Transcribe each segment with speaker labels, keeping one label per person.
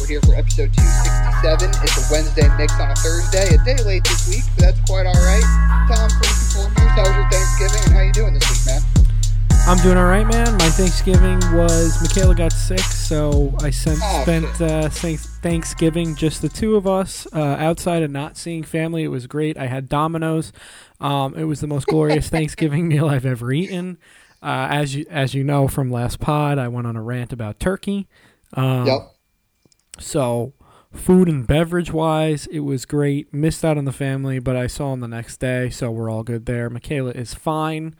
Speaker 1: We're here for episode 267. It's a Wednesday mix on a Thursday, a day late this week, but that's quite all right. Tom, first and foremost, how was your Thanksgiving, and how you doing this week, man?
Speaker 2: I'm doing all right, man. My Thanksgiving was Michaela got sick, so I sent,
Speaker 1: Oh,
Speaker 2: spent uh, Thanksgiving just the two of us uh, outside and not seeing family. It was great. I had Domino's. Um, it was the most glorious Thanksgiving meal I've ever eaten. Uh, as you as you know from last pod, I went on a rant about turkey. Um,
Speaker 1: Yep.
Speaker 2: So, food and beverage wise, it was great. Missed out on the family, but I saw him the next day, so we're all good there. Michaela is fine.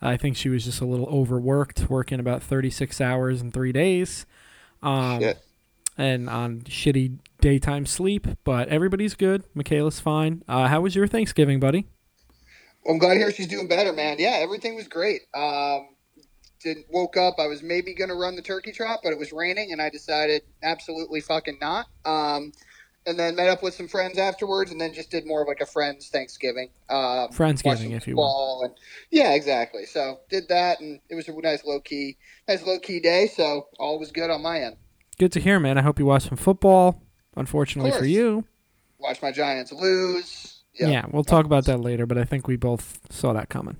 Speaker 2: I think she was just a little overworked, working about 36 hours in three days. Um,
Speaker 1: Shit.
Speaker 2: And on shitty daytime sleep, but everybody's good. Michaela's fine. Uh, how was your Thanksgiving, buddy?
Speaker 1: I'm glad to hear she's doing better, man. Yeah, everything was great. Um, did, woke up, I was maybe going to run the turkey trot, but it was raining, and I decided absolutely fucking not. Um, and then met up with some friends afterwards, and then just did more of like a friends Thanksgiving. Um,
Speaker 2: Friendsgiving, if you will.
Speaker 1: And, yeah, exactly. So did that, and it was a nice low key, nice low key day. So all was good on my end.
Speaker 2: Good to hear, man. I hope you watched some football. Unfortunately for you.
Speaker 1: watch my Giants lose.
Speaker 2: Yeah, we'll talk about that later, but I think we both saw that coming.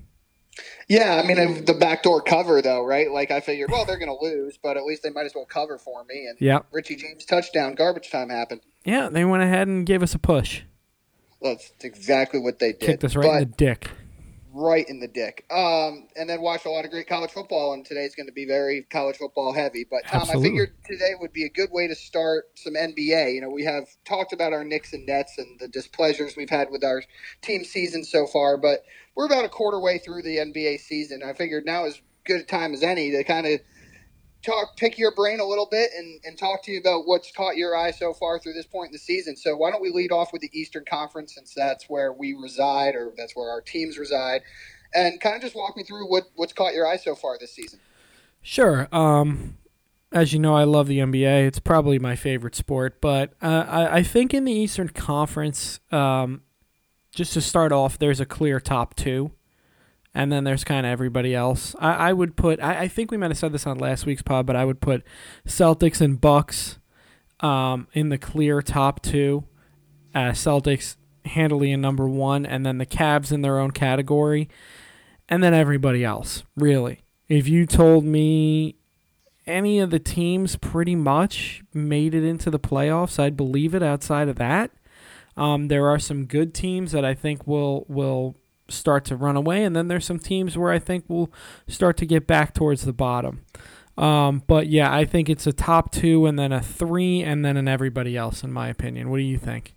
Speaker 1: Yeah, I mean the backdoor cover though, right? Like I figured, well, they're going to lose, but at least they might as well cover for me. And
Speaker 2: Yep.
Speaker 1: Richie James touchdown, garbage time happened.
Speaker 2: Yeah, they went ahead and gave us a push.
Speaker 1: That's exactly what they did.
Speaker 2: Kicked us right
Speaker 1: but
Speaker 2: in the dick.
Speaker 1: Right in the dick. Um, and then watched a lot of great college football, and today's going to be very college football heavy. But Tom,
Speaker 2: Absolutely.
Speaker 1: I figured today would be a good way to start some NBA. You know, we have talked about our Knicks and Nets and the displeasures we've had with our team season so far, but we're about a quarter way through the NBA season. I figured now is good a time as any to kind of talk, pick your brain a little bit, and, and talk to you about what's caught your eye so far through this point in the season. So why don't we lead off with the Eastern Conference, since that's where we reside, or that's where our teams reside, and kind of just walk me through what what's caught your eye so far this season.
Speaker 2: Sure. Um, as you know, I love the NBA. It's probably my favorite sport. But uh, I, I think in the Eastern Conference, um, just to start off, there's a clear top two. And then there's kind of everybody else. I, I would put. I, I think we might have said this on last week's pod, but I would put Celtics and Bucks um, in the clear top two. Uh, Celtics handily in number one, and then the Cavs in their own category, and then everybody else. Really, if you told me any of the teams pretty much made it into the playoffs, I'd believe it. Outside of that, um, there are some good teams that I think will will start to run away, and then there's some teams where I think we'll start to get back towards the bottom. Um, but yeah, I think it's a top two, and then a three, and then an everybody else, in my opinion. What do you think?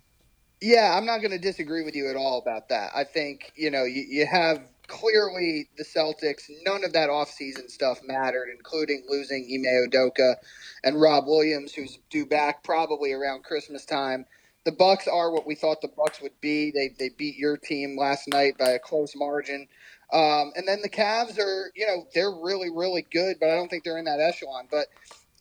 Speaker 1: Yeah, I'm not going to disagree with you at all about that. I think, you know, you, you have clearly the Celtics, none of that offseason stuff mattered, including losing Ime Udoka and Rob Williams, who's due back probably around Christmas time. The Bucks are what we thought the Bucks would be. They they beat your team last night by a close margin. Um, and then the Cavs are, you know, they're really, really good, but I don't think they're in that echelon. But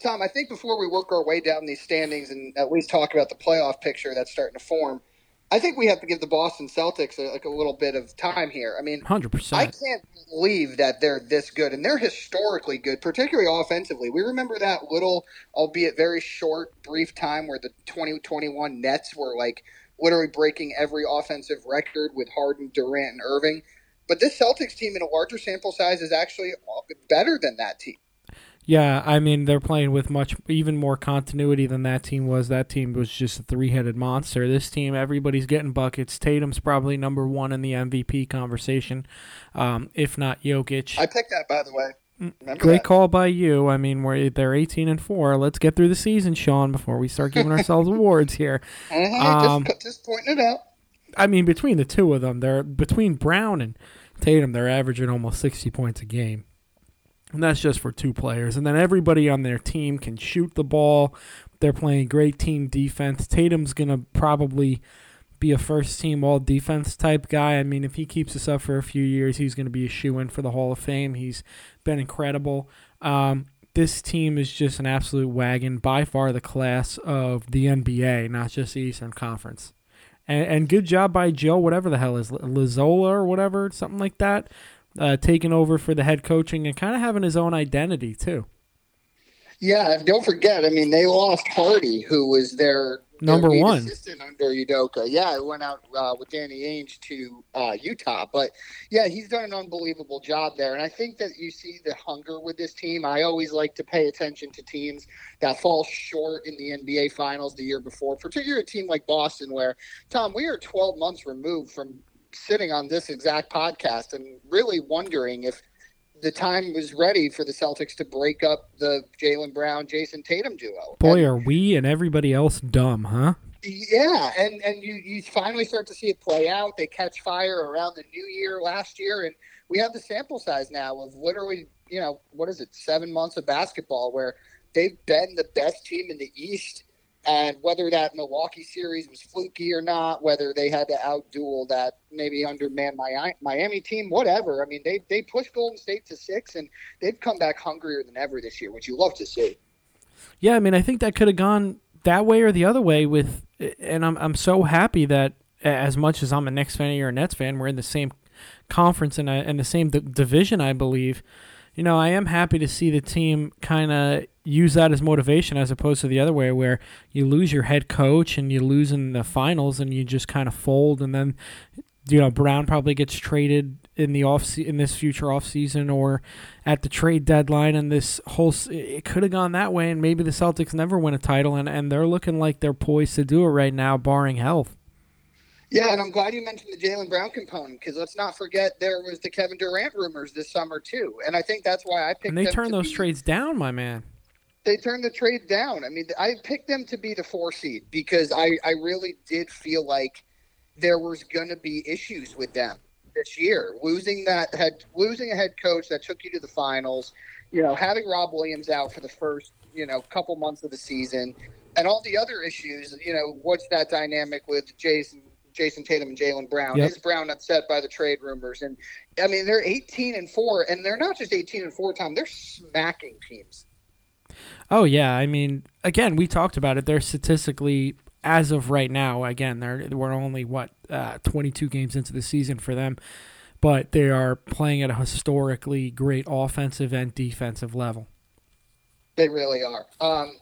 Speaker 1: Tom, I think before we work our way down these standings and at least talk about the playoff picture that's starting to form, I think we have to give the Boston Celtics a, like a little bit of time here. I mean,
Speaker 2: hundred percent.
Speaker 1: I can't believe that they're this good, and they're historically good, particularly offensively. We remember that little, albeit very short, brief time where the 2021 Nets were like literally breaking every offensive record with Harden, Durant, and Irving. But this Celtics team in a larger sample size is actually uh, better than that team.
Speaker 2: Yeah, I mean they're playing with much even more continuity than that team was. That team was just a three-headed monster. This team, everybody's getting buckets. Tatum's probably number one in the MVP conversation, um, if not Jokic.
Speaker 1: I picked that, by the way. Remember
Speaker 2: Great
Speaker 1: that.
Speaker 2: call by you. I mean, we're they're 18 and four. Let's get through the season, Sean, before we start giving ourselves awards here.
Speaker 1: Mhm,
Speaker 2: Um,
Speaker 1: just, just pointing it out.
Speaker 2: I mean, between the two of them, they're between Brown and Tatum, they're averaging almost 60 points a game. And that's just for two players. And then everybody on their team can shoot the ball. They're playing great team defense. Tatum's going to probably be a first team all defense type guy. I mean, if he keeps this up for a few years, he's going to be a shoe in for the Hall of Fame. He's been incredible. Um, this team is just an absolute wagon, by far the class of the NBA, not just the Eastern Conference. And, and good job by Joe, whatever the hell is Lazola or whatever, something like that, uh, taking over for the head coaching and kind of having his own identity too.
Speaker 1: Yeah, don't forget. I mean, they lost Hardy, who was their
Speaker 2: number
Speaker 1: their
Speaker 2: one
Speaker 1: assistant under Udoka. Yeah, it went out uh, with Danny Ainge to uh, Utah, but yeah, he's done an unbelievable job there. And I think that you see the hunger with this team. I always like to pay attention to teams that fall short in the NBA Finals the year before, particularly a team like Boston, where Tom, we are 12 months removed from sitting on this exact podcast and really wondering if the time was ready for the Celtics to break up the Jaylen Brown, Jayson Tatum duo.
Speaker 2: Boy, and, are we and everybody else dumb, huh?
Speaker 1: Yeah, and and you you finally start to see it play out. They catch fire around the new year last year, and we have the sample size now of literally, you know, what is it, seven months of basketball where they've been the best team in the East and whether that Milwaukee series was fluky or not, whether they had to outduel that maybe undermanned Miami team, whatever. I mean, they they pushed Golden State to six, and they've come back hungrier than ever this year, which you love to see.
Speaker 2: Yeah, I mean, I think that could have gone that way or the other way with, and I'm I'm so happy that as much as I'm a Knicks fan or a Nets fan, we're in the same conference and uh, in the same d- division, I believe you know, I am happy to see the team kind of use that as motivation as opposed to the other way where you lose your head coach and you lose in the finals and you just kind of fold and then you know Brown probably gets traded in the off in this future off season or at the trade deadline and this whole it could have gone that way and maybe the Celtics never win a title and and they're looking like they're poised to do it right now barring health.
Speaker 1: Yeah, and I'm glad you mentioned the Jaylen Brown component because let's not forget there was the Kevin Durant rumors this summer too, and I think that's why I picked.
Speaker 2: And they turned those
Speaker 1: be,
Speaker 2: trades down, my man.
Speaker 1: They turned the trade down. I mean, I picked them to be the four seed because I I really did feel like there was going to be issues with them this year, losing that had losing a head coach that took you to the finals, you know, having Rob Williams out for the first you know couple months of the season, and all the other issues. You know, what's that dynamic with Jayson Jayson Tatum and Jaylen Brown. Yep. Is Brown upset by the trade rumors? And I mean, they're 18 and four, and they're not just 18 and four. Tom, they're smacking teams.
Speaker 2: Oh yeah, I mean, again, we talked about it. They're statistically, as of right now, again, they're we're only what uh, 22 games into the season for them, but they are playing at a historically great offensive and defensive level.
Speaker 1: They really are. Um,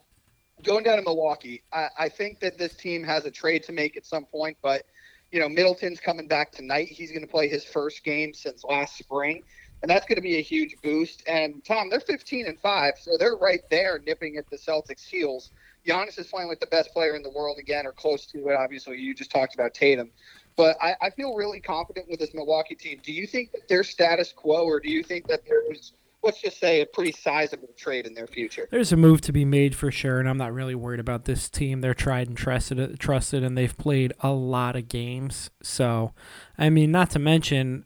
Speaker 1: going down to Milwaukee, I, I think that this team has a trade to make at some point, but you know, Middleton's coming back tonight. He's going to play his first game since last spring, and that's going to be a huge boost. And Tom, they're 15 and five, so they're right there nipping at the Celtics' heels. Giannis is playing with the best player in the world again, or close to it. Obviously, you just talked about Tatum, but I, I feel really confident with this Milwaukee team. Do you think that they're status quo, or do you think that there's let's just say a pretty sizable trade in their future.
Speaker 2: There's a move to be made for sure, and I'm not really worried about this team. They're tried and trusted, trusted, and they've played a lot of games. So, I mean, not to mention,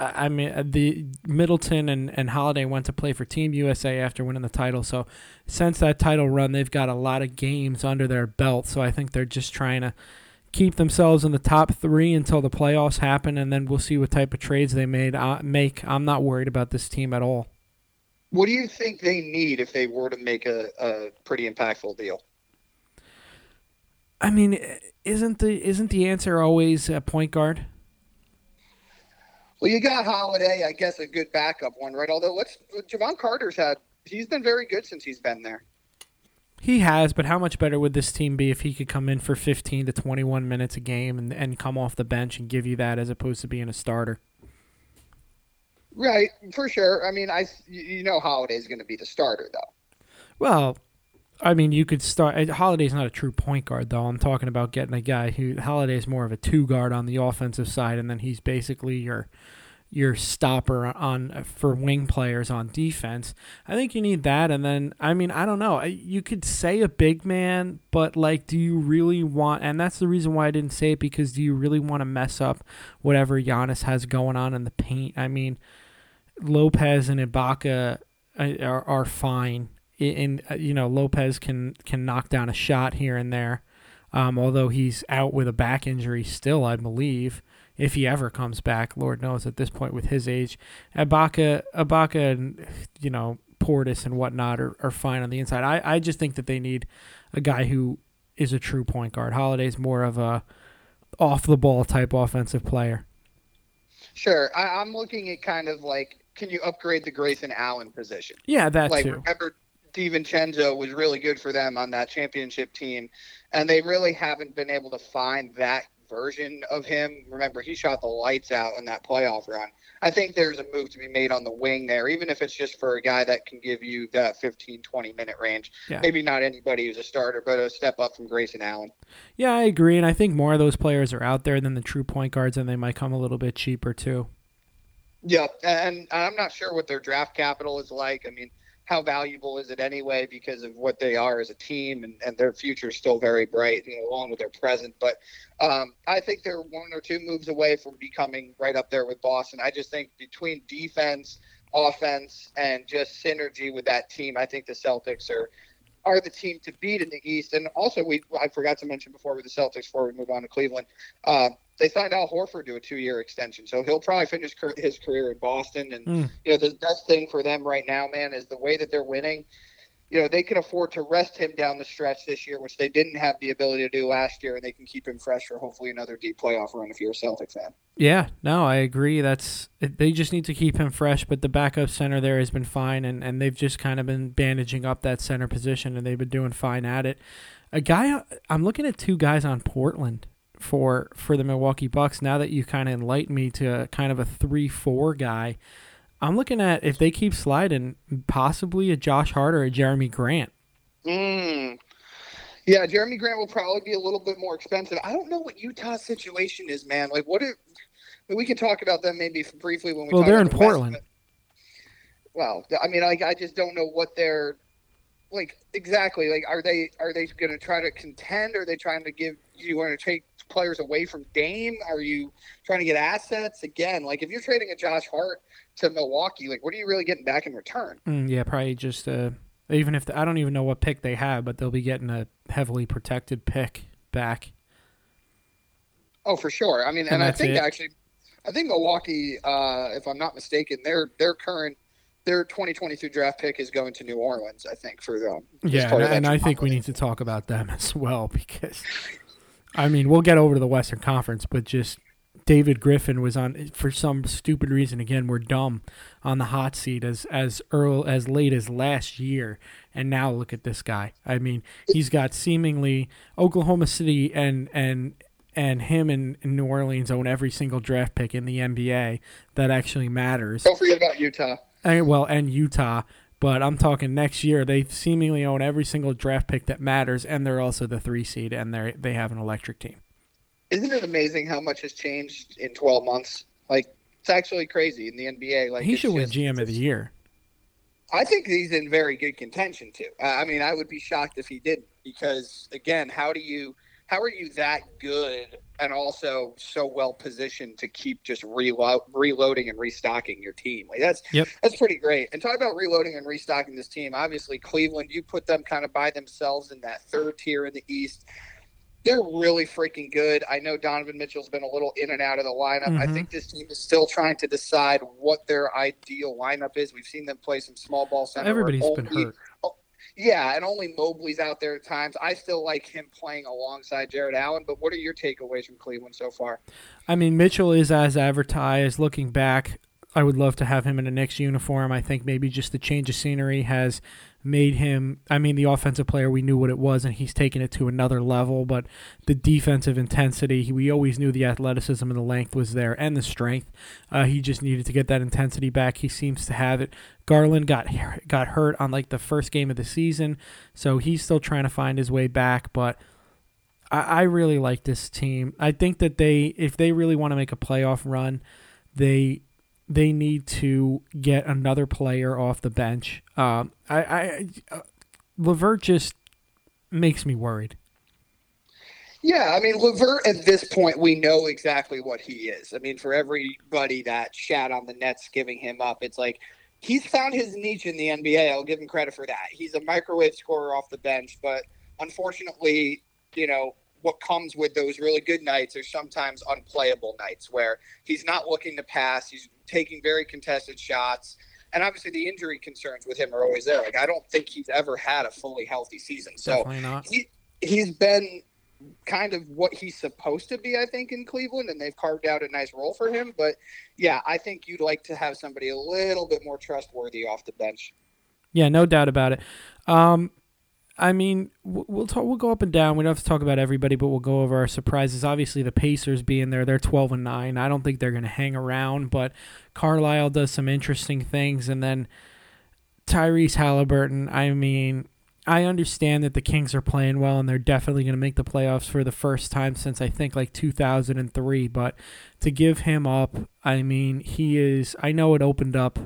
Speaker 2: I mean, uh, the Middleton and, and Holiday went to play for Team USA after winning the title. So, since that title run, they've got a lot of games under their belt. So, I think they're just trying to keep themselves in the top three until the playoffs happen, and then we'll see what type of trades they made uh, make. I'm not worried about this team at all.
Speaker 1: What do you think they need if they were to make a, a pretty impactful deal?
Speaker 2: I mean, isn't the isn't the answer always a point guard?
Speaker 1: Well, you got Holiday, I guess, a good backup one, right? Although let's Jevon Carter's had he's been very good since he's been there.
Speaker 2: He has, but how much better would this team be if he could come in for 15 to 21 minutes a game and, and come off the bench and give you that as opposed to being a starter?
Speaker 1: Right, for sure. I mean, I you know Holiday's going to be the starter though.
Speaker 2: Well, I mean, you could start. Holiday's not a true point guard though. I'm talking about getting a guy who Holiday's more of a two guard on the offensive side, and then he's basically your your stopper on for wing players on defense. I think you need that, and then I mean I don't know. You could say a big man, but like, do you really want? And that's the reason why I didn't say it because do you really want to mess up whatever Giannis has going on in the paint? I mean, Lopez and Ibaka uh, are, are fine. And uh, you know Lopez can can knock down a shot here and there, um, although he's out with a back injury still, I believe if he ever comes back. Lord knows at this point with his age, Ibaka, Ibaka, and you know Portis and whatnot are, are fine on the inside. I, I just think that they need a guy who is a true point guard. Holiday's more of a off the ball type offensive player.
Speaker 1: Sure, I, I'm looking at kind of like can you upgrade the Grayson Allen position?
Speaker 2: Yeah, that
Speaker 1: like,
Speaker 2: too.
Speaker 1: Remember DiVincenzo was really good for them on that championship team, and they really haven't been able to find that version of him. Remember, he shot the lights out in that playoff run. I think there's a move to be made on the wing there, even if it's just for a guy that can give you that 15, 20 minute range. Yeah. Maybe not anybody who's a starter, but a step up from Grayson Allen.
Speaker 2: Yeah, I agree. And I think more of those players are out there than the true point guards, and they might come a little bit cheaper too.
Speaker 1: Yeah, and I'm not sure what their draft capital is like. I mean, how valuable is it anyway because of what they are as a team and, and their future is still very bright you know, along with their present but um, i think they're one or two moves away from becoming right up there with boston i just think between defense offense and just synergy with that team i think the celtics are are the team to beat in the East. And also, we I forgot to mention before with the Celtics before we move on to Cleveland, uh, they signed Al Horford to a two-year extension, so he'll probably finish his career in Boston. And mm. you know, the best thing for them right now, man, is the way that they're winning you know, they can afford to rest him down the stretch this year, which they didn't have the ability to do last year, and they can keep him fresh for hopefully another deep playoff run if you're a Celtic fan.
Speaker 2: Yeah, no, I agree. That's they just need to keep him fresh, but the backup center there has been fine, and, and they've just kind of been bandaging up that center position, and they've been doing fine at it. A guy, I'm looking at two guys on Portland for for the Milwaukee Bucks. Now that you kind of enlightened me to kind of a three four guy. I'm looking at if they keep sliding, possibly a Josh Hart or a Jerami Grant.
Speaker 1: Mm. Yeah, Jerami Grant will probably be a little bit more expensive. I don't know what Utah's situation is, man. Like, what if we can talk about them maybe briefly when we.
Speaker 2: Well, they're in the Portland. West,
Speaker 1: well, I mean, like, I just don't know what they're like exactly. Like, are they are they going to try to contend? Or Are they trying to give? You want to take players away from Dame? Are you trying to get assets again? Like, if you're trading a Josh Hart to Milwaukee, like what are you really getting back in return?
Speaker 2: Mm, yeah, probably just uh, even if the, I don't even know what pick they have, but they'll be getting a heavily protected pick back.
Speaker 1: Oh, for sure. I mean, and, and I think it. actually, I think Milwaukee, uh, if I'm not mistaken, their their current their 2022 draft pick is going to New Orleans. I think for them.
Speaker 2: Yeah, and, and I think we need to talk about them as well because, I mean, we'll get over to the Western Conference, but just David Griffin was on for some stupid reason. Again, we're dumb on the hot seat as as early as late as last year, and now look at this guy. I mean, he's got seemingly Oklahoma City and and and him and, New Orleans own every single draft pick in the NBA that actually matters.
Speaker 1: Don't forget about Utah.
Speaker 2: And, well, and Utah, but I'm talking next year. They seemingly own every single draft pick that matters, and they're also the three seed, and they they have an electric team
Speaker 1: isn't it amazing how much has changed in 12 months? Like it's actually crazy in the NBA. Like
Speaker 2: he should win GM of the year.
Speaker 1: I think he's in very good contention too. I mean, I would be shocked if he didn't because again, how do you how are you that good and also so well positioned to keep just reload, reloading and restocking your team? Like that's yep. that's pretty great. And talk about reloading and restocking this team. Obviously, Cleveland, you put them kind of by themselves in that third tier in the East they're really freaking good. I know Donovan Mitchell's been a little in and out of the lineup. Mm-hmm. I think this team is still trying to decide what their ideal lineup is. We've seen them play some small ball center.
Speaker 2: Everybody's only, been hurt.
Speaker 1: Yeah, and only Mobley's out there at times. I still like him playing alongside Jarrett Allen. But what are your takeaways from Cleveland so far?
Speaker 2: I mean, Mitchell is as advertised. Looking back, I would love to have him in a Knicks uniform. I think maybe just the change of scenery has made him I mean the offensive player we knew what it was and he's taken it to another level but the defensive intensity we always knew the athleticism and the length was there and the strength. Uh, he just needed to get that intensity back. He seems to have it. Garland got got hurt on like the first game of the season so he's still trying to find his way back but I, I really like this team. I think that they if they really want to make a playoff run they they need to get another player off the bench. Um, I, I uh, LeVert just makes me worried.
Speaker 1: Yeah, I mean LeVert at this point we know exactly what he is. I mean, for everybody that shat on the Nets giving him up, it's like he's found his niche in the NBA. I'll give him credit for that. He's a microwave scorer off the bench, but unfortunately, you know, what comes with those really good nights are sometimes unplayable nights where he's not looking to pass, he's taking very contested shots. And obviously, the injury concerns with him are always there. Like, I don't think he's ever had a fully healthy season. So he, he's been kind of what he's supposed to be, I think, in Cleveland, and they've carved out a nice role for him. But yeah, I think you'd like to have somebody a little bit more trustworthy off the bench.
Speaker 2: Yeah, no doubt about it. Um, I mean, we'll talk, we'll go up and down. We don't have to talk about everybody, but we'll go over our surprises. Obviously, the Pacers being there, they're twelve and nine. I don't think they're going to hang around, but Carlisle does some interesting things, and then Tyrese Halliburton. I mean, I understand that the Kings are playing well, and they're definitely going to make the playoffs for the first time since I think like two thousand and three. But to give him up, I mean, he is. I know it opened up.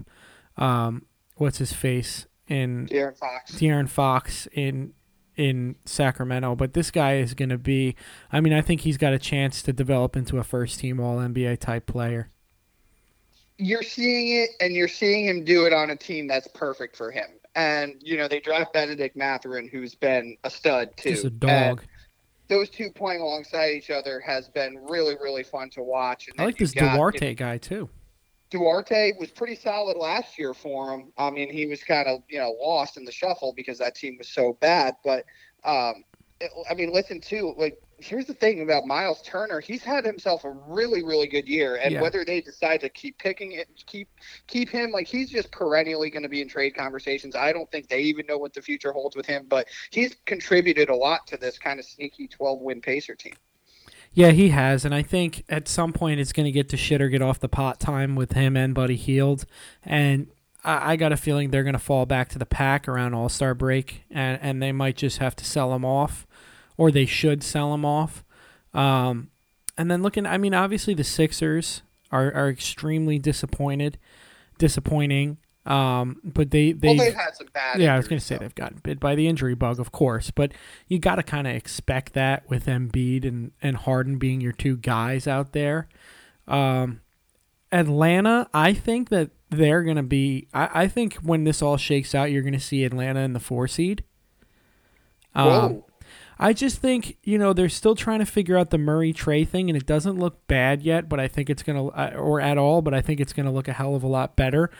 Speaker 2: Um, what's his face in
Speaker 1: De'Aaron Fox.
Speaker 2: De'Aaron Fox in in Sacramento, but this guy is going to be. I mean, I think he's got a chance to develop into a first team All NBA type player.
Speaker 1: You're seeing it, and you're seeing him do it on a team that's perfect for him. And you know they draft Benedict Mathurin, who's been a stud too.
Speaker 2: Just a dog.
Speaker 1: And those two playing alongside each other has been really, really fun to watch. And
Speaker 2: I like this Duarte guy too.
Speaker 1: Duarte was pretty solid last year for him. I mean, he was kind of you know lost in the shuffle because that team was so bad. But um, it, I mean, listen too. Like, here's the thing about Miles Turner. He's had himself a really, really good year, and
Speaker 2: Yeah.
Speaker 1: whether they decide to keep picking it, keep keep him, like he's just perennially going to be in trade conversations. I don't think they even know what the future holds with him, but he's contributed a lot to this kind of sneaky 12 win Pacer team.
Speaker 2: Yeah, he has, and I think at some point it's going to get to shit or get off the pot time with him and Buddy Hield, and I, I got a feeling they're going to fall back to the pack around All Star break, and and they might just have to sell him off, or they should sell him off. Um, and then looking, I mean, obviously the Sixers are are extremely disappointed, disappointing. Um, but they they
Speaker 1: well, they've had some bad.
Speaker 2: yeah, I was going to say
Speaker 1: though.
Speaker 2: they've gotten bit by the injury bug, of course, but you got to kind of expect that with Embiid and, and Harden being your two guys out there. Um, Atlanta, I think that they're going to be. I, I think when this all shakes out, you're going to see Atlanta in the four seed. Um,
Speaker 1: Whoa.
Speaker 2: I just think you know they're still trying to figure out the Murray Trey thing, and it doesn't look bad yet. But I think it's gonna, uh, or at all. But I think it's gonna look a hell of a lot better.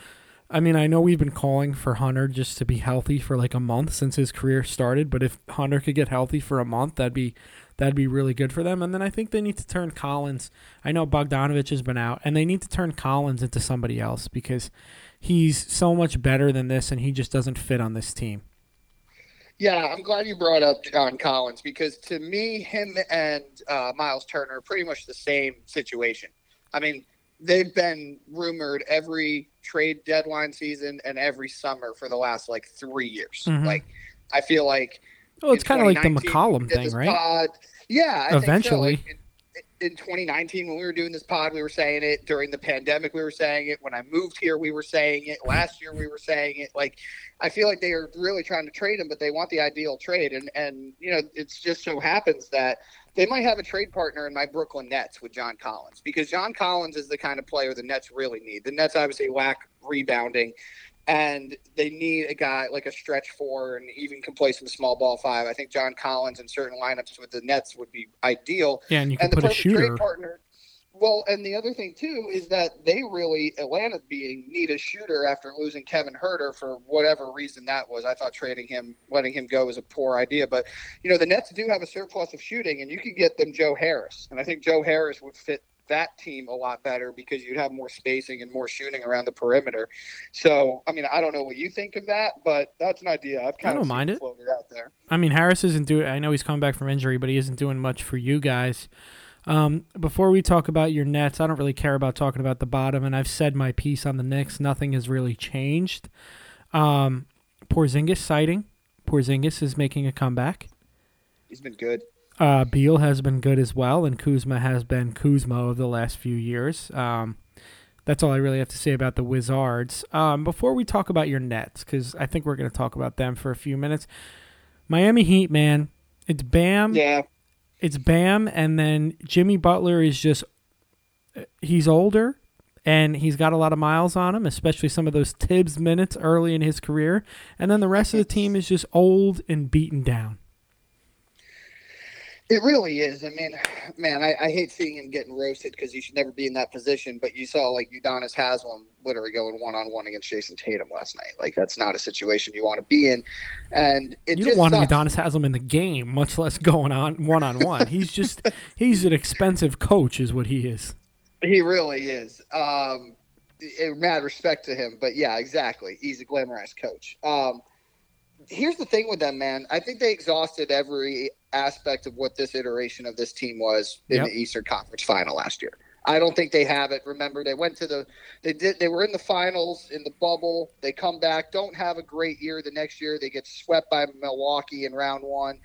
Speaker 2: I mean, I know we've been calling for Hunter just to be healthy for like a month since his career started. But if Hunter could get healthy for a month, that'd be that'd be really good for them. And then I think they need to turn Collins. I know Bogdanovich has been out, and they need to turn Collins into somebody else because he's so much better than this, and he just doesn't fit on this team.
Speaker 1: Yeah, I'm glad you brought up John Collins because to me, him and uh, Miles Turner are pretty much the same situation. I mean, they've been rumored every trade deadline season and every summer for the last like three years.
Speaker 2: Mhm.
Speaker 1: Like, I feel like
Speaker 2: Well, it's kind of like the
Speaker 1: 2019,
Speaker 2: McCollum thing, right?
Speaker 1: Pod. Yeah, I
Speaker 2: Eventually.
Speaker 1: Think so. Like, in, in 2019, when we were doing this pod, we were saying it. During the pandemic, we were saying it. When I moved here, we were saying it. Last year, we were saying it. Like, I feel like they are really trying to trade him, but they want the ideal trade, and and you know, it's just so happens that they might have a trade partner in my Brooklyn Nets with John Collins because John Collins is the kind of player the Nets really need. The Nets obviously lack rebounding and they need a guy like a stretch four and even can play some small ball five. I think John Collins in certain lineups with the Nets would be ideal.
Speaker 2: Yeah, and you can
Speaker 1: and the
Speaker 2: put a shooter.
Speaker 1: trade partner. Well, and the other thing too is that they really Atlanta being need a shooter after losing Kevin Huerter for whatever reason that was. I thought trading him, letting him go, was a poor idea. But you know the Nets do have a surplus of shooting, and you could get them Joe Harris, and I think Joe Harris would fit that team a lot better because you'd have more spacing and more shooting around the perimeter. So, I mean, I don't know what you think of that, but that's an idea I've kind
Speaker 2: don't
Speaker 1: of
Speaker 2: mind it.
Speaker 1: floated out there.
Speaker 2: I mean, Harris isn't doing. I know he's coming back from injury, but he isn't doing much for you guys. Um, before we talk about your Nets, I don't really care about talking about the bottom, and I've said my piece on the Knicks. Nothing has really changed. Um, Porzingis sighting. Porzingis is making a comeback.
Speaker 1: He's been good.
Speaker 2: Uh, Beal has been good as well, and Kuzma has been Kuzma of the last few years. Um, that's all I really have to say about the Wizards. Um, before we talk about your Nets, because I think we're going to talk about them for a few minutes. Miami Heat, man, it's Bam,
Speaker 1: Yeah.
Speaker 2: It's Bam, and then Jimmy Butler is just he's older and he's got a lot of miles on him, especially some of those Thibs minutes early in his career, and then the rest of the team is just old and beaten down.
Speaker 1: It really is. I mean, man, I, I hate seeing him getting roasted because he should never be in that position. But you saw like Udonis Haslam literally going one on one against Jayson Tatum last night. Like that's not a situation you want to be in. And it
Speaker 2: you
Speaker 1: just
Speaker 2: don't want
Speaker 1: sucks.
Speaker 2: Udonis Haslam in the game, much less going on one on one. He's just he's an expensive coach, is what he is.
Speaker 1: He really is. Um, mad respect to him, but yeah, exactly. He's a glamorized coach. Um, here's the thing with them, man. I think they exhausted every aspect of what this iteration of this team was in yep. the Eastern Conference Final last year. I don't think they have it. Remember, they went to the they did they were in the finals in the bubble. They come back, don't have a great year. The next year, they get swept by Milwaukee in round one,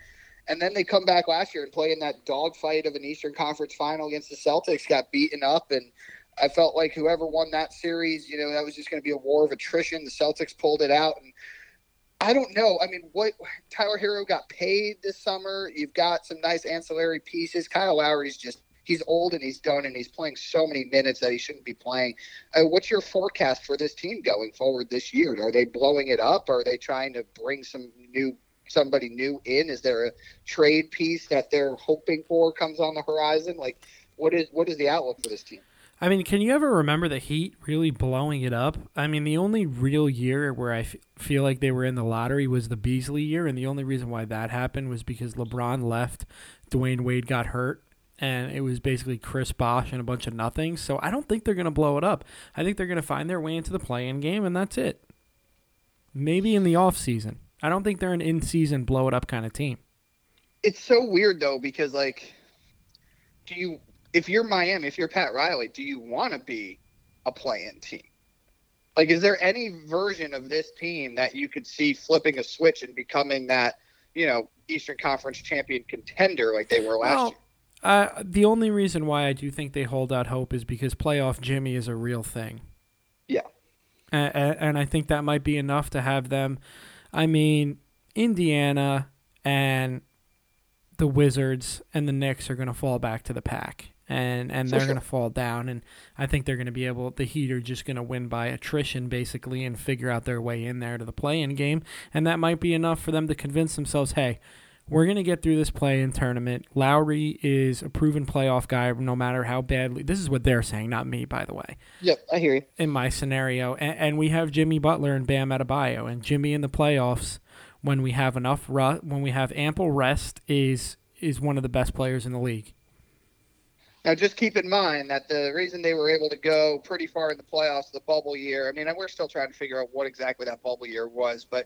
Speaker 1: and then they come back last year and play in that dogfight of an Eastern Conference Final against the Celtics. Got beaten up, and I felt like whoever won that series, you know, that was just going to be a war of attrition. The Celtics pulled it out, and I don't know. I mean, what Tyler Herro got paid this summer. You've got some nice ancillary pieces. Kyle Lowry's just he's old and he's done and he's playing so many minutes that he shouldn't be playing. Uh, what's your forecast for this team going forward this year? Are they blowing it up? Are they trying to bring some new somebody new in? Is there a trade piece that they're hoping for comes on the horizon? Like, what is what is the outlook for this team?
Speaker 2: I mean, can you ever remember the Heat really blowing it up? I mean, the only real year where I f- feel like they were in the lottery was the Beasley year, and the only reason why that happened was because LeBron left, Dwyane Wade got hurt, and it was basically Chris Bosh and a bunch of nothing. So I don't think they're going to blow it up. I think they're going to find their way into the play-in game, and that's it. Maybe in the off season. I don't think they're an in-season blow it up kind of team.
Speaker 1: It's so weird though because like, do you if you're Miami, if you're Pat Riley, do you want to be a play-in team? Like, is there any version of this team that you could see flipping a switch and becoming that, you know, Eastern Conference champion contender like they were last well, year?
Speaker 2: Uh, the only reason why I do think they hold out hope is because playoff Jimmy is a real thing.
Speaker 1: Yeah.
Speaker 2: And, and I think that might be enough to have them. I mean, Indiana and the Wizards and the Knicks are going to fall back to the pack and and they're going to fall down and I think they're going to be able the Heat are just going to win by attrition basically and figure out their way in there to the play-in game and that might be enough for them to convince themselves hey we're going to get through this play-in tournament. Lowry is a proven playoff guy no matter how badly. This is what they're saying, not me by the way.
Speaker 1: Yep, I hear you.
Speaker 2: In my scenario and, and we have Jimmy Butler and Bam Adebayo and Jimmy in the playoffs when we have enough ru- when we have ample rest is is one of the best players in the league.
Speaker 1: Now, just keep in mind that the reason they were able to go pretty far in the playoffs the bubble year, I mean, we're still trying to figure out what exactly that bubble year was, but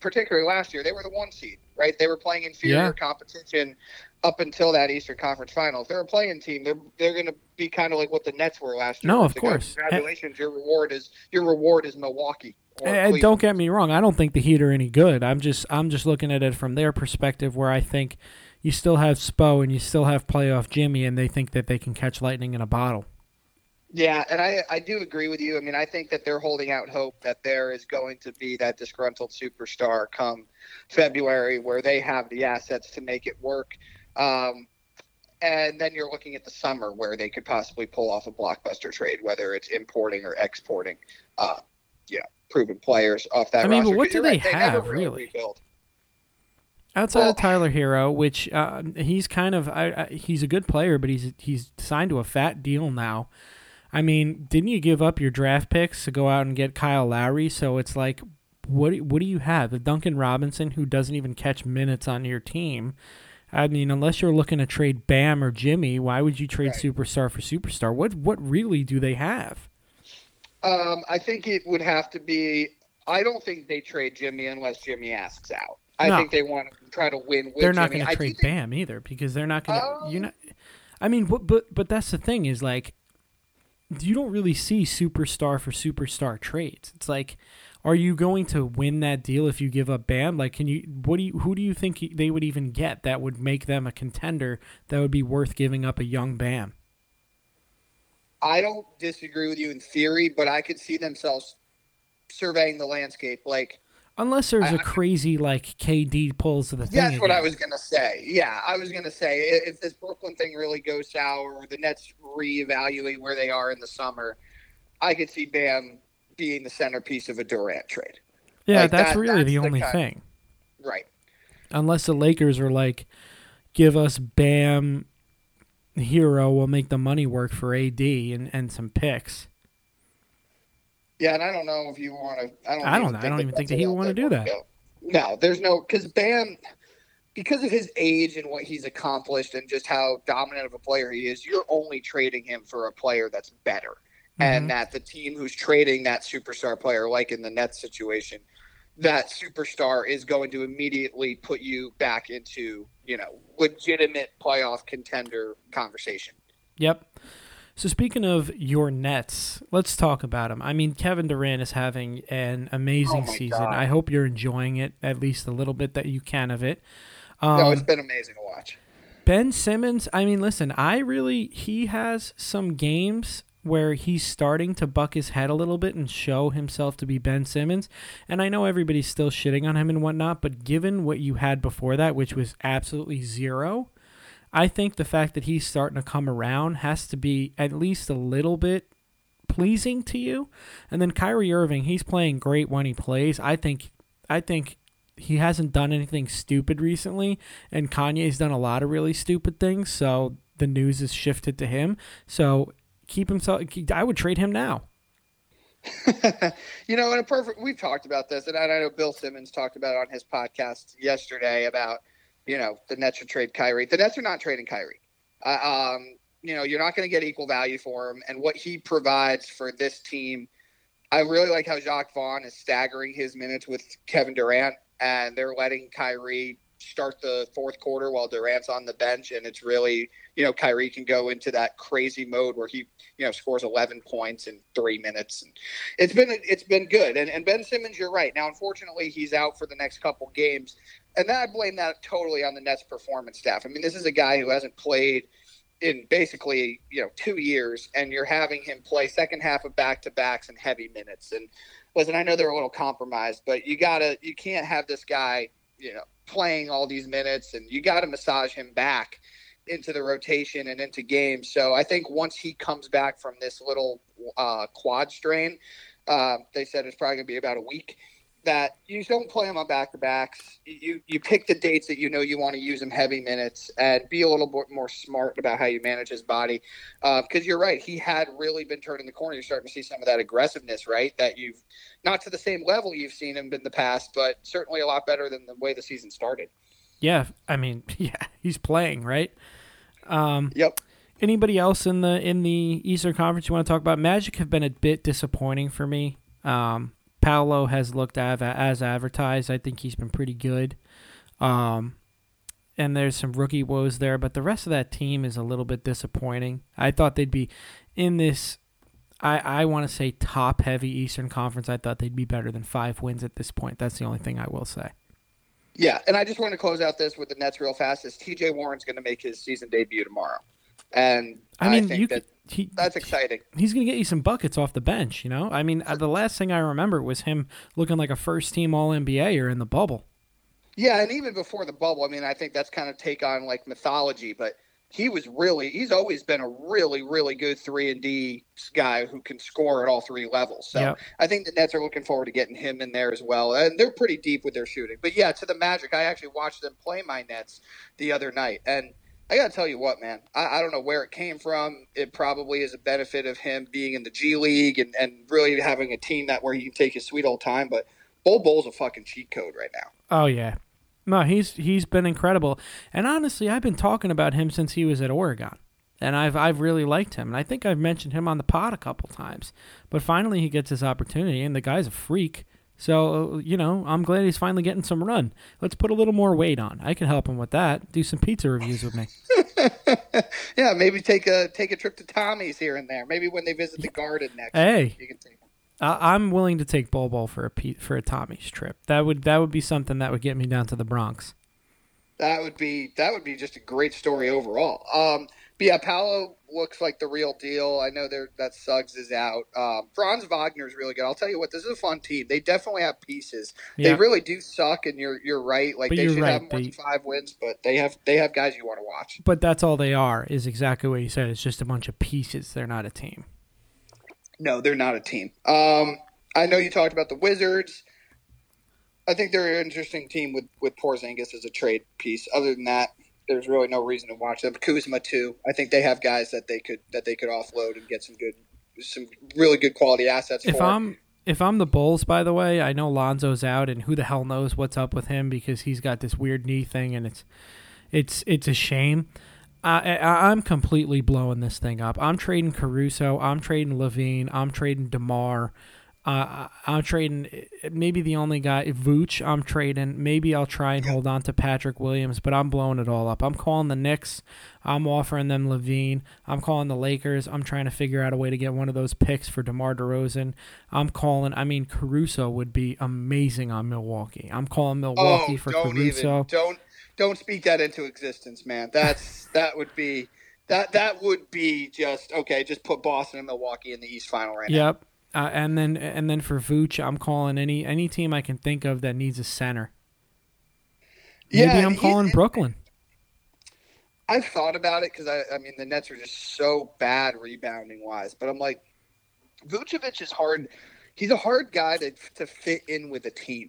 Speaker 1: particularly last year, they were the one seed, right? They were playing inferior yeah. competition up until that Eastern Conference final. If they're a playing team, they're they're going to be kind of like what the Nets were last year.
Speaker 2: No, of course.
Speaker 1: Go, Congratulations, your reward is your reward is Milwaukee.
Speaker 2: And don't get me wrong, I don't think the Heat are any good. I'm just I'm just looking at it from their perspective, where I think you still have Spo and you still have playoff Jimmy, and they think that they can catch lightning in a bottle.
Speaker 1: Yeah, and I, I do agree with you. I mean, I think that they're holding out hope that there is going to be that disgruntled superstar come February where they have the assets to make it work. Um, and then you're looking at the summer where they could possibly pull off a blockbuster trade, whether it's importing or exporting, uh, yeah, proven players off that.
Speaker 2: I mean,
Speaker 1: roster.
Speaker 2: but what do they right, have really? Rebuild. Outside well, of Tyler Herro, which uh, he's kind of I, I, he's a good player, but he's he's signed to a fat deal now. I mean, didn't you give up your draft picks to go out and get Kyle Lowry? So it's like, what what do you have? A Duncan Robinson who doesn't even catch minutes on your team. I mean, unless you're looking to trade Bam or Jimmy, why would you trade right. superstar for superstar? What what really do they have?
Speaker 1: Um, I think it would have to be. I don't think they trade Jimmy unless Jimmy asks out. I no. think they want to try to win.
Speaker 2: they're
Speaker 1: not
Speaker 2: going to trade Bam either because they're not going to. Um, you're not. I mean, but, but but that's the thing is like, you don't really see superstar for superstar trades. It's like, are you going to win that deal if you give up Bam? Like, can you? What do you? Who do you think they would even get that would make them a contender that would be worth giving up a young Bam?
Speaker 1: I don't disagree with you in theory, but I could see themselves surveying the landscape. Like,
Speaker 2: Unless there's a crazy like KD pulls of the thing.
Speaker 1: That's
Speaker 2: again.
Speaker 1: what I was gonna say. Yeah, I was gonna say if this Brooklyn thing really goes sour, or the Nets reevaluate where they are in the summer, I could see Bam being the centerpiece of a Durant trade.
Speaker 2: Yeah, like that's that, really that's the only thing.
Speaker 1: Right.
Speaker 2: Unless the Lakers are like, give us Bam, Herro, we'll make the money work for AD and and some picks.
Speaker 1: Yeah, and I don't know if you want to. I don't.
Speaker 2: I don't. I don't even think that he would want to do that.
Speaker 1: No, there's no because Bam, because of his age and what he's accomplished and just how dominant of a player he is, you're only trading him for a player that's better. and mm-hmm. that the team who's trading that superstar player, like in the Nets situation, that superstar is going to immediately put you back into you know legitimate playoff contender conversation.
Speaker 2: Yep. So speaking of your Nets, let's talk about them. I mean, Kevin Durant is having an amazing
Speaker 1: Oh
Speaker 2: season.
Speaker 1: God.
Speaker 2: I hope you're enjoying it at least a little bit that you can of it.
Speaker 1: no, it's
Speaker 2: um,
Speaker 1: been amazing to watch.
Speaker 2: Ben Simmons, I mean, listen, I really he has some games where he's starting to buck his head a little bit and show himself to be Ben Simmons. And I know everybody's still shitting on him and whatnot, but given what you had before that, which was absolutely zero, I think the fact that he's starting to come around has to be at least a little bit pleasing to you. And then Kyrie Irving, he's playing great when he plays. I think I think he hasn't done anything stupid recently, and Kanye's done a lot of really stupid things. So the news has shifted to him. So keep himself. I would trade him now.
Speaker 1: you know, in a perfect, we've talked about this, and I know Bill Simmons talked about it on his podcast yesterday about, you know, the Nets should trade Kyrie. The Nets are not trading Kyrie. Uh, um, you know, you're not going to get equal value for him, and what he provides for this team. I really like how Jacque Vaughn is staggering his minutes with Kevin Durant, and they're letting Kyrie start the fourth quarter while Durant's on the bench, and it's really, you know, Kyrie can go into that crazy mode where he, you know, scores 11 points in three minutes, and it's been it's been good. And, and Ben Simmons, you're right. Now, unfortunately, he's out for the next couple games, and then I blame that totally on the Nets performance staff. I mean, this is a guy who hasn't played in basically you know two years, and you're having him play second half of back to backs and heavy minutes. And listen, I know they're a little compromised, but you gotta you can't have this guy you know playing all these minutes, and you got to massage him back into the rotation and into games. So I think once he comes back from this little uh, quad strain, uh, they said it's probably to be about a week. That you don't play them on back to backs. You you pick the dates that you know you want to use him heavy minutes and be a little bit more smart about how you manage his body. Because you're right, he had really been turning the corner. You're starting to see some of that aggressiveness, right? That you've not to the same level you've seen him in the past, but certainly a lot better than the way the season started.
Speaker 2: Yeah, I mean, yeah, he's playing right. Um,
Speaker 1: Yep.
Speaker 2: anybody else in the in the Eastern Conference you want to talk about? Magic have been a bit disappointing for me. Um, Paolo has looked av- as advertised. I think he's been pretty good. Um, and there's some rookie woes there, but the rest of that team is a little bit disappointing. I thought they'd be in this. I, I want to say top heavy Eastern Conference. I thought they'd be better than five wins at this point. That's the only thing I will say.
Speaker 1: Yeah, and I just want to close out this with the Nets real fast. Is T.J. Warren's going to make his season debut tomorrow, and
Speaker 2: I mean,
Speaker 1: think
Speaker 2: you
Speaker 1: that
Speaker 2: could, he,
Speaker 1: that's exciting.
Speaker 2: he's going to get you some buckets off the bench, you know? I mean, uh, the last thing I remember was him looking like a first team All NBA or in the bubble.
Speaker 1: Yeah, and even before the bubble, I mean, I think that's kind of take on like mythology, but he was really he's always been a really really good 3 and D guy who can score at all three levels. So
Speaker 2: Yep.
Speaker 1: I think the Nets are looking forward to getting him in there as well. And they're pretty deep with their shooting. But yeah, to the Magic, I actually watched them play my Nets the other night and I got to tell you what, man. I, I don't know where it came from. It probably is a benefit of him being in the G League and, and really having a team that where he can take his sweet old time. But Bol Bol's a fucking cheat code right now.
Speaker 2: Oh yeah. No, he's he's been incredible. And honestly, I've been talking about him since he was at Oregon. And I've I've really liked him. And I think I've mentioned him on the pod a couple times. But finally he gets his opportunity and the guy's a freak. So, you know, I'm glad he's finally getting some run. Let's put a little more weight on. I can help him with that. Do some pizza reviews with me.
Speaker 1: yeah, maybe take a take a trip to Tommy's here and there. Maybe when they visit the garden next.
Speaker 2: Hey.
Speaker 1: you can take.
Speaker 2: I, I'm willing to take Bol for a for a Tommy's trip. That would that would be something that would get me down to the Bronx.
Speaker 1: That would be that would be just a great story overall. Um, but yeah, Paolo looks like the real deal. I know that Suggs is out. Um, Franz Wagner is really good. I'll tell you what, this is a fun team. They definitely have pieces.
Speaker 2: Yeah.
Speaker 1: They really do suck, and you're you're right. Like
Speaker 2: But
Speaker 1: they should
Speaker 2: right,
Speaker 1: have more
Speaker 2: they-
Speaker 1: than five wins, but they have they have guys you want to watch.
Speaker 2: But that's all they are. Is exactly what you said. It's just a bunch of pieces. They're not a team.
Speaker 1: No, they're not a team. Um, I know you talked about the Wizards. I think they're an interesting team with with Porzingis as a trade piece. Other than that, there's really no reason to watch them. Kuzma too. I think they have guys that they could that they could offload and get some good, some really good quality assets
Speaker 2: If
Speaker 1: for.
Speaker 2: I'm if I'm the Bulls, by the way, I know Lonzo's out, and who the hell knows what's up with him because he's got this weird knee thing, and it's it's it's a shame. I, I I'm completely blowing this thing up. I'm trading Caruso. I'm trading LaVine. I'm trading DeMar. Uh, I'm trading maybe the only guy Vooch. I'm trading. Maybe I'll try and hold on to Patrick Williams, but I'm blowing it all up. I'm calling the Knicks. I'm offering them LaVine. I'm calling the Lakers. I'm trying to figure out a way to get one of those picks for DeMar DeRozan. I'm calling. I mean, Caruso would be amazing on Milwaukee. I'm calling Milwaukee
Speaker 1: oh,
Speaker 2: for
Speaker 1: don't
Speaker 2: Caruso.
Speaker 1: Even, don't don't speak that into existence, man. That's that would be that that would be just okay. Just put Boston and Milwaukee in the East Final right
Speaker 2: yep.
Speaker 1: now.
Speaker 2: Yep. Uh, and then and then for Vooch, I'm calling any any team I can think of that needs a center. Maybe
Speaker 1: Yeah,
Speaker 2: I'm calling
Speaker 1: it-
Speaker 2: Brooklyn.
Speaker 1: I've thought about it because I, I mean, the Nets are just so bad rebounding wise. But I'm like, Vucevic is hard. He's a hard guy to to fit in with a team.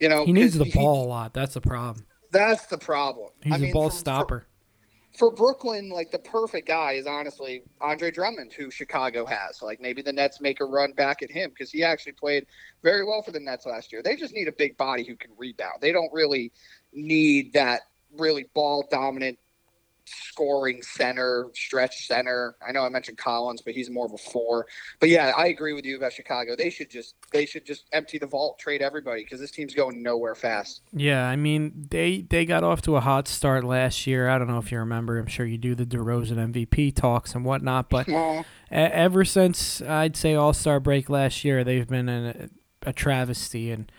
Speaker 1: You know,
Speaker 2: He needs the ball a lot. That's the problem.
Speaker 1: That's the problem.
Speaker 2: He's
Speaker 1: I
Speaker 2: a
Speaker 1: mean,
Speaker 2: ball
Speaker 1: for-
Speaker 2: stopper.
Speaker 1: For Brooklyn, like the perfect guy is honestly Andre Drummond, who Chicago has. Like maybe the Nets make a run back at him because he actually played very well for the Nets last year. They just need a big body who can rebound. They don't really need that really ball dominant scoring center, stretch center. I know I mentioned Collins, but he's more of a four. But yeah, I agree with you about Chicago. They should just they should just empty the vault, trade everybody because this team's going nowhere fast.
Speaker 2: Yeah, I mean they they got off to a hot start last year. I don't know if you remember. I'm sure you do the DeRozan MVP talks and whatnot. But e- ever since I'd say All Star break last year, they've been a, a travesty. And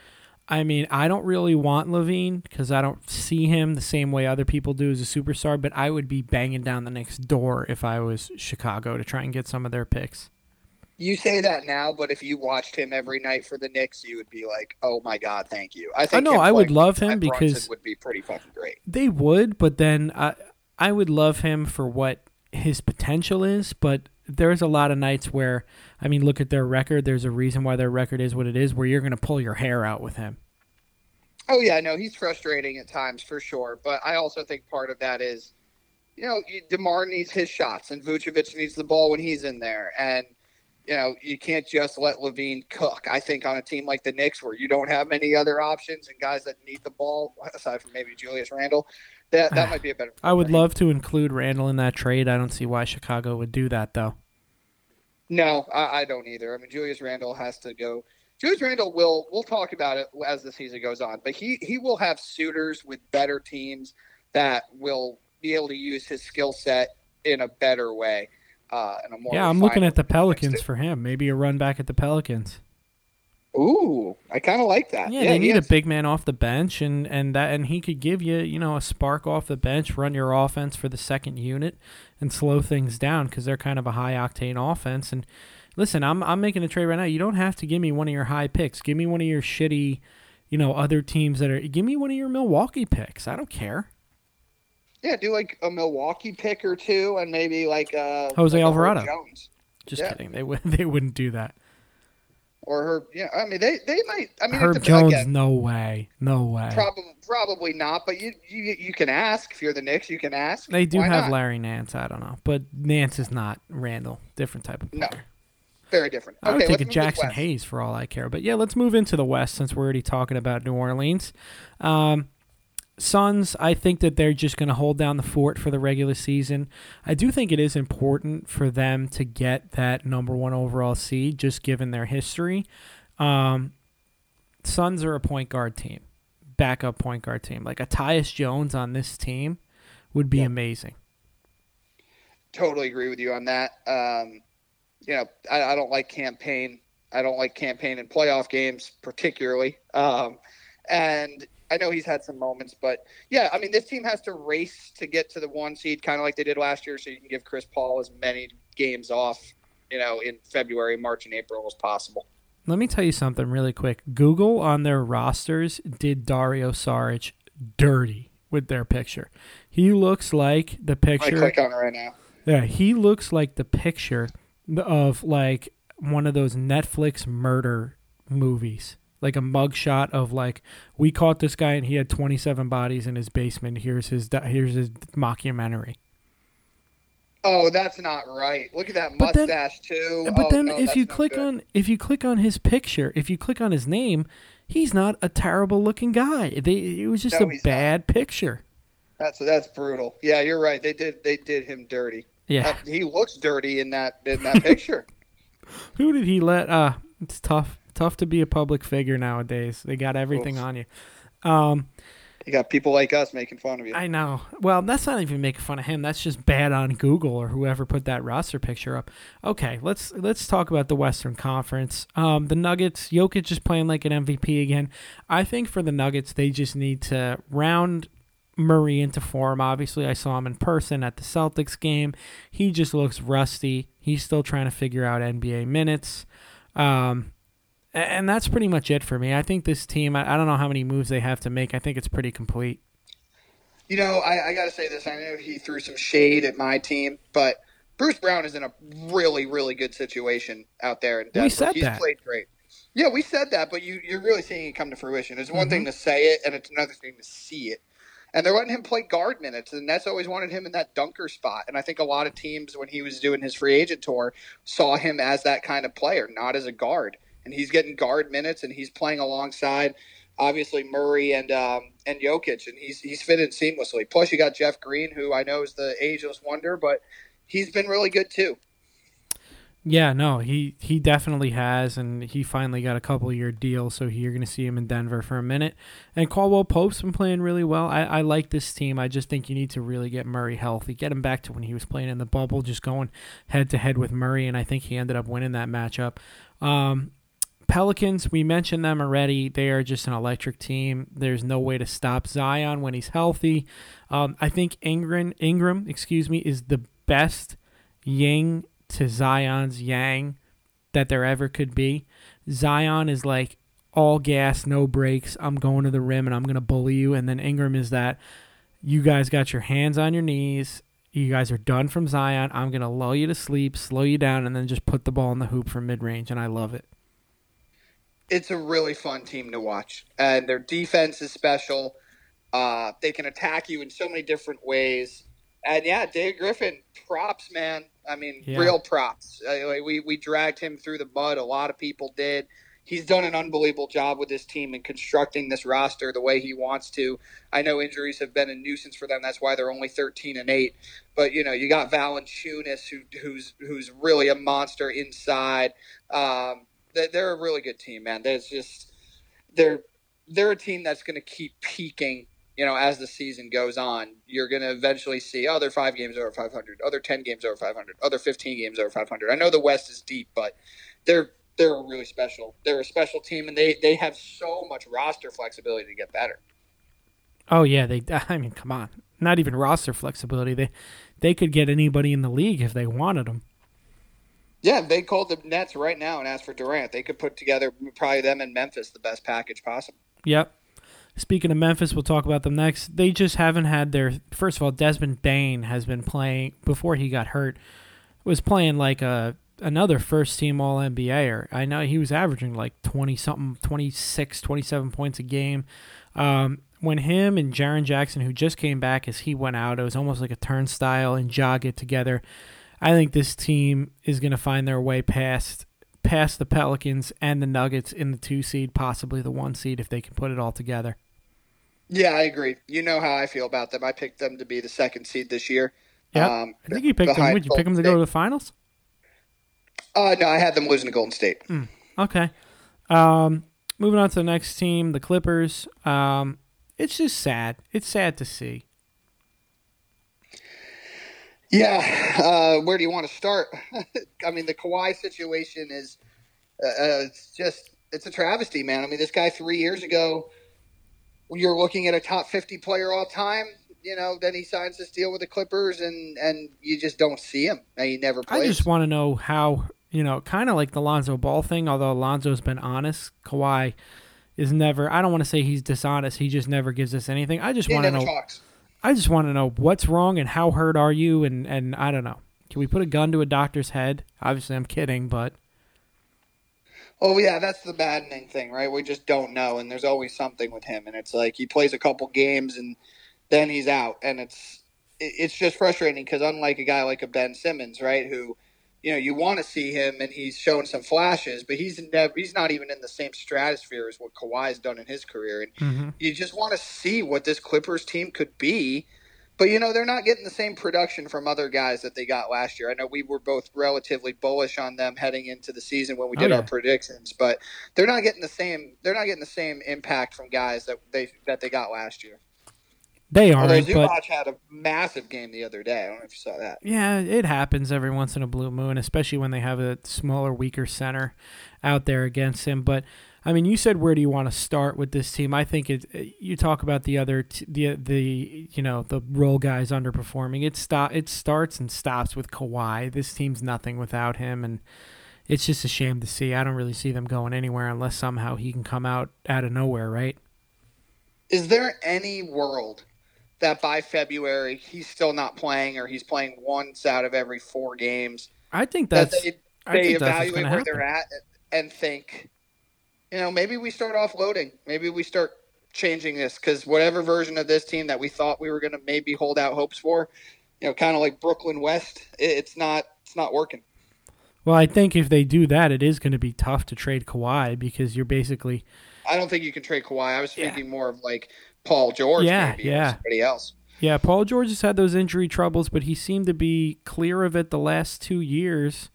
Speaker 2: I mean, I don't really want LaVine because I don't see him the same way other people do as a superstar. But I would be banging down the Knicks door if I was Chicago to try and get some of their picks.
Speaker 1: You say that now, but if you watched him every night for the Knicks, you would be like, "Oh my God, thank you." I think
Speaker 2: know, I would love him because-
Speaker 1: would be pretty fucking great.
Speaker 2: They would, but then I I would love him for what his potential is. But there's a lot of nights where I mean, look at their record. There's a reason why their record is what it is. Where you're going to pull your hair out with him.
Speaker 1: Oh yeah, no, he's frustrating at times for sure, but I also think part of that is, you know, Demar needs his shots, and Vucevic needs the ball when he's in there, and you know, you can't just let LaVine cook. I think on a team like the Knicks, where you don't have many other options and guys that need the ball, aside from maybe Julius Randle, that that might be a better.
Speaker 2: I would love to include Randle in that trade. I don't see why Chicago would do that though.
Speaker 1: No, I, I don't either. I mean, Julius Randle has to go. Julius Randle will. We'll talk about it as the season goes on, but he he will have suitors with better teams that will be able to use his skill set in a better way. Uh, in a more
Speaker 2: Yeah, I'm looking at the. Pelicans for him. Maybe a run back at the Pelicans.
Speaker 1: Ooh, I kind of like that.
Speaker 2: Yeah,
Speaker 1: Yeah,
Speaker 2: they need
Speaker 1: has-
Speaker 2: a big man off the bench, and and that and he could give you you know a spark off the bench, run your offense for the second unit, and slow things down because they're kind of a high octane offense. And listen, I'm I'm making a trade right now. You don't have to give me one of your high picks. Give me one of your shitty, you know, other teams that are. Give me one of your Milwaukee picks. I don't care.
Speaker 1: Yeah, do like a Milwaukee pick or two, and maybe like uh,
Speaker 2: Jose
Speaker 1: like
Speaker 2: Alvarado.
Speaker 1: Jones
Speaker 2: Just
Speaker 1: Yeah.
Speaker 2: kidding. They would they wouldn't do that.
Speaker 1: Or Herb. Yeah, I mean they they might. I mean
Speaker 2: Herb Jones,
Speaker 1: again,
Speaker 2: no way, no way.
Speaker 1: Probably, probably not. But you, you, you can ask if you're the Knicks. You can ask.
Speaker 2: They do
Speaker 1: Why
Speaker 2: have
Speaker 1: not?
Speaker 2: Larry Nance. I don't know, but Nance is not Randle. Different type of player. No.
Speaker 1: Very different.
Speaker 2: I would
Speaker 1: okay,
Speaker 2: take a
Speaker 1: move to the Jaxson
Speaker 2: Hayes for all I care. But yeah, let's move into the West since we're already talking about New Orleans. Um, Suns, I think that they're just going to hold down the fort for the regular season. I do think it is important for them to get that number one overall seed, just given their history. Um, Suns are a point guard team, backup point guard team. Like a Tyus Jones on this team would be
Speaker 1: Yeah.
Speaker 2: amazing.
Speaker 1: Totally agree with you on that. Um, you know, I, I don't like Cam Payne. I don't like Cam Payne in playoff games, particularly. Um, and I know he's had some moments, but yeah, I mean, this team has to race to get to the one seed, kind of like they did last year, so you can give Chris Paul as many games off, you know, in February, March, and April as possible.
Speaker 2: Let me tell you something really quick. Google on their rosters did Dario Saric dirty with their picture. He looks like the
Speaker 1: I
Speaker 2: picture.
Speaker 1: click on it right now.
Speaker 2: Yeah, he looks like the picture of like one of those Netflix murder movies. Like a mugshot of like we caught this guy and he had 27 bodies in his basement. Here's his here's his mockumentary.
Speaker 1: Oh, that's not right. Look at that
Speaker 2: But then-
Speaker 1: mustache too.
Speaker 2: But
Speaker 1: Oh,
Speaker 2: then
Speaker 1: no,
Speaker 2: if you click
Speaker 1: good.
Speaker 2: on if you click on his picture, if you click on his name, he's not a terrible looking guy. They, it was just
Speaker 1: No,
Speaker 2: a
Speaker 1: he's not.
Speaker 2: bad picture.
Speaker 1: That's that's brutal. Yeah, you're right. They did they did him dirty.
Speaker 2: Yeah,
Speaker 1: Uh, he looks dirty in that in that picture.
Speaker 2: who did he let? Uh, it's tough tough to be a public figure nowadays. They got everything
Speaker 1: Oof.
Speaker 2: on you. Um,
Speaker 1: You got people like us making fun of you.
Speaker 2: I know. Well, that's not even making fun of him. That's just bad on Google or whoever put that roster picture up. Okay, let's let's talk about the Western Conference. Um, the Nuggets. Jokic is playing like an MVP again. I think for the Nuggets, they just need to round Murray into form. Obviously, I saw him in person at the Celtics game. He just looks rusty. He's still trying to figure out NBA minutes. Um, and that's pretty much it for me. I think this team, I I don't know how many moves they have to make. I think it's pretty complete.
Speaker 1: You know, I, I got to say this. I know he threw some shade at my team, but Bruce Brown is in a really, really good situation out there in Denver.
Speaker 2: said
Speaker 1: He's
Speaker 2: that.
Speaker 1: played great. Yeah, we said that, but you, you're really seeing it come to fruition. It's one
Speaker 2: Mm-hmm.
Speaker 1: thing to say it, and it's another thing to see it. And they're letting him play guard minutes, and that's always wanted him in that dunker spot. And I think a lot of teams, when he was doing his free agent tour, saw him as that kind of player, not as a guard. And he's getting guard minutes, and he's playing alongside obviously Murray and um, and Jokic, and he's he's fitted seamlessly. Plus, you got Jeff Green, who I know is the ageless wonder, but he's been really good too.
Speaker 2: Yeah, no, he he definitely has, and he finally got a couple year deal, so you're going to see him in Denver for a minute. And Caldwell Pope's been playing really well. I, I like this team. I just think you need to really get Murray healthy, get him back to when he was playing in the bubble, just going head to head with Murray, and I think he ended up winning that matchup. Um, Pelicans, we mentioned them already. They are just an electric team. There's no way to stop Zion when he's healthy. Um, I think Ingram, Ingram, excuse me, is the best Ying to Zion's Yang that there ever could be. Zion is like all gas, no brakes. I'm going to the rim and I'm going to bully you. And then Ingram is that you guys got your hands on your knees. You guys are done from Zion. I'm going to lull you to sleep, slow you down, and then just put the ball in the hoop from mid range. And I love it.
Speaker 1: It's a really fun team to watch, and their defense is special. Uh, they can attack you in so many different ways. And yeah, Dave Griffin, props, man. I mean,
Speaker 2: Yeah.
Speaker 1: real props. Uh, we we dragged him through the mud. A lot of people did. He's done an unbelievable job with this team and constructing this roster the way he wants to. I know injuries have been a nuisance for them. That's why they're only thirteen and eight. But you know, you got Valanciunas, who, who's who's really a monster inside. Um, they're a really good team, man. There's just they're they're a team that's going to keep peaking you know, as the season goes on, you're going to eventually see, other they're five games over 500, other 10 games over 500, other 15 games over 500. I know the West is deep, but they're they're a really special. They're a special team, and they they have so much roster flexibility to get better.
Speaker 2: Oh yeah, they. I mean, come on. Not even roster flexibility. They they could get anybody in the league if they wanted them.
Speaker 1: Yeah, they called the Nets right now and asked for Durant. They could put together probably them and Memphis the best package possible.
Speaker 2: Yep. Speaking of Memphis, we'll talk about them next. They just haven't had their first of all. Desmond Bane has been playing before he got hurt. Was playing like a another first team All NBAer. I know he was averaging like twenty something, 26, 27 points a game. Um, when him and Jaren Jackson, who just came back as he went out, it was almost like a turnstile and jog it together. I think this team is going to find their way past past the Pelicans and the Nuggets in the two seed, possibly the one seed if they can put it all together.
Speaker 1: Yeah, I agree. You know how I feel about them. I picked them to be the second seed this year.
Speaker 2: Yeah,
Speaker 1: Um,
Speaker 2: I think you picked them. Would you pick them to go to the finals?
Speaker 1: Uh, no, I had them losing to Golden State.
Speaker 2: Okay. Um, moving on to the next team, the Clippers. Um, it's just sad. It's sad to see.
Speaker 1: Yeah, uh, where do you want to start? I mean, the Kawhi situation is uh, uh, it's just it's a travesty, man. I mean, this guy three years ago, when you're looking at a top fifty player all time. You know, then he signs this deal with the Clippers, and and you just don't see him. And he never plays.
Speaker 2: I just want to know how you know, kind of like the Lonzo Ball thing. Although Lonzo's been honest, Kawhi is never. I don't want to say he's dishonest. He just never gives us anything. I just want to know.
Speaker 1: talks.
Speaker 2: I just want to know what's wrong and how hurt are you, and and I don't know. Can we put a gun to a doctor's head? Obviously, I'm kidding, but
Speaker 1: Oh yeah, that's the maddening thing, right? We just don't know, and there's always something with him, and it's like he plays a couple games and then he's out, and it's it's just frustrating because unlike a guy like a Ben Simmons, right, who you know you want to see him and he's shown some flashes, but he's never he's not even in the same stratosphere as what Kawhi's done in his career, and
Speaker 2: Mhm.
Speaker 1: you just want to see what this Clippers team could be. But you know they're not getting the same production from other guys that they got last year. I know we were both relatively bullish on them heading into the season when we
Speaker 2: Oh,
Speaker 1: did
Speaker 2: yeah.
Speaker 1: our predictions, but they're not getting the same. They're not getting the same impact from guys that they that they got last year.
Speaker 2: They
Speaker 1: Although
Speaker 2: aren't, but
Speaker 1: Zubac had a massive game the other day. I don't know if you saw that.
Speaker 2: Yeah, it happens every once in a blue moon, especially when they have a smaller, weaker center out there against him. But I mean, you said where do you want to start with this team? I think it. You talk about the other, t- the the you know the role guys underperforming. It stop. It starts and stops with Kawhi. This team's nothing without him, and it's just a shame to see. I don't really see them going anywhere unless somehow he can come out out of nowhere, right?
Speaker 1: Is there any world that by February he's still not playing, or he's playing once out of every four games?
Speaker 2: I think
Speaker 1: That
Speaker 2: that's.
Speaker 1: they,
Speaker 2: I
Speaker 1: they
Speaker 2: think
Speaker 1: evaluate where they're at and think, you know, maybe we start offloading. Maybe we start changing this because whatever version of this team that we thought we were going to maybe hold out hopes for, you know, kind of like Brooklyn West, it, it's not it's not working.
Speaker 2: Well, I think if they do that, it is going to be tough to trade Kawhi because you're basically
Speaker 1: I don't think you can trade Kawhi. I was
Speaker 2: Yeah.
Speaker 1: thinking more of like Paul George,
Speaker 2: Yeah,
Speaker 1: maybe,
Speaker 2: yeah.
Speaker 1: somebody else.
Speaker 2: Yeah, Paul George has had those injury troubles, but he seemed to be clear of it the last two years.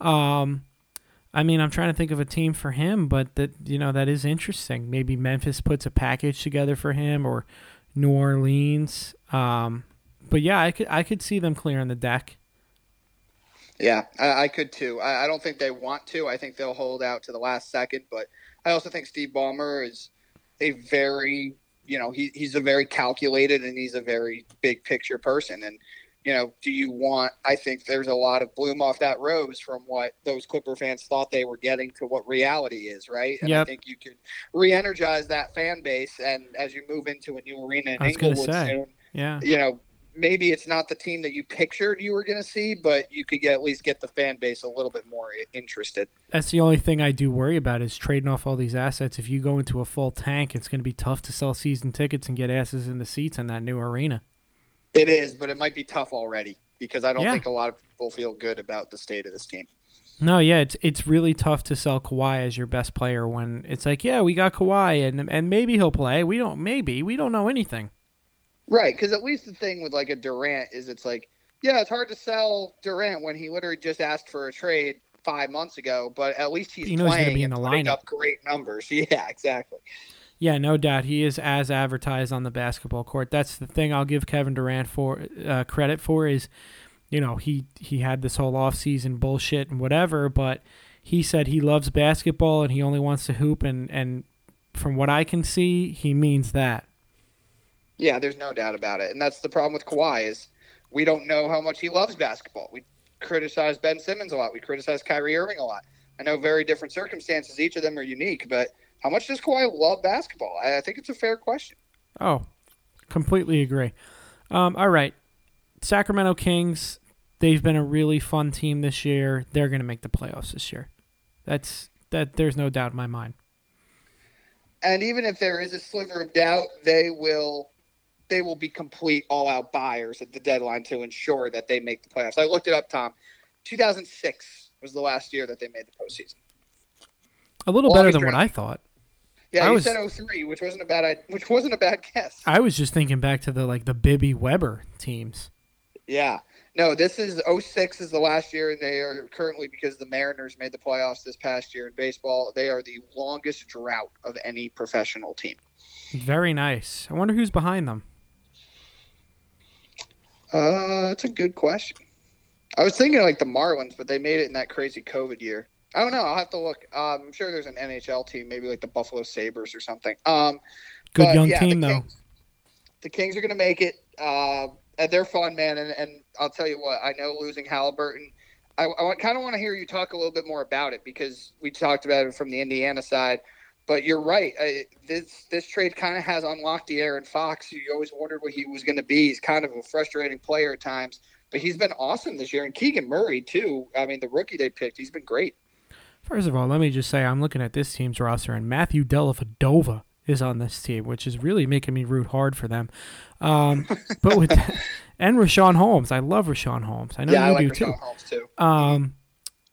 Speaker 2: Um, I mean, I'm trying to think of a team for him, but that you know that is interesting. Maybe Memphis puts a package together for him, or New Orleans. Um, but yeah, I could I could see them clearing the deck.
Speaker 1: Yeah, I, I could too. I, I don't think they want to. I think they'll hold out to the last second. But I also think Steve Ballmer is a very, you know, he, he's a very calculated and he's a very big picture person. And, you know, do you want, I think there's a lot of bloom off that rose from what those Clipper fans thought they were getting to what reality is, right? And I think you could re energize that fan base. And as you move into a new arena in
Speaker 2: I was gonna
Speaker 1: Inglewood soon,
Speaker 2: Yeah,
Speaker 1: you know, maybe it's not the team that you pictured you were going to see, but you could get, at least get the fan base a little bit more interested.
Speaker 2: that's the only thing I do worry about is trading off all these assets. If you go into a full tank, it's going to be tough to sell season tickets and get asses in the seats in that new arena.
Speaker 1: It is, but it might be tough already because I don't
Speaker 2: Yeah.
Speaker 1: think a lot of people feel good about the state of this team.
Speaker 2: No, yeah, it's it's really tough to sell Kawhi as your best player when it's like, yeah, we got Kawhi and and maybe he'll play. We don't maybe we don't know anything.
Speaker 1: Right, because at least the thing with like a Durant is it's like, yeah, it's hard to sell Durant when he literally just asked for a trade five months ago, but at least he's
Speaker 2: You know he's gonna
Speaker 1: playing
Speaker 2: be in
Speaker 1: and
Speaker 2: the lineup.
Speaker 1: up great numbers. Yeah, exactly.
Speaker 2: Yeah, no doubt he is as advertised on the basketball court. That's the thing I'll give Kevin Durant for uh, credit for is, you know, he he had this whole offseason bullshit and whatever, but he said he loves basketball and he only wants to hoop and and from what I can see, he means that.
Speaker 1: Yeah, there's no doubt about it, and that's the problem with Kawhi is we don't know how much he loves basketball. We criticize Ben Simmons a lot. We criticize Kyrie Irving a lot. I know very different circumstances. Each of them are unique, but how much does Kawhi love basketball? I I think it's a fair question.
Speaker 2: Oh, completely agree. Um, all right, Sacramento Kings. They've been a really fun team this year. They're going to make the playoffs this year. That's that. There's no doubt in my mind.
Speaker 1: And even if there is a sliver of doubt, they will they will be complete all out buyers at the deadline to ensure that they make the playoffs. I looked it up, Tom. 2006 was the last year that they made the postseason.
Speaker 2: A little
Speaker 1: Well,
Speaker 2: better than what I thought.
Speaker 1: Yeah,
Speaker 2: I
Speaker 1: you
Speaker 2: was-
Speaker 1: said 03, which wasn't a bad which wasn't a bad guess.
Speaker 2: I was just thinking back to the like the Bibby Webber teams.
Speaker 1: Yeah. No, this is 06 is the last year, and they are currently because the Mariners made the playoffs this past year in baseball. They are the longest drought of any professional team.
Speaker 2: Very nice. I wonder who's behind them.
Speaker 1: Uh, that's a good question. I was thinking like the Marlins, but they made it in that crazy COVID year. I don't know. I'll have to look. Um, I'm sure there's an NHL team, maybe like the Buffalo Sabres or something. Um,
Speaker 2: Good young
Speaker 1: yeah,
Speaker 2: team
Speaker 1: the
Speaker 2: though.
Speaker 1: Kings, the Kings are going to make it. Uh, and they're fun, man. And, and I'll tell you what, I know losing Halliburton. I, I kind of want to hear you talk a little bit more about it because we talked about it from the Indiana side. But you're right. I, this this trade kind of has unlocked De'Aaron Fox. You always wondered what he was going to be. He's kind of a frustrating player at times, but he's been awesome this year. And Keegan Murray too. I mean, the rookie they picked, he's been great.
Speaker 2: First of all, let me just say I'm looking at this team's roster, and Matthew Dellavedova is on this team, which is really making me root hard for them. Um, but with and Richaun Holmes, I love Richaun Holmes. I know
Speaker 1: yeah, I
Speaker 2: you
Speaker 1: like
Speaker 2: do too.
Speaker 1: Holmes too.
Speaker 2: Um,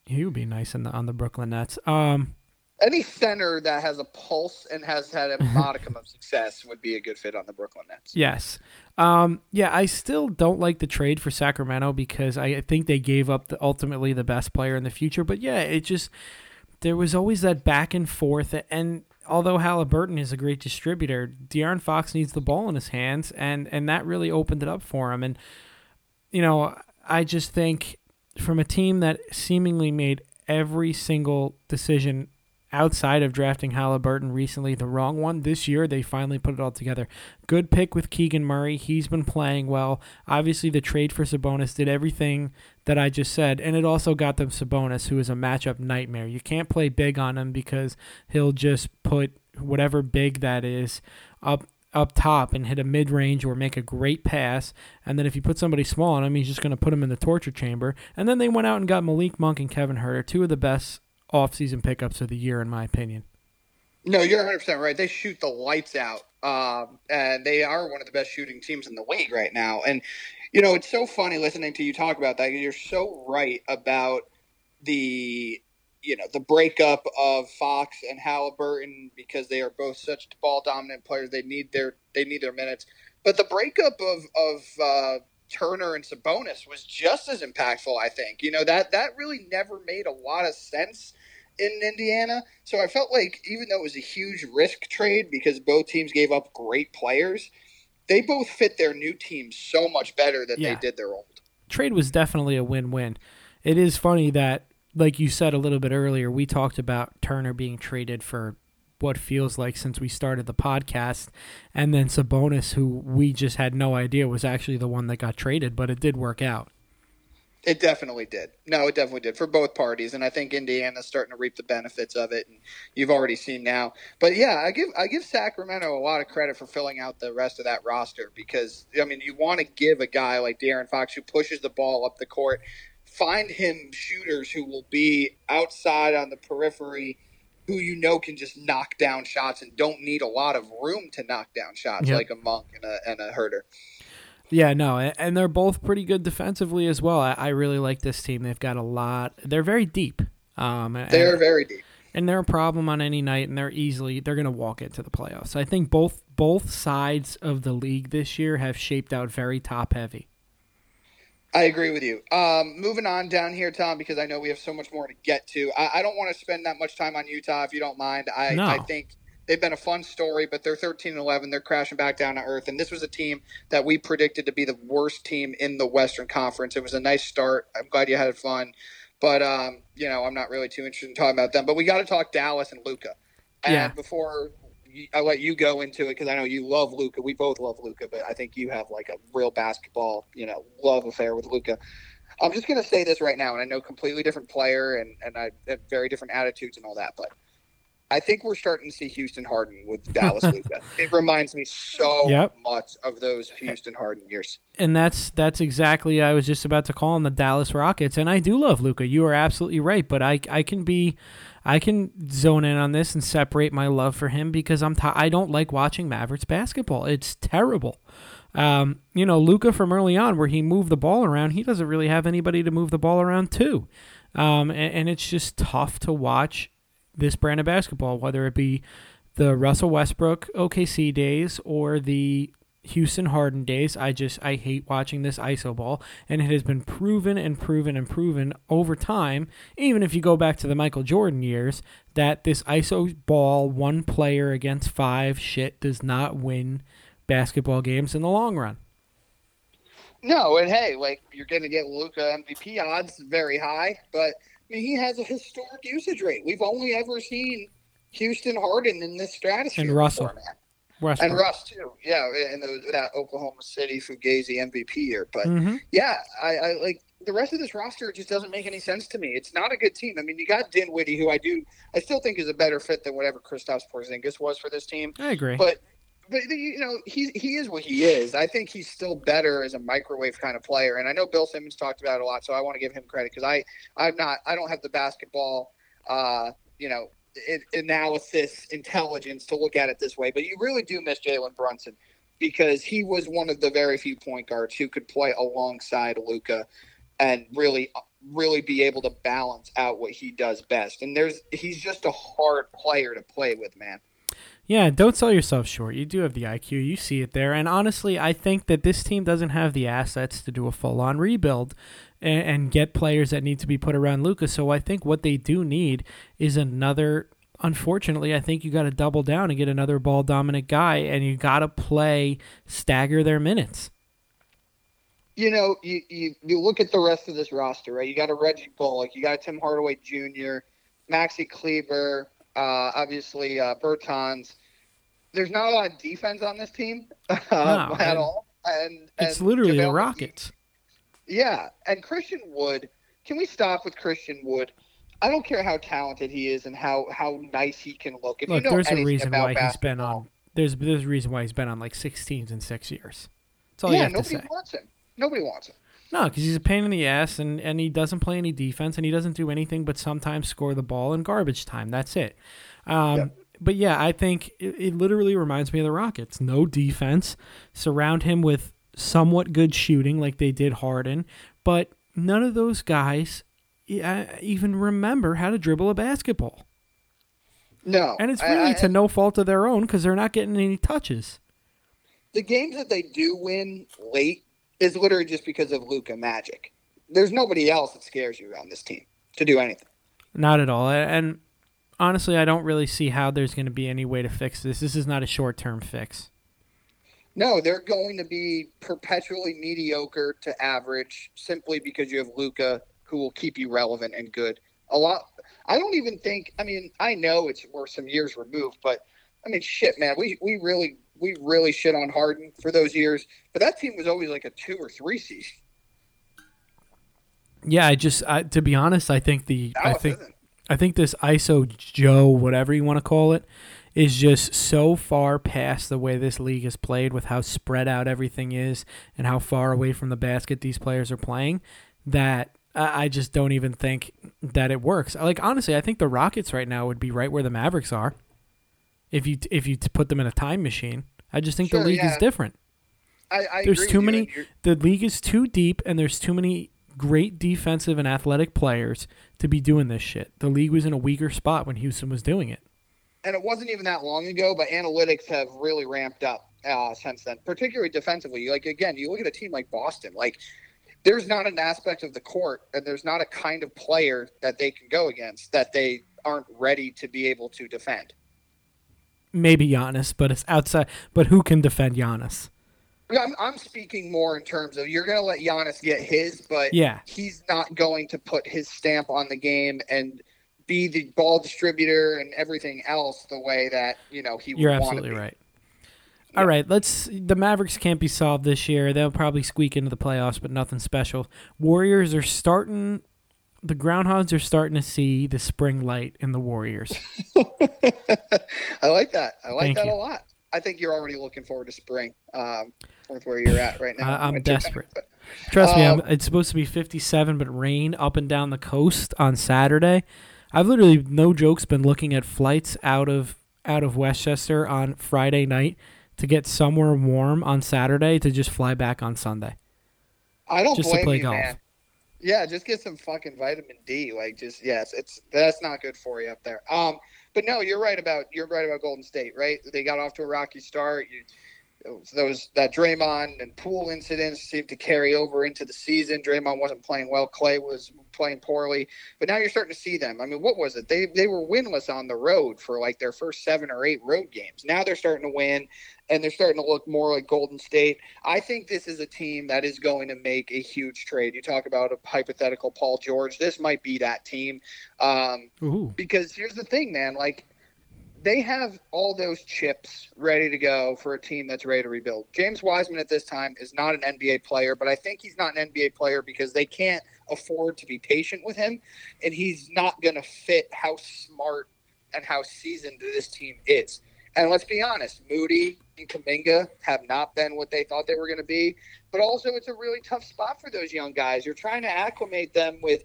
Speaker 2: he would be nice in the, on the Brooklyn Nets. Um,
Speaker 1: any center that has a pulse and has had a modicum of success would be a good fit on the Brooklyn Nets.
Speaker 2: Yes. Um, yeah, I still don't like the trade for Sacramento because I think they gave up the, ultimately the best player in the future. But yeah, it just there was always that back and forth. And although Halliburton is a great distributor, De'Aaron Fox needs the ball in his hands, and and that really opened it up for him. And you know, I just think from a team that seemingly made every single decision outside of drafting Halliburton recently, the wrong one. This year, they finally put it all together. Good pick with Keegan Murray. He's been playing well. Obviously, the trade for Sabonis did everything that I just said, and it also got them Sabonis, who is a matchup nightmare. You can't play big on him because he'll just put whatever big that is up up top and hit a mid range or make a great pass. And then if you put somebody small on him, he's just going to put him in the torture chamber. And then they went out and got Malik Monk and Kevin Huerter, two of the best off-season pickups of the year, in my opinion.
Speaker 1: No, you're 100 percent right. They shoot the lights out, um, and they are one of the best shooting teams in the league right now. And you know, it's so funny listening to you talk about that. You're so right about the you know the breakup of Fox and Halliburton because they are both such ball dominant players. They need their they need their minutes. But the breakup of of uh, Turner and Sabonis was just as impactful. I think you know that that really never made a lot of sense in Indiana. So I felt like even though it was a huge risk trade because both teams gave up great players, they both fit their new teams so much better than yeah. they did their old.
Speaker 2: Trade was definitely a win-win. It is funny that like you said a little bit earlier, we talked about Turner being traded for what feels like since we started the podcast, and then Sabonis, who we just had no idea was actually the one that got traded, but it did work out.
Speaker 1: It definitely did. No, it definitely did for both parties, and I think Indiana's starting to reap the benefits of it, and you've already seen now. But yeah, I give I give Sacramento a lot of credit for filling out the rest of that roster because I mean you want to give a guy like De'Aaron Fox who pushes the ball up the court, find him shooters who will be outside on the periphery, who you know can just knock down shots and don't need a lot of room to knock down shots yep. like a Monk and a and a Huerter.
Speaker 2: Yeah, no, and they're both pretty good defensively as well. I, really like this team. They've got a lot. They're very deep. Um,
Speaker 1: they're very deep,
Speaker 2: and they're a problem on any night. And they're easily they're going to walk into the playoffs. I think both both sides of the league this year have shaped out very top heavy.
Speaker 1: I agree with you. Um, moving on down here, Tom, because I know we have so much more to get to. I, I don't want to spend that much time on Utah, if you don't mind. I, no. I think they've been a fun story, but they're 13 and 11. They're crashing back down to earth. And this was a team that we predicted to be the worst team in the Western Conference. It was a nice start. I'm glad you had fun. But, um, you know, I'm not really too interested in talking about them. But we got to talk Dallas and Luka. And yeah. before I let you go into it because I know you love Luka. We both love Luka, but I think you have like a real basketball, you know, love affair with Luka. I'm just going to say this right now, and I know completely different player and and I have very different attitudes and all that, but I think we're starting to see Houston Harden with Dallas Luka. It reminds me so yep. much of those Houston Harden years.
Speaker 2: And that's that's exactly I was just about to call them the Dallas Rockets, and I do love Luka. You are absolutely right, but I I can be I can zone in on this and separate my love for him because I'm t- I don't like watching Mavericks basketball. It's terrible. Um, you know, Luka from early on, where he moved the ball around, he doesn't really have anybody to move the ball around to. Um, and, and it's just tough to watch this brand of basketball, whether it be the Russell Westbrook OKC days or the Houston Harden days. I just I hate watching this ISO ball, and it has been proven and proven and proven over time. Even if you go back to the Michael Jordan years, that this ISO ball, one player against five, shit does not win basketball games in the long run.
Speaker 1: No, and hey, like you're to get Luka MVP odds very high, but I mean, he has a historic usage rate. We've only ever seen Houston Harden in this stratosphere.
Speaker 2: And Russell.
Speaker 1: Before, and Russ too, yeah, the, that Oklahoma City Fugazi MVP year. But mm-hmm. yeah, I, I like the rest of this roster just doesn't make any sense to me. It's not a good team. I mean, you got Dinwiddie, who I do, I still think is a better fit than whatever Kristaps Porzingis was for this team.
Speaker 2: I agree,
Speaker 1: but but you know he he is what he is. I think he's still better as a microwave kind of player, and I know Bill Simmons talked about it a lot, so I want to give him credit because I I'm not I don't have the basketball uh you know analysis intelligence to look at it this way, but you really do miss Jalen Brunson because he was one of the very few point guards who could play alongside Luka and really really be able to balance out what he does best. And there's he's just a hard player to play with, man.
Speaker 2: Yeah, don't sell yourself short. You do have the IQ. You see it there. And honestly, I think that this team doesn't have the assets to do a full on rebuild and, and, get players that need to be put around Lucas. So I think what they do need is another. Unfortunately, I think you got to double down and get another ball dominant guy, and you got to play stagger their minutes.
Speaker 1: You know, you, you you look at the rest of this roster, right? You got a Reggie Bullock, you got Tim Hardaway Jr., Maxi Kleber, uh, obviously uh, Bertans. There's not a lot of defense on this team no, at all, and,
Speaker 2: it's literally the Rockets.
Speaker 1: Yeah, and Christian Wood. Can we stop with Christian Wood? I don't care how talented he is and how, how nice he can look. If
Speaker 2: look,
Speaker 1: you know
Speaker 2: there's a reason why he's been on. There's there's a reason why he's been on like 16s in six years. That's all
Speaker 1: yeah,
Speaker 2: you have to say.
Speaker 1: Nobody wants him. Nobody wants him.
Speaker 2: No, because he's a pain in the ass, and, and he doesn't play any defense, and he doesn't do anything but sometimes score the ball in garbage time. That's it. Um, yep. But yeah, I think it, it literally reminds me of the Rockets. No defense. Surround him with somewhat good shooting, like they did Harden, but none of those guys uh, even remember how to dribble a basketball.
Speaker 1: No,
Speaker 2: and it's really I, I, to no fault of their own because they're not getting any touches.
Speaker 1: The games that they do win late is literally just because of Luka Magic. There's nobody else that scares you on this team to do anything.
Speaker 2: Not at all. And honestly, I don't really see how there's going to be any way to fix this. This is not a short term fix.
Speaker 1: No, they're going to be perpetually mediocre to average simply because you have Luka who will keep you relevant and good. A lot. I don't even think. I mean, I know it's we're some years removed, but I mean, shit, man. We we really we really shit on Harden for those years, but that team was always like a two or three seed.
Speaker 2: Yeah, I just I, to be honest, I think the I think. I think this ISO Joe, whatever you want to call it, is just so far past the way this league is played with how spread out everything is and how far away from the basket these players are playing that I just don't even think that it works. Like honestly, I think the Rockets right now would be right where the Mavericks are. If you if you put them in a time machine, I just think sure, the league yeah. is different.
Speaker 1: I, I
Speaker 2: there's too many. The league is too deep, and there's too many great defensive and athletic players to be doing this shit. The league was in a weaker spot when Houston was doing it.
Speaker 1: And it wasn't even that long ago, but analytics have really ramped up uh, since then, particularly defensively. Like, again, you look at a team like Boston, like, there's not an aspect of the court and there's not a kind of player that they can go against that they aren't ready to be able to defend.
Speaker 2: Maybe Giannis, but it's outside. But who can defend Giannis?
Speaker 1: I'm, I'm speaking more in terms of you're going to let Giannis get his, but
Speaker 2: yeah.
Speaker 1: he's not going to put his stamp on the game and be the ball distributor and everything else the way that you know he.
Speaker 2: You're absolutely right. Yeah. All right, let's. The Mavericks can't be solved this year. They'll probably squeak into the playoffs, but nothing special. Warriors are starting. The Groundhogs are starting to see the spring light in the Warriors.
Speaker 1: I like that. I like
Speaker 2: Thank
Speaker 1: that
Speaker 2: you.
Speaker 1: a lot. I think you're already looking forward to spring. Um, with where you're at right now.
Speaker 2: I, am desperate. But, Trust um, me, I'm, it's supposed to be 57, but rain up and down the coast on Saturday. I've literally, no jokes, been looking at flights out of out of Westchester on Friday night to get somewhere warm on Saturday to just fly back on Sunday.
Speaker 1: I don't
Speaker 2: just
Speaker 1: blame
Speaker 2: to play
Speaker 1: you,
Speaker 2: golf.
Speaker 1: man. Yeah, just get some fucking vitamin D. Like, just yes, it's that's not good for you up there. Um, but no, you're right about you're right about Golden State. Right, they got off to a rocky start. You those that Draymond and Poole incidents seemed to carry over into the season. Draymond wasn't playing well. Clay was playing poorly, but now you're starting to see them. I mean, what was it? They they were winless on the road for like their first seven or eight road games. Now they're starting to win, and they're starting to look more like Golden State. I think this is a team that is going to make a huge trade. You talk about a hypothetical Paul George. This might be that team, um, because here's the thing, man. Like they have all those chips ready to go for a team that's ready to rebuild. James Wiseman at this time is not an NBA player, but I think he's not an NBA player because they can't afford to be patient with him, and he's not going to fit how smart and how seasoned this team is. And let's be honest, Moody and Kuminga have not been what they thought they were going to be, but also it's a really tough spot for those young guys. You're trying to acclimate them with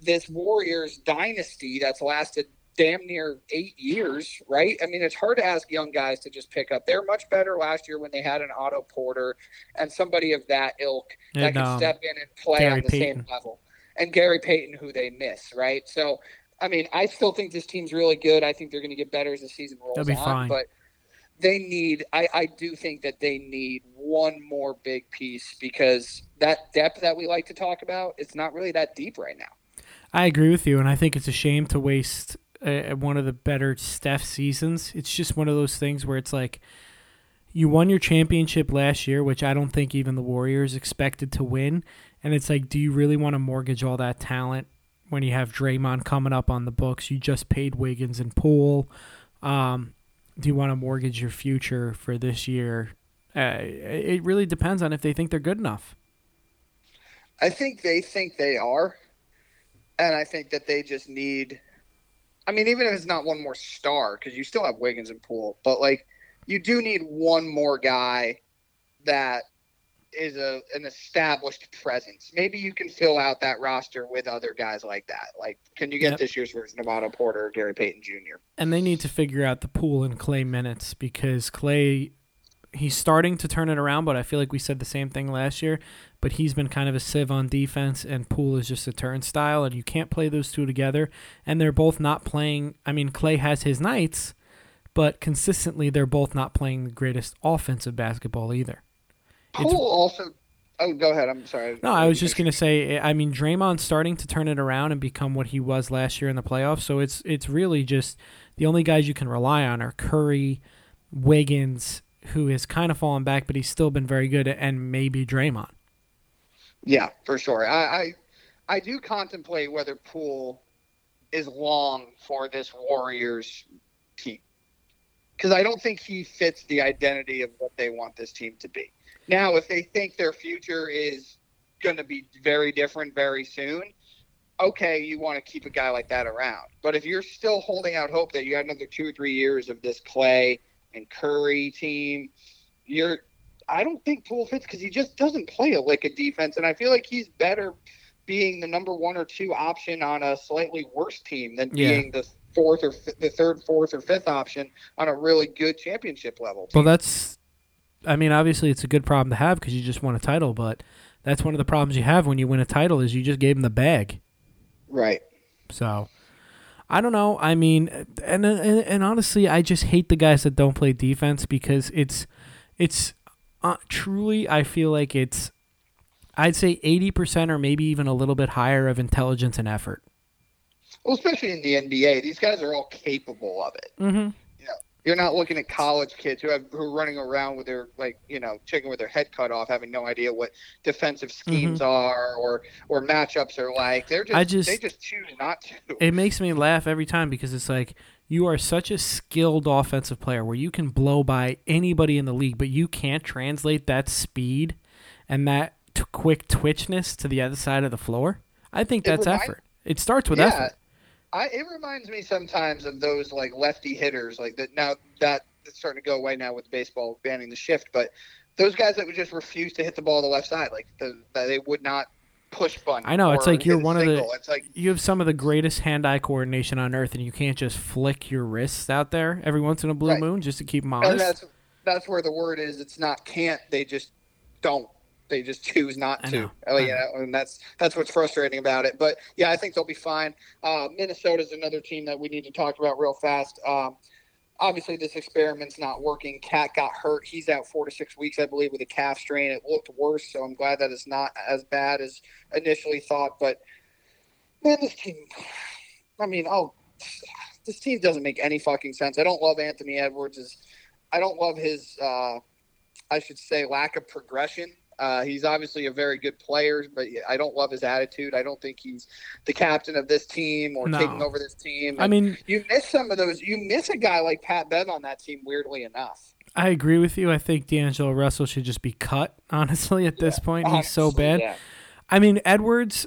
Speaker 1: this Warriors dynasty that's lasted damn near eight years, right? I mean, it's hard to ask young guys to just pick up. They're much better last year when they had an Otto Porter and somebody of that ilk
Speaker 2: and,
Speaker 1: that can
Speaker 2: um,
Speaker 1: step in and play
Speaker 2: Gary
Speaker 1: on the
Speaker 2: Payton.
Speaker 1: same level. and Gary Payton, who they miss, right? So, I mean, I still think this team's really good. I think they're going to get better as the season rolls on.
Speaker 2: fine.
Speaker 1: But they need, I, I do think that they need one more big piece because that depth that we like to talk about, it's not really that deep right now.
Speaker 2: I agree with you, and I think it's a shame to waste uh, one of the better Steph seasons. It's just one of those things where it's like you won your championship last year, which I don't think even the Warriors expected to win, and it's like, do you really want to mortgage all that talent when you have Draymond coming up on the books? You just paid Wiggins and Poole. Um, do you want to mortgage your future for this year? Uh, it really depends on if they think they're good enough.
Speaker 1: I think they think they are. And I think that they just need. I mean, even if it's not one more star, because you still have Wiggins and Poole, but like you do need one more guy that is a an established presence. Maybe you can fill out that roster with other guys like that. Like, can you get
Speaker 2: Yep.
Speaker 1: this year's version of Otto Porter or Gary Payton Jr.?
Speaker 2: and they need to figure out the Poole and Clay minutes because Clay he's starting to turn it around, but I feel like we said the same thing last year. But he's been kind of a sieve on defense, and Poole is just a turnstile, and you can't play those two together. And they're both not playing. I mean, Clay has his nights, but consistently they're both not playing the greatest offensive basketball either. It's-
Speaker 1: Poole also. Oh, go ahead. I'm sorry.
Speaker 2: No, I was just gonna say. Eh, I mean, Draymond's starting to turn it around and become what he was last year in the playoffs. So it's it's really just the only guys you can rely on are Curry, Wiggins, who has kind of fallen back, but he's still been very good, and maybe Draymond.
Speaker 1: Yeah, for sure. I, I I do contemplate whether Poole is long for this Warriors team because I don't think he fits the identity of what they want this team to be. Now, if they think their future is going to be very different very soon, okay, you want to keep a guy like that around. But if you're still holding out hope that you got another two or three years of this Clay and Curry team, you're I don't think Poole fits because he just doesn't play a lick of defense, and I feel like he's better being the number one or two option on a slightly worse team than
Speaker 2: Yeah.
Speaker 1: being the fourth or fi- the third, fourth, or fifth option on a really good championship level.
Speaker 2: Well, that's. I mean, obviously, it's a good problem to have because you just won a title, but that's one of the problems you have when you win a title is you just gave him the bag.
Speaker 1: right.
Speaker 2: So I don't know. I mean, and, and and honestly, I just hate the guys that don't play defense because it's it's uh, truly I feel like it's I'd say 80% or maybe even a little bit higher of intelligence and effort.
Speaker 1: Well, especially in the NBA, these guys are all capable of it.
Speaker 2: Mhm.
Speaker 1: You're not looking at college kids who have who are running around with their like you know chicken with their head cut off, having no idea what defensive schemes are or or matchups are like. They're just,
Speaker 2: Mm-hmm. I just-
Speaker 1: they just choose not to.
Speaker 2: It makes me laugh every time because it's like you are such a skilled offensive player where you can blow by anybody in the league, but you can't translate that speed and that t- quick twitchness to the other side of the floor. I think
Speaker 1: It
Speaker 2: that's
Speaker 1: remind-
Speaker 2: effort. It starts with
Speaker 1: yeah,
Speaker 2: effort.
Speaker 1: I it reminds me sometimes of those like lefty hitters like that. Now that it's starting to go away now with baseball banning the shift, but those guys that would just refuse to hit the ball to the left side, like the, that they would not push bunt.
Speaker 2: I know, it's like you're one of the-
Speaker 1: It's like
Speaker 2: You have some of the greatest hand-eye coordination on earth, and you can't just flick your wrists out there every once in a blue
Speaker 1: Right.
Speaker 2: moon just to keep them
Speaker 1: and that's that's where the word is. It's not can't. They just don't. They just choose not
Speaker 2: I
Speaker 1: to.
Speaker 2: know.
Speaker 1: Oh yeah, and that's that's what's frustrating about it. But yeah, I think they'll be fine. Uh, Minnesota's another team that we need to talk about real fast. Um, obviously, this experiment's not working. KAT got hurt. He's out four to six weeks, I believe, with a calf strain. It looked worse, so I'm glad that it's not as bad as initially thought. But man, this team. I mean, oh, this team doesn't make any fucking sense. I don't love Anthony Edwards. I don't love his, uh, I should say, lack of progression. Uh, he's obviously a very good player, but I don't love his attitude. I don't think he's the captain of this team or
Speaker 2: No.
Speaker 1: taking over this team.
Speaker 2: I mean,
Speaker 1: you miss some of those. You miss a guy like Pat Bev on that team. Weirdly enough,
Speaker 2: I agree with you. I think D'Angelo Russell should just be cut. Honestly, at this point, he's so bad.
Speaker 1: yeah.
Speaker 2: I mean, Edwards.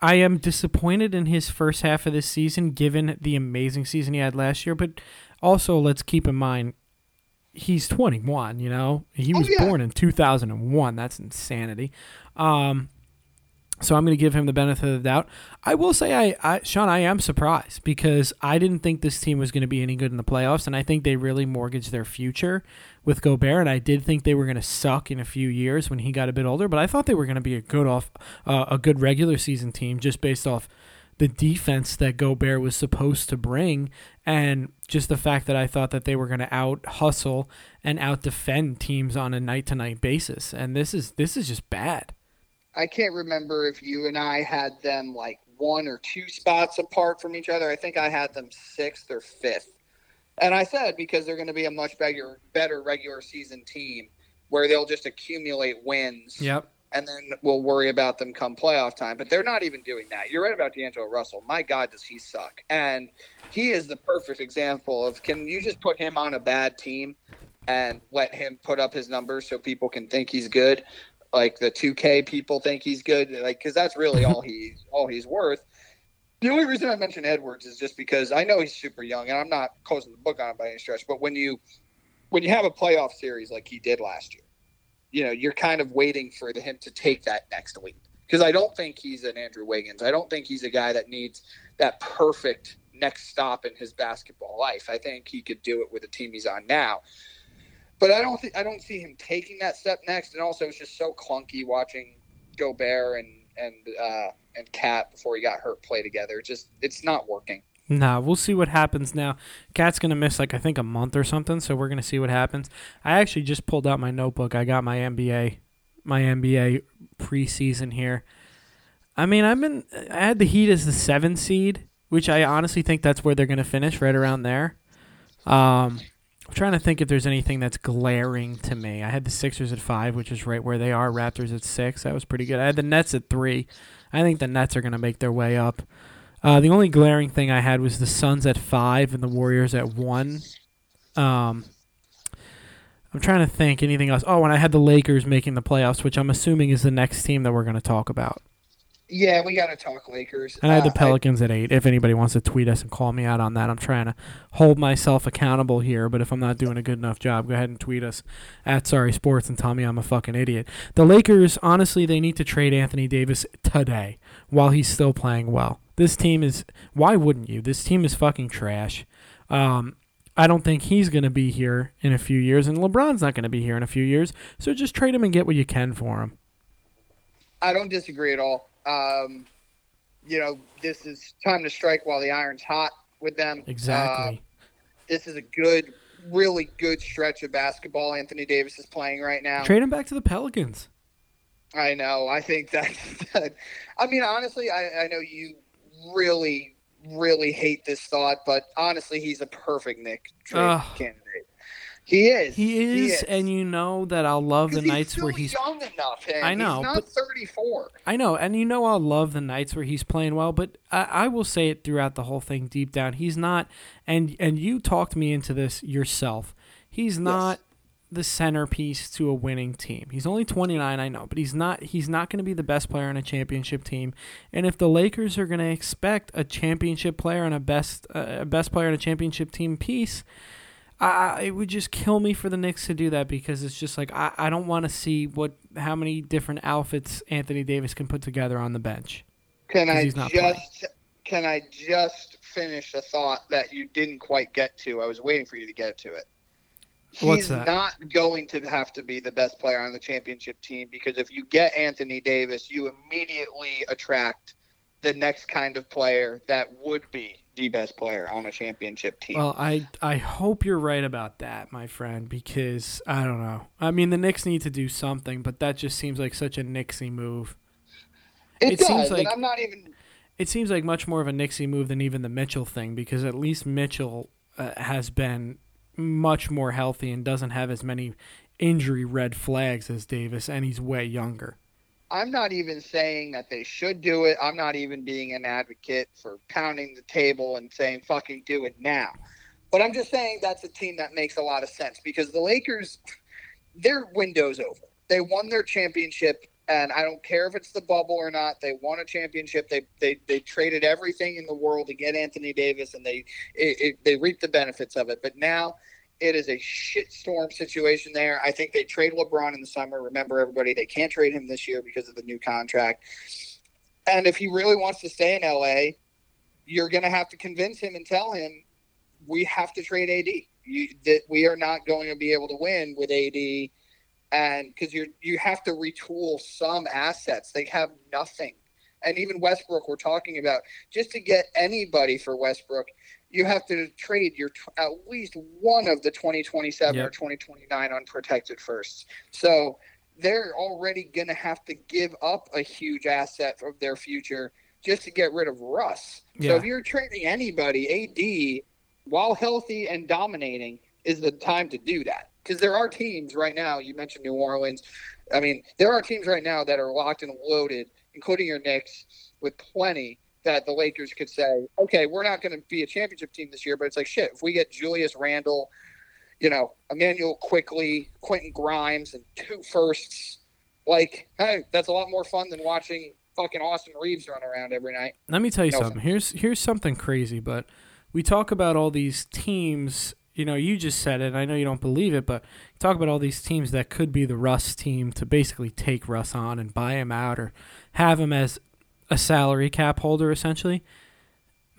Speaker 2: I am disappointed in his first half of this season, given the amazing season he had last year. But also, let's keep in mind, he's 21. You know, he
Speaker 1: Oh,
Speaker 2: was
Speaker 1: yeah.
Speaker 2: born in 2001. That's insanity. Um, So I'm going to give him the benefit of the doubt. I will say, I, I Sean, I am surprised because I didn't think this team was going to be any good in the playoffs, and I think they really mortgaged their future with Gobert. And I did think they were going to suck in a few years when he got a bit older, but I thought they were going to be a good off, uh, a good regular season team just based off the defense that Gobert was supposed to bring, and just the fact that I thought that they were going to out hustle and out defend teams on a night to night basis. And this is this is just bad.
Speaker 1: I can't remember if you and I had them like one or two spots apart from each other. I think I had them sixth or fifth. And I said because they're going to be a much better better regular season team where they'll just accumulate wins.
Speaker 2: Yep.
Speaker 1: And then we'll worry about them come playoff time. But they're not even doing that. You're right about D'Angelo Russell. My God, does he suck? And he is the perfect example of can you just put him on a bad team and let him put up his numbers so people can think he's good? like the 2K people think he's good, like because that's really all he's all he's worth. The only reason I mention Edwards is just because I know he's super young, and I'm not closing the book on him by any stretch. But when you when you have a playoff series like he did last year, you know you're kind of waiting for the, him to take that next leap. Because I don't think he's an Andrew Wiggins. I don't think he's a guy that needs that perfect next stop in his basketball life. I think he could do it with the team he's on now but I don't think I don't see him taking that step next. And also, it's just so clunky watching Gobert and and uh, and KAT before he got hurt play together. It's just it's not working.
Speaker 2: Nah, we'll see what happens now. KAT's gonna miss like I think a month or something, so we're gonna see what happens. I actually just pulled out my notebook. I got my NBA my NBA preseason here. I mean, I've been I had the Heat as the seven seed, which I honestly think that's where they're gonna finish, right around there. Um, I'm trying to think if there's anything that's glaring to me. I had the Sixers at five, which is right where they are. Raptors at six. That was pretty good. I had the Nets at three. I think the Nets are to make their way up. Uh, the only glaring thing I had was the Suns at five and the Warriors at one. Um, I'm trying to think anything else. Oh, and I had the Lakers making the playoffs, which I'm assuming is the next team that we're going to talk about.
Speaker 1: Yeah, we got to talk Lakers.
Speaker 2: And I had the uh, Pelicans I, at eight. If anybody wants to tweet us and call me out on that, I'm trying to hold myself accountable here. But if I'm not doing a good enough job, go ahead and tweet us at Sorry Sports and tell me I'm a fucking idiot. The Lakers, honestly, they need to trade Anthony Davis today while he's still playing well. This team is. Why wouldn't you? This team is fucking trash. Um, I don't think he's going to be here in a few years, and LeBron's not going to be here in a few years. So just trade him and get what you can for him.
Speaker 1: I don't disagree at all. Um, you know, this is time to strike while the iron's hot with them.
Speaker 2: Exactly.
Speaker 1: Uh, this is a good, really good stretch of basketball Anthony Davis is playing right now.
Speaker 2: Trade him back to the Pelicans.
Speaker 1: I know. I think that's. I mean, honestly, I, I know you really, really hate this thought, but honestly, he's a perfect Knick trade uh, candidate. He is.
Speaker 2: He is, he is, and you know that I'll love the nights where he's
Speaker 1: young enough.
Speaker 2: I know,
Speaker 1: he's not thirty-four.
Speaker 2: I know, and you know I'll love the nights where he's playing well. But I, I, will say it throughout the whole thing, deep down, he's not. And and you talked me into this yourself. He's not yes. The centerpiece to a winning team. He's only twenty-nine, I know, but he's not. He's not going to be the best player on a championship team. And if the Lakers are going to expect a championship player and a best uh, best player on a championship team piece I, it would just kill me for the Knicks to do that because it's just like I, I don't want to see what how many different outfits Anthony Davis can put together on the bench.
Speaker 1: Can I just playing. can I just finish a thought that you didn't quite get to? I was waiting for you to get to it. He's not going to have to be the best player on the championship team because if you get Anthony Davis, you immediately attract the next kind of player that would be the best player on a championship team.
Speaker 2: Well, I I hope you're right about that, my friend, because I don't know. I mean, the Knicks need to do something, but that just seems like such a Knicksy move.
Speaker 1: It, it does, seems like I'm not even.
Speaker 2: It seems like much more of a Knicksy move than even the Mitchell thing, because at least Mitchell uh, has been much more healthy and doesn't have as many injury red flags as Davis, and he's way younger.
Speaker 1: I'm not even saying that they should do it. I'm not even being an advocate for pounding the table and saying fucking do it now. But I'm just saying that's a team that makes a lot of sense because the Lakers, their window's over. They won their championship, and I don't care if it's the bubble or not. They won a championship. They they, they traded everything in the world to get Anthony Davis, and they it, it, they reaped the benefits of it. But now it is a shitstorm situation there. I think they trade LeBron in the summer. Remember, everybody, they can't trade him this year because of the new contract. And if he really wants to stay in LA, you're going to have to convince him and tell him we have to trade AD. You, that we are not going to be able to win with AD, and because you you have to retool some assets. They have nothing, and even Westbrook, we're talking about just to get anybody for Westbrook, you have to trade your at least one of the 2027 yep. or 2029 unprotected firsts. So they're already going to have to give up a huge asset of their future just to get rid of Russ. Yeah. So if you're trading anybody, AD, while healthy and dominating, is the time to do that. Because there are teams right now, you mentioned New Orleans. I mean, there are teams right now that are locked and loaded, including your Knicks, with plenty that the Lakers could say, okay, we're not going to be a championship team this year, but it's like, shit, if we get Julius Randle, you know, Immanuel Quickley, Quentin Grimes, and two firsts, like, hey, that's a lot more fun than watching fucking Austin Reaves run around every night.
Speaker 2: Let me tell you no something. Sense. Here's here's something crazy, but we talk about all these teams. You know, you just said it. I know you don't believe it, but talk about all these teams that could be the Russ team to basically take Russ on and buy him out or have him as a salary cap holder, essentially.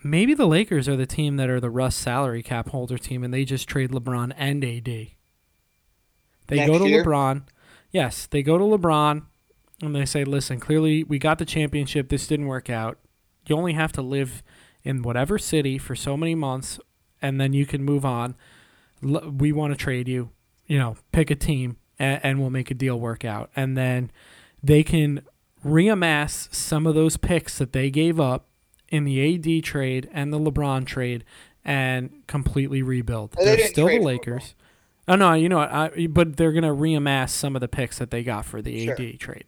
Speaker 2: Maybe the Lakers are the team that are the Russ salary cap holder team, and they just trade LeBron and AD. They Next go to year? LeBron. Yes, they go to LeBron and they say, listen, clearly we got the championship. This didn't work out. You only have to live in whatever city for so many months, and then you can move on. We want to trade you. You know, pick a team, and, and we'll make a deal work out. And then they can reamass some of those picks that they gave up in the AD trade and the LeBron trade and completely rebuild.
Speaker 1: They
Speaker 2: They're still
Speaker 1: the
Speaker 2: Lakers. Oh no, you know, what? I, but they're gonna reamass some of the picks that they got for the AD trade.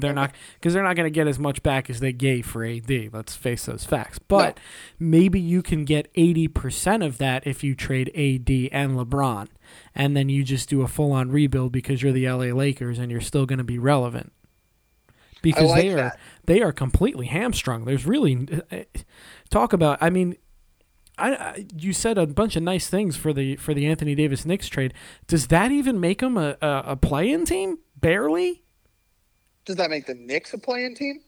Speaker 2: They're not because they're not going to get as much back as they gave for AD. Let's face those facts. But no. maybe you can get eighty percent of that if you trade AD and LeBron, and then you just do a full on rebuild because you're the LA Lakers and you're still going to be relevant. Because like they are that. they are completely hamstrung. There's really uh, uh, talk about. I mean, I, you said a bunch of nice things for the for the Anthony Davis Knicks trade. Does that even make them a, a, a play-in team? Barely.
Speaker 1: Does that make the Knicks a play-in team?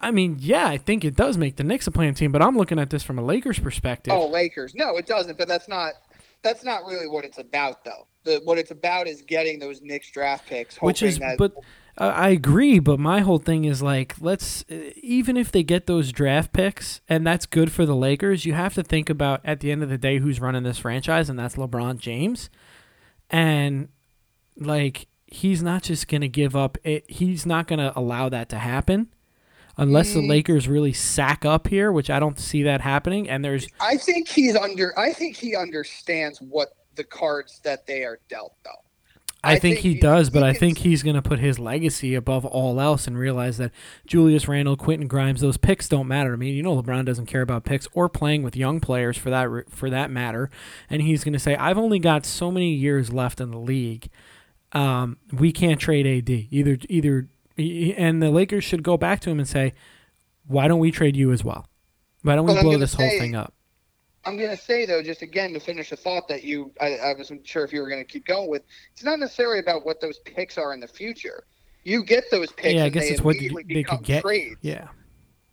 Speaker 2: I mean, yeah, I think it does make the Knicks a play-in team, but I'm looking at this from a Lakers perspective.
Speaker 1: Oh, Lakers. No, it doesn't, but that's not that's not really what it's about though. The, what it's about is getting those Knicks draft picks,
Speaker 2: which is
Speaker 1: that,
Speaker 2: but uh, I agree, but my whole thing is like let's even if they get those draft picks and that's good for the Lakers, you have to think about at the end of the day who's running this franchise and that's LeBron James. And like he's not just going to give up. It, he's not going to allow that to happen unless the mm. Lakers really sack up here, which I don't see that happening. And there's,
Speaker 1: I think he's under. I think he understands what the cards that they are dealt, though.
Speaker 2: I, I think, think, he, he does, but I think he's going to put his legacy above all else and realize that Julius Randle, Quentin Grimes, those picks don't matter to me. You know, LeBron doesn't care about picks or playing with young players for that for that matter. And he's going to say, "I've only got so many years left in the league um, we can't trade AD either. Either and the Lakers should go back to him and say, why don't we trade you as well? Why don't we but blow this say, whole thing up?
Speaker 1: I'm going to say though, just again to finish a thought that you, I, I wasn't sure if you were going to keep going with. It's not necessarily about what those picks are in the future. You get those picks.
Speaker 2: Yeah, I guess it's what they could get.
Speaker 1: Trades.
Speaker 2: Yeah.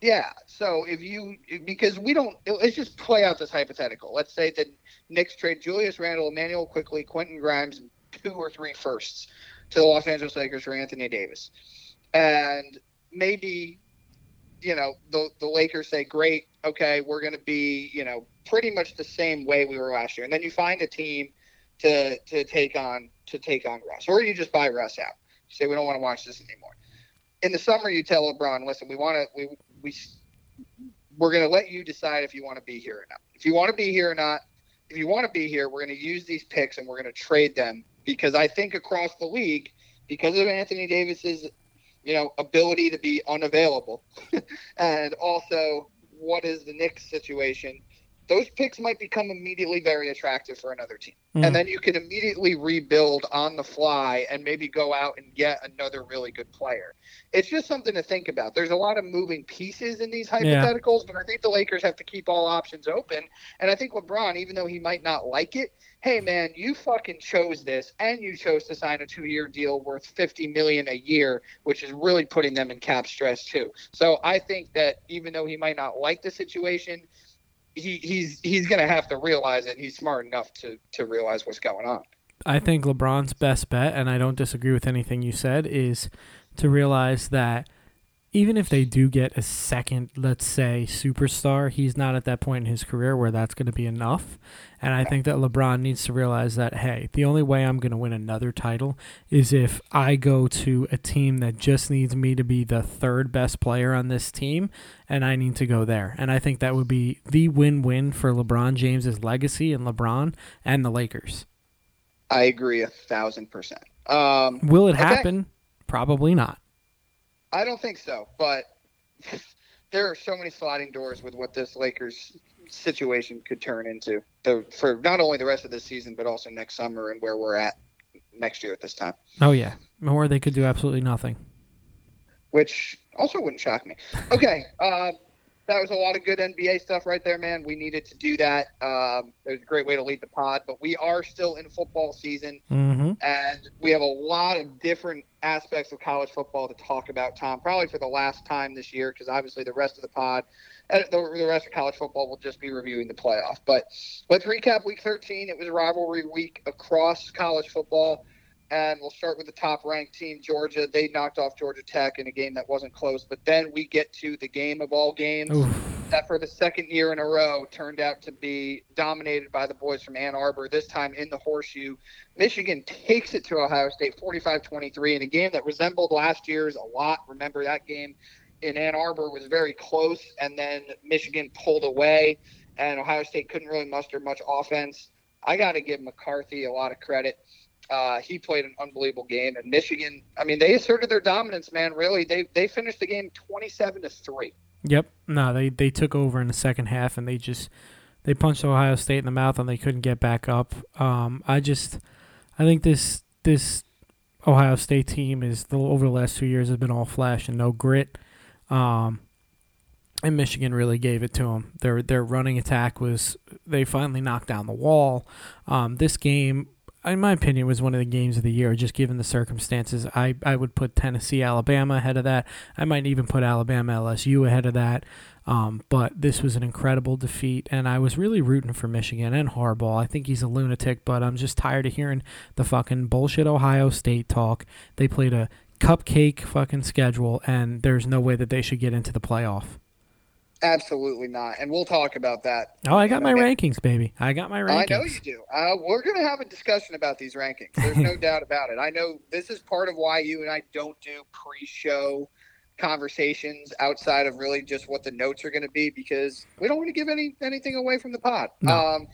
Speaker 1: Yeah. So if you because we don't let's just play out this hypothetical. Let's say that Knicks trade Julius Randle, Immanuel Quickley, Quentin Grimes, two or three firsts to the Los Angeles Lakers for Anthony Davis. And maybe, you know, the, the Lakers say, great, okay, we're going to be, you know, pretty much the same way we were last year. And then you find a team to, to take on to take on Russ. Or you just buy Russ out. You say, we don't want to watch this anymore. In the summer, you tell LeBron, listen, we want to, we, we, we're going to let you decide if you want to be here or not. If you want to be here or not, if you want to be here, we're going to use these picks and we're going to trade them because I think across the league, because of Anthony Davis's, you know, ability to be unavailable, and also what is the Knicks situation, those picks might become immediately very attractive for another team.
Speaker 2: Mm.
Speaker 1: And then you can immediately rebuild on the fly and maybe go out and get another really good player. It's just something to think about. There's a lot of moving pieces in these hypotheticals, but I think the Lakers have to keep all options open. And I think LeBron, even though he might not like it, hey man, you fucking chose this and you chose to sign a two year deal worth fifty million a year, which is really putting them in cap stress too. So I think that even though he might not like the situation, he, he's he's gonna have to realize it. He's smart enough to to realize what's going on.
Speaker 2: I think LeBron's best bet, and I don't disagree with anything you said, is to realize that even if they do get a second, let's say, superstar, he's not at that point in his career where that's going to be enough. And I think that LeBron needs to realize that, hey, the only way I'm going to win another title is if I go to a team that just needs me to be the third best player on this team, and I need to go there. And I think that would be the win win for LeBron James's legacy and LeBron and the Lakers.
Speaker 1: I agree a thousand percent. Um,
Speaker 2: Will it
Speaker 1: okay.
Speaker 2: happen? Probably not.
Speaker 1: I don't think so, but there are so many sliding doors with what this Lakers situation could turn into the, for not only the rest of this season, but also next summer and where we're at next year at this time.
Speaker 2: Oh yeah, or they could do absolutely nothing.
Speaker 1: Which also wouldn't shock me. Okay, uh, that was a lot of good NBA stuff right there, man. We needed to do that. Um, it was a great way to lead the pod, but we are still in football season,
Speaker 2: Mm-hmm.
Speaker 1: and we have a lot of different aspects of college football to talk about, Tom. Probably for the last time this year, because obviously the rest of the pod, uh, the, the rest of college football will just be reviewing the playoff. But let's recap Week 13. It was rivalry week across college football. And we'll start with the top ranked team, Georgia. They knocked off Georgia Tech in a game that wasn't close. But then we get to the game of all games
Speaker 2: Oof.
Speaker 1: that for the second year in a row turned out to be dominated by the boys from Ann Arbor, this time in the horseshoe. Michigan takes it to Ohio State 45 23 in a game that resembled last year's a lot. Remember that game in Ann Arbor was very close, and then Michigan pulled away, and Ohio State couldn't really muster much offense. I got to give McCarthy a lot of credit. Uh, he played an unbelievable game, and Michigan. I mean, they asserted their dominance, man. Really, they they finished the game twenty-seven to three.
Speaker 2: Yep. No, they they took over in the second half and they just they punched Ohio State in the mouth and they couldn't get back up. Um, I just I think this this Ohio State team is the, over the last two years has been all flash and no grit. Um, and Michigan really gave it to them. Their their running attack was they finally knocked down the wall. Um, this game, in my opinion, was one of the games of the year. Just given the circumstances, I I would put Tennessee Alabama ahead of that. I might even put Alabama LSU ahead of that. Um, but this was an incredible defeat, and I was really rooting for Michigan and Harbaugh. I think he's a lunatic, but I'm just tired of hearing the fucking bullshit Ohio State talk. They played a cupcake fucking schedule, and there's no way that they should get into the playoff.
Speaker 1: Absolutely not. And we'll talk about that.
Speaker 2: Oh, I got my rankings, baby. I got my rankings.
Speaker 1: I know you do. Uh, we're going to have a discussion about these rankings. There's no doubt about it. I know this is part of why you and I don't do pre show conversations outside of really just what the notes are going to be because we don't want to give any anything away from the pod.
Speaker 2: No.
Speaker 1: Um,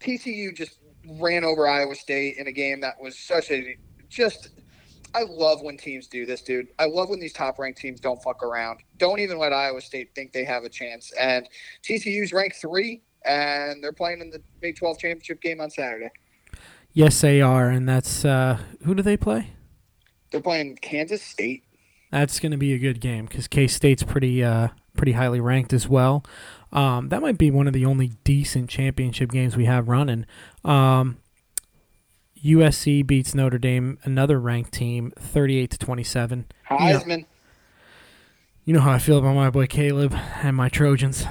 Speaker 1: TCU just ran over Iowa State in a game that was such a just. I love when teams do this, dude. I love when these top ranked teams don't fuck around. Don't even let Iowa State think they have a chance. And TCU's ranked three, and they're playing in the Big 12 championship game on Saturday.
Speaker 2: Yes, they are, and that's uh, who do they play?
Speaker 1: They're playing Kansas State.
Speaker 2: That's going to be a good game because K State's pretty uh, pretty highly ranked as well. Um, that might be one of the only decent championship games we have running. Um, USC beats Notre Dame, another ranked team, thirty-eight to twenty-seven.
Speaker 1: Heisman.
Speaker 2: You know how I feel about my boy Caleb and my Trojans.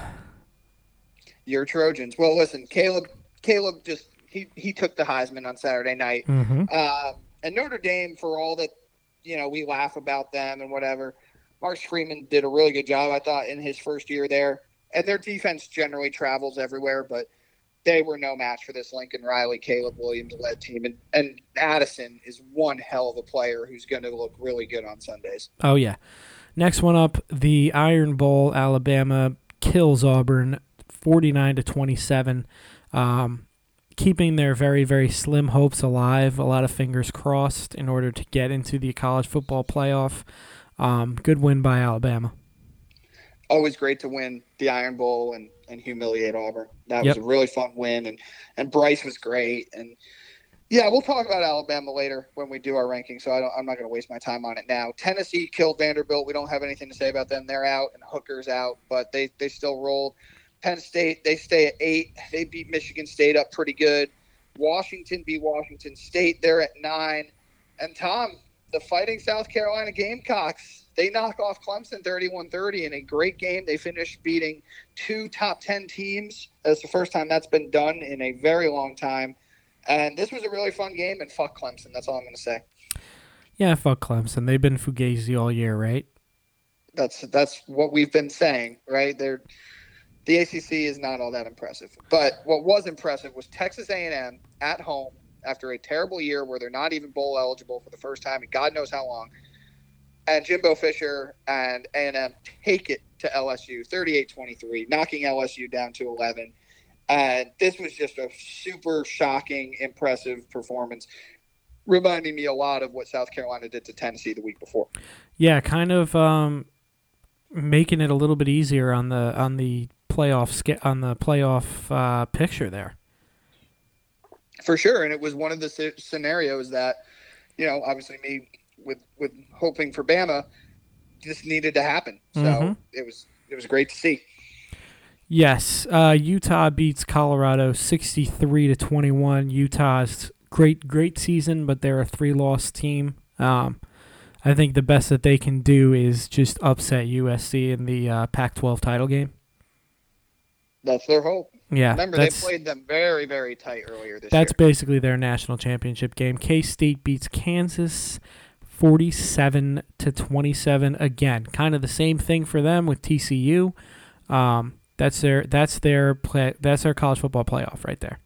Speaker 1: Your Trojans. Well, listen, Caleb. Caleb just he he took the Heisman on Saturday night.
Speaker 2: Mm-hmm.
Speaker 1: Uh, and Notre Dame, for all that you know, we laugh about them and whatever. Mark Freeman did a really good job, I thought, in his first year there. And their defense generally travels everywhere, but they were no match for this Lincoln Riley, Caleb Williams led team. And, and Addison is one hell of a player who's going to look really good on Sundays.
Speaker 2: Oh yeah. Next one up, the Iron Bowl. Alabama kills Auburn, forty-nine to twenty-seven, um, keeping their very very slim hopes alive. A lot of fingers crossed in order to get into the college football playoff. Um, good win by Alabama.
Speaker 1: always great to win the Iron Bowl and, and humiliate Auburn. That
Speaker 2: Yep.
Speaker 1: was a really fun win, and and Bryce was great. And yeah, we'll talk about Alabama later when we do our ranking. So I don't, I'm not going to waste my time on it now. Tennessee killed Vanderbilt. We don't have anything to say about them. They're out, and Hooker's out, but they they still rolled. Penn State they stay at eight. They beat Michigan State up pretty good. Washington beat Washington State. They're at nine. And Tom, the Fighting South Carolina Gamecocks, they knock off Clemson 31-30 in a great game. They finished beating two top 10 teams. That's the first time that's been done in a very long time. And this was a really fun game, and fuck Clemson. That's all I'm going to say.
Speaker 2: Yeah, fuck Clemson. They've been fugazi all year, right?
Speaker 1: That's that's what we've been saying, right? They're, the ACC is not all that impressive. But what was impressive was Texas A&M at home after a terrible year where they're not even bowl eligible for the first time in God knows how long. And Jimbo Fisher and A&M take it to LSU 38-23, knocking LSU down to 11. And this was just a super shocking, impressive performance, reminding me a lot of what South Carolina did to Tennessee the week before.
Speaker 2: Yeah, kind of um, making it a little bit easier on the on the playoff on the playoff uh, picture there.
Speaker 1: for sure and it was one of the scenarios that you know obviously me with with hoping for bama this needed to happen so
Speaker 2: Mhm.
Speaker 1: it was it was great to see
Speaker 2: Yes, uh, Utah beats Colorado sixty-three to twenty-one. Utah's great, great season, but they're a three-loss team. Um, I think the best that they can do is just upset USC in the uh, Pac-12 title game.
Speaker 1: that's their hope
Speaker 2: Yeah,
Speaker 1: remember they
Speaker 2: that's
Speaker 1: played them very very tight earlier this
Speaker 2: that's
Speaker 1: year
Speaker 2: basically their national championship game. K State beats Kansas. 47 to 27 again kind of the same thing for them with TCU um, that's their that's their play, that's their college football playoff right there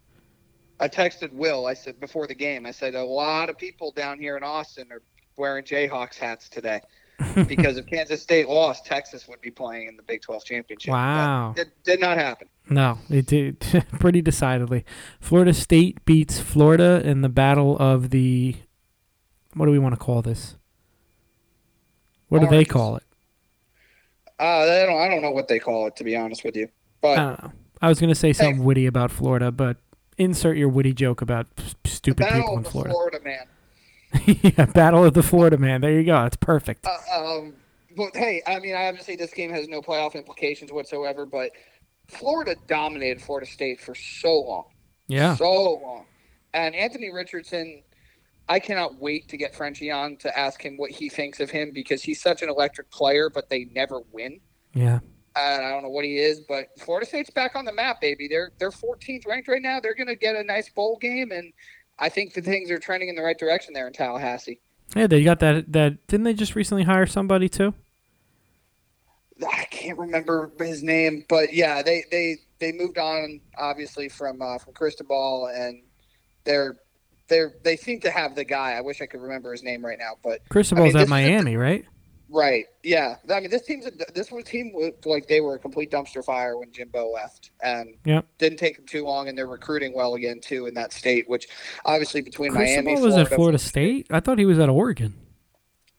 Speaker 1: i texted will i said before the game i said a lot of people down here in austin are wearing jayhawks hats today because if kansas state lost texas would be playing in the big 12 championship
Speaker 2: Wow.
Speaker 1: That did, did not happen
Speaker 2: No, it did pretty decidedly. Florida State beats Florida in the battle of the. What do we want to call this? What do they call it?
Speaker 1: uh, I, don't, I don't know what they call it to be honest with you
Speaker 2: I
Speaker 1: but
Speaker 2: don't know. I was going to say something witty about Florida, but insert your witty joke about stupid people
Speaker 1: battle
Speaker 2: in
Speaker 1: of the
Speaker 2: Florida.
Speaker 1: florida man
Speaker 2: yeah, battle of the Florida man. There you go. It's perfect.
Speaker 1: Uh, um, but hey, I mean, I obviously this game has no playoff implications whatsoever. But Florida dominated Florida State for so long,
Speaker 2: Yeah.
Speaker 1: so long. And Anthony Richardson, I cannot wait to get Frenchie on to ask him what he thinks of him because he's such an electric player, but they never win.
Speaker 2: Yeah.
Speaker 1: And I don't know what he is, but Florida State's back on the map, baby. They're they're 14th ranked right now. They're going to get a nice bowl game, and I think the things are trending in the right direction there in Tallahassee.
Speaker 2: Yeah, they got that. That didn't they just recently hire somebody too?
Speaker 1: I can't remember his name, but yeah, they they they moved on obviously from uh, from Cristobal, and they're they're they seem to have the guy. I wish I could remember his name right now, but
Speaker 2: Cristobal's
Speaker 1: this
Speaker 2: at
Speaker 1: is a-
Speaker 2: Miami, right?
Speaker 1: right, yeah. I mean, this team's a, this was team looked like they were a complete dumpster fire when Jimbo left, and
Speaker 2: Yep.
Speaker 1: didn't take them too long, and they're recruiting well again too in that state. Which obviously between Miami,
Speaker 2: Cristobal was
Speaker 1: Florida,
Speaker 2: at Florida State. I thought he was at Oregon.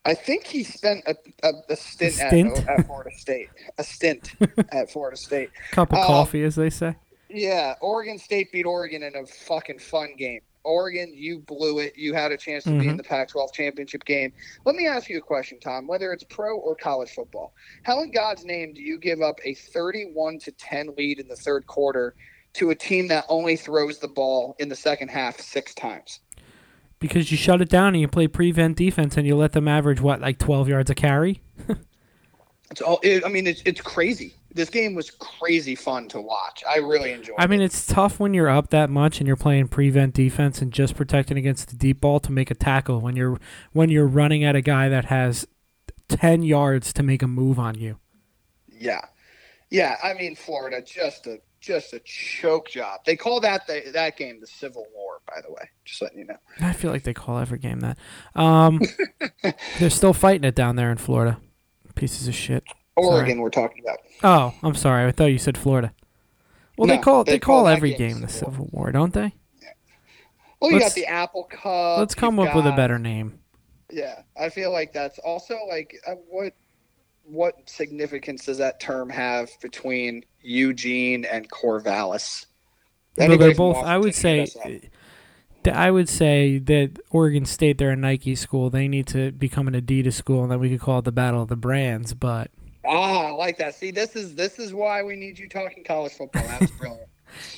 Speaker 1: I think he spent a, a, a stint,
Speaker 2: stint?
Speaker 1: At, at Florida State, a stint at Florida State.
Speaker 2: Cup of
Speaker 1: Um,
Speaker 2: coffee, as they say.
Speaker 1: Yeah, Oregon State beat Oregon in a fucking fun game. Oregon, you blew it. You had a chance to be in
Speaker 2: Mhm.
Speaker 1: the Pac-12 championship game. Let me ask you a question, Tom. Whether it's pro or college football, how in God's name do you give up a 31 to 10 lead in the third quarter to a team that only throws the ball in the second half six times?
Speaker 2: Because you shut it down and you play prevent defense and you let them average what, like twelve yards a carry?
Speaker 1: It's all. It, I mean, it's it's crazy. This game was crazy fun to watch. I really enjoyed. It.
Speaker 2: I mean,
Speaker 1: it.
Speaker 2: it's tough when you're up that much and you're playing prevent defense and just protecting against the deep ball to make a tackle when you're when you're running at a guy that has ten yards to make a move on you.
Speaker 1: Yeah, yeah. I mean, Florida just a just a choke job. They call that the, that game the Civil War. By the way, just letting you know.
Speaker 2: I feel like they call every game that. Um, they're still fighting it down there in Florida. Pieces of shit.
Speaker 1: Oregon, we're talking about.
Speaker 2: Oh, I'm sorry. I thought you said Florida. Well, they call
Speaker 1: they
Speaker 2: they, call,
Speaker 1: call
Speaker 2: every
Speaker 1: game
Speaker 2: game the
Speaker 1: Civil
Speaker 2: Civil War, don't they? Yeah.
Speaker 1: Well, you
Speaker 2: Let's-
Speaker 1: got the Apple Cup.
Speaker 2: Let's come up with a better name.
Speaker 1: Yeah, I feel like that's also like uh, what what significance does that term have between Eugene and Corvallis?
Speaker 2: They're both. I would say.
Speaker 1: that.
Speaker 2: I would say that Oregon State, they're a Nike school. They need to become an Adidas school, and then we could call it the battle of the brands. But
Speaker 1: Ah, I like that. See, this is this is why we need you talking college football. That's brilliant.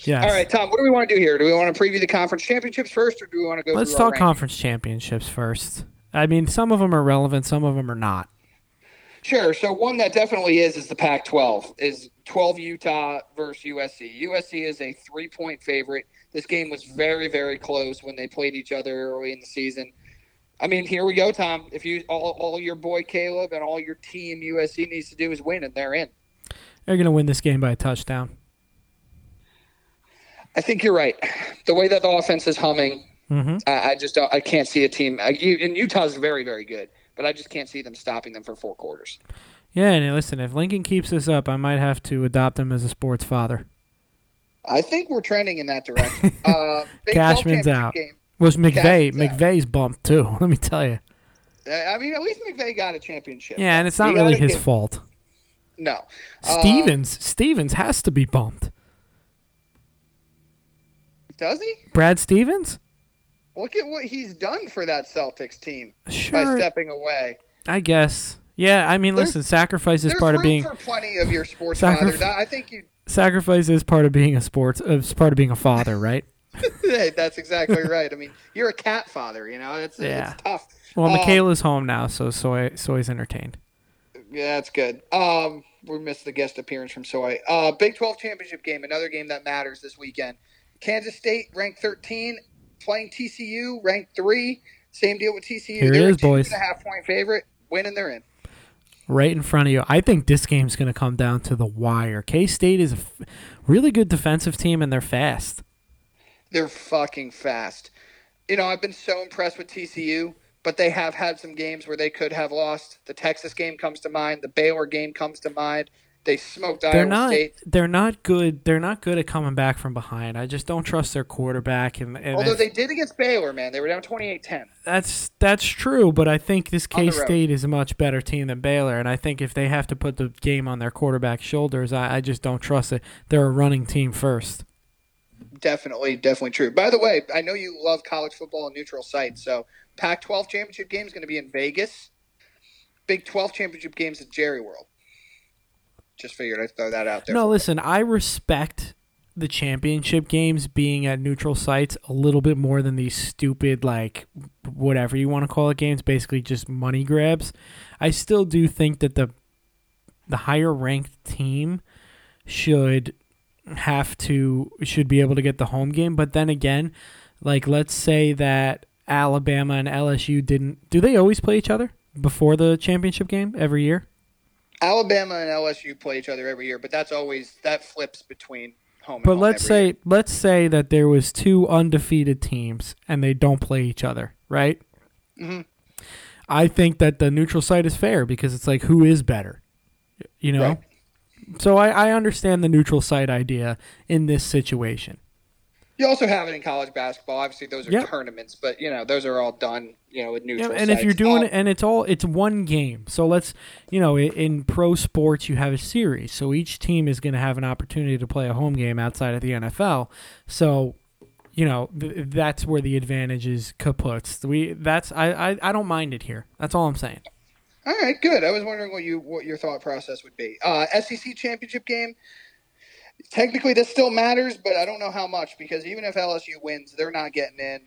Speaker 2: yeah.
Speaker 1: All right, Tom, what do we want to do here? Do we want to preview the conference championships first, or do we want to go?
Speaker 2: Let's talk conference championships first. I mean, some of them are relevant, some of them are not.
Speaker 1: Sure. So one that definitely is is the Pac-12 is 12 Utah versus USC. USC is a three-point favorite. This game was very very close when they played each other early in the season. I mean, here we go, Tom. If you all, all your boy Caleb and all your team USC needs to do is win, and they're in.
Speaker 2: They're going to win this game by a touchdown.
Speaker 1: I think you're right. The way that the offense is humming,
Speaker 2: hmm
Speaker 1: I, I just don't. I can't see a team. I, you, and Utah's very very good, but I just can't see them stopping them for four quarters.
Speaker 2: Yeah, and listen, if Lincoln keeps this up, I might have to adopt him as a sports father.
Speaker 1: I think we're trending in that direction. Uh,
Speaker 2: Cashman's out.
Speaker 1: Game.
Speaker 2: Was McVay?
Speaker 1: Cashman's out.
Speaker 2: McVay's bumped too. Let me tell you.
Speaker 1: Uh, I mean, at least McVay got a championship.
Speaker 2: Yeah, and it's not
Speaker 1: He
Speaker 2: really his
Speaker 1: get-
Speaker 2: fault.
Speaker 1: No. Uh,
Speaker 2: Stevens, Stevens has to be bumped.
Speaker 1: does he?
Speaker 2: Brad Stevens?
Speaker 1: Look at what he's done for that Celtics team by stepping away.
Speaker 2: I guess. Yeah, I mean,
Speaker 1: There's-
Speaker 2: listen, sacrifice is part of being
Speaker 1: for plenty of your sports
Speaker 2: Sacrif-
Speaker 1: fathers. I think you.
Speaker 2: sacrifice is part of being a sports. Uh, is part of being a father, right?
Speaker 1: Hey, that's exactly right. I mean, you're a cat father. You know, it's
Speaker 2: Yeah.
Speaker 1: it's tough.
Speaker 2: Well,
Speaker 1: Um,
Speaker 2: Michaela's home now, so soy soy's entertained.
Speaker 1: Yeah, that's good. Um, we missed the guest appearance from Soy. Uh, Big 12 championship game, another game that matters this weekend. Kansas State ranked 13, playing TCU ranked three. Same deal with TCU.
Speaker 2: Here it
Speaker 1: They're
Speaker 2: is,
Speaker 1: a two
Speaker 2: boys.
Speaker 1: and a half point favorite. Winning, they're in.
Speaker 2: Right in front of you. I think this game's going to come down to the wire. K State is a f- really good defensive team, and they're fast.
Speaker 1: They're fucking fast. You know, I've been so impressed with TCU, but they have had some games where they could have lost. The Texas game comes to mind. The Baylor game comes to mind. They smoked
Speaker 2: They're
Speaker 1: Iowa
Speaker 2: not.
Speaker 1: State.
Speaker 2: They're not good. They're not good at coming back from behind. I just don't trust their quarterback, and, and
Speaker 1: Although they did against Baylor, man. They were down 28-10.
Speaker 2: That's that's true, but I think this K. State is a much better team than Baylor, and I think if they have to put the game on their quarterback's shoulders, I, I just don't trust it. They're a running team first.
Speaker 1: Definitely, definitely true. By the way, I know you love college football and neutral sites. So, Pac-12 championship game is going to be in Vegas. Big 12 championship games at Jerry World. Just figured I'd throw that out there.
Speaker 2: No, listen, I respect the championship games being at neutral sites a little bit more than these stupid like whatever you want to call it games, basically just money grabs. I still do think that the the higher ranked team should have to should be able to get the home game, but then again, like let's say that Alabama and LSU didn't do they always play each other before the championship game every year?
Speaker 1: Alabama and LSU play each other every year, but that's always that flips between home.
Speaker 2: But
Speaker 1: home
Speaker 2: let's say
Speaker 1: year.
Speaker 2: let's say that there was two undefeated teams and they don't play each other, right?
Speaker 1: Mhm.
Speaker 2: I think that the neutral site is fair because it's like who is better, you know.
Speaker 1: Right.
Speaker 2: So I, I understand the neutral site idea in this situation.
Speaker 1: you also have it in college basketball. Obviously, those are
Speaker 2: Yep.
Speaker 1: tournaments, but you know those are all done. You know, with
Speaker 2: Yeah,
Speaker 1: neutral.
Speaker 2: and if you're doing it, and it's all it's one game. So let's you know in, in pro sports you have a series, so each team is going to have an opportunity to play a home game outside of the NFL. So you know th- that's where the advantage is kaputs. We that's I, I I don't mind it here. That's all I'm saying.
Speaker 1: All right, good. I was wondering what you what your thought process would be. Uh, SEC championship game. Technically, this still matters, but I don't know how much because even if LSU wins, they're not getting in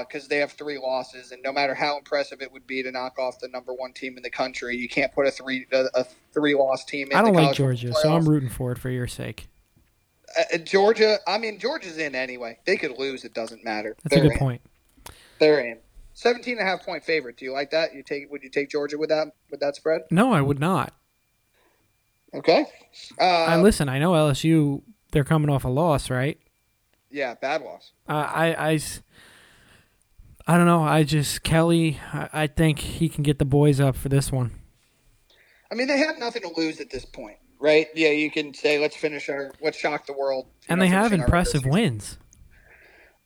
Speaker 1: because they have three losses, and no matter how impressive it would be to knock off the number one team in the country, you can't put a three a, a three loss team. in
Speaker 2: I don't
Speaker 1: the
Speaker 2: like Georgia,
Speaker 1: football
Speaker 2: so I'm rooting for it for your sake.
Speaker 1: Uh, uh, Georgia. I mean, Georgia's in anyway. They could lose; it doesn't matter.
Speaker 2: That's
Speaker 1: they're
Speaker 2: a good
Speaker 1: in.
Speaker 2: point.
Speaker 1: They're in. 17 and a half point favorite. Do you like that? You take? Would you take Georgia with that with that spread?
Speaker 2: No, I would not.
Speaker 1: Okay. Uh,
Speaker 2: I listen. I know LSU. They're coming off a loss, right?
Speaker 1: yeah, bad loss.
Speaker 2: Uh, I, I, I don't know. I just Kelly. I, I think he can get the boys up for this one.
Speaker 1: I mean, they have nothing to lose at this point, right? Yeah, you can say, let's finish our, let's shock the world.
Speaker 2: And
Speaker 1: know,
Speaker 2: they have impressive wins.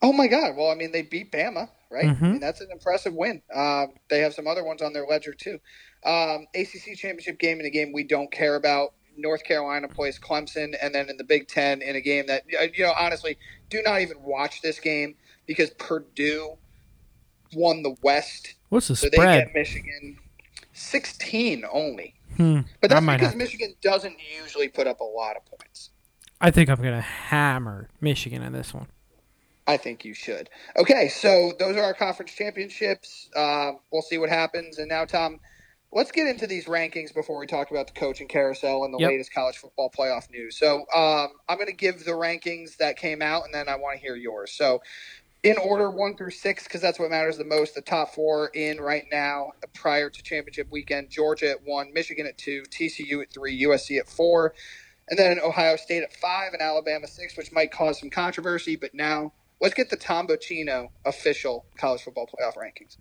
Speaker 1: Oh my God! Well, I mean, they beat Bama. Right?
Speaker 2: Mhm.
Speaker 1: I mean, that's an impressive win. Um, they have some other ones on their ledger too. Um, ACC championship game in a game we don't care about. North Carolina plays Clemson, and then in the Big Ten in a game that uh, you know honestly do not even watch this game because Purdue won the West,
Speaker 2: What's the
Speaker 1: so they
Speaker 2: spread?
Speaker 1: get Michigan sixteen only.
Speaker 2: Hmm.
Speaker 1: But that's
Speaker 2: might
Speaker 1: because
Speaker 2: have-
Speaker 1: Michigan doesn't usually put up a lot of points.
Speaker 2: I think I'm gonna hammer Michigan in this one.
Speaker 1: I think you should. Okay, so those are our conference championships. Um, we'll see what happens. And now, Tom, let's get into these rankings before we talk about the coaching carousel and the
Speaker 2: Yep.
Speaker 1: latest college football playoff news. So um, I'm going to give the rankings that came out, and then I want to hear yours. So in order one through six, because that's what matters the most. The top four in right now prior to championship weekend: Georgia at one, Michigan at two, TCU at three, USC at four. And then Ohio State at five and Alabama six, which might cause some controversy. But now let's get the Tom Bocino official college football playoff rankings.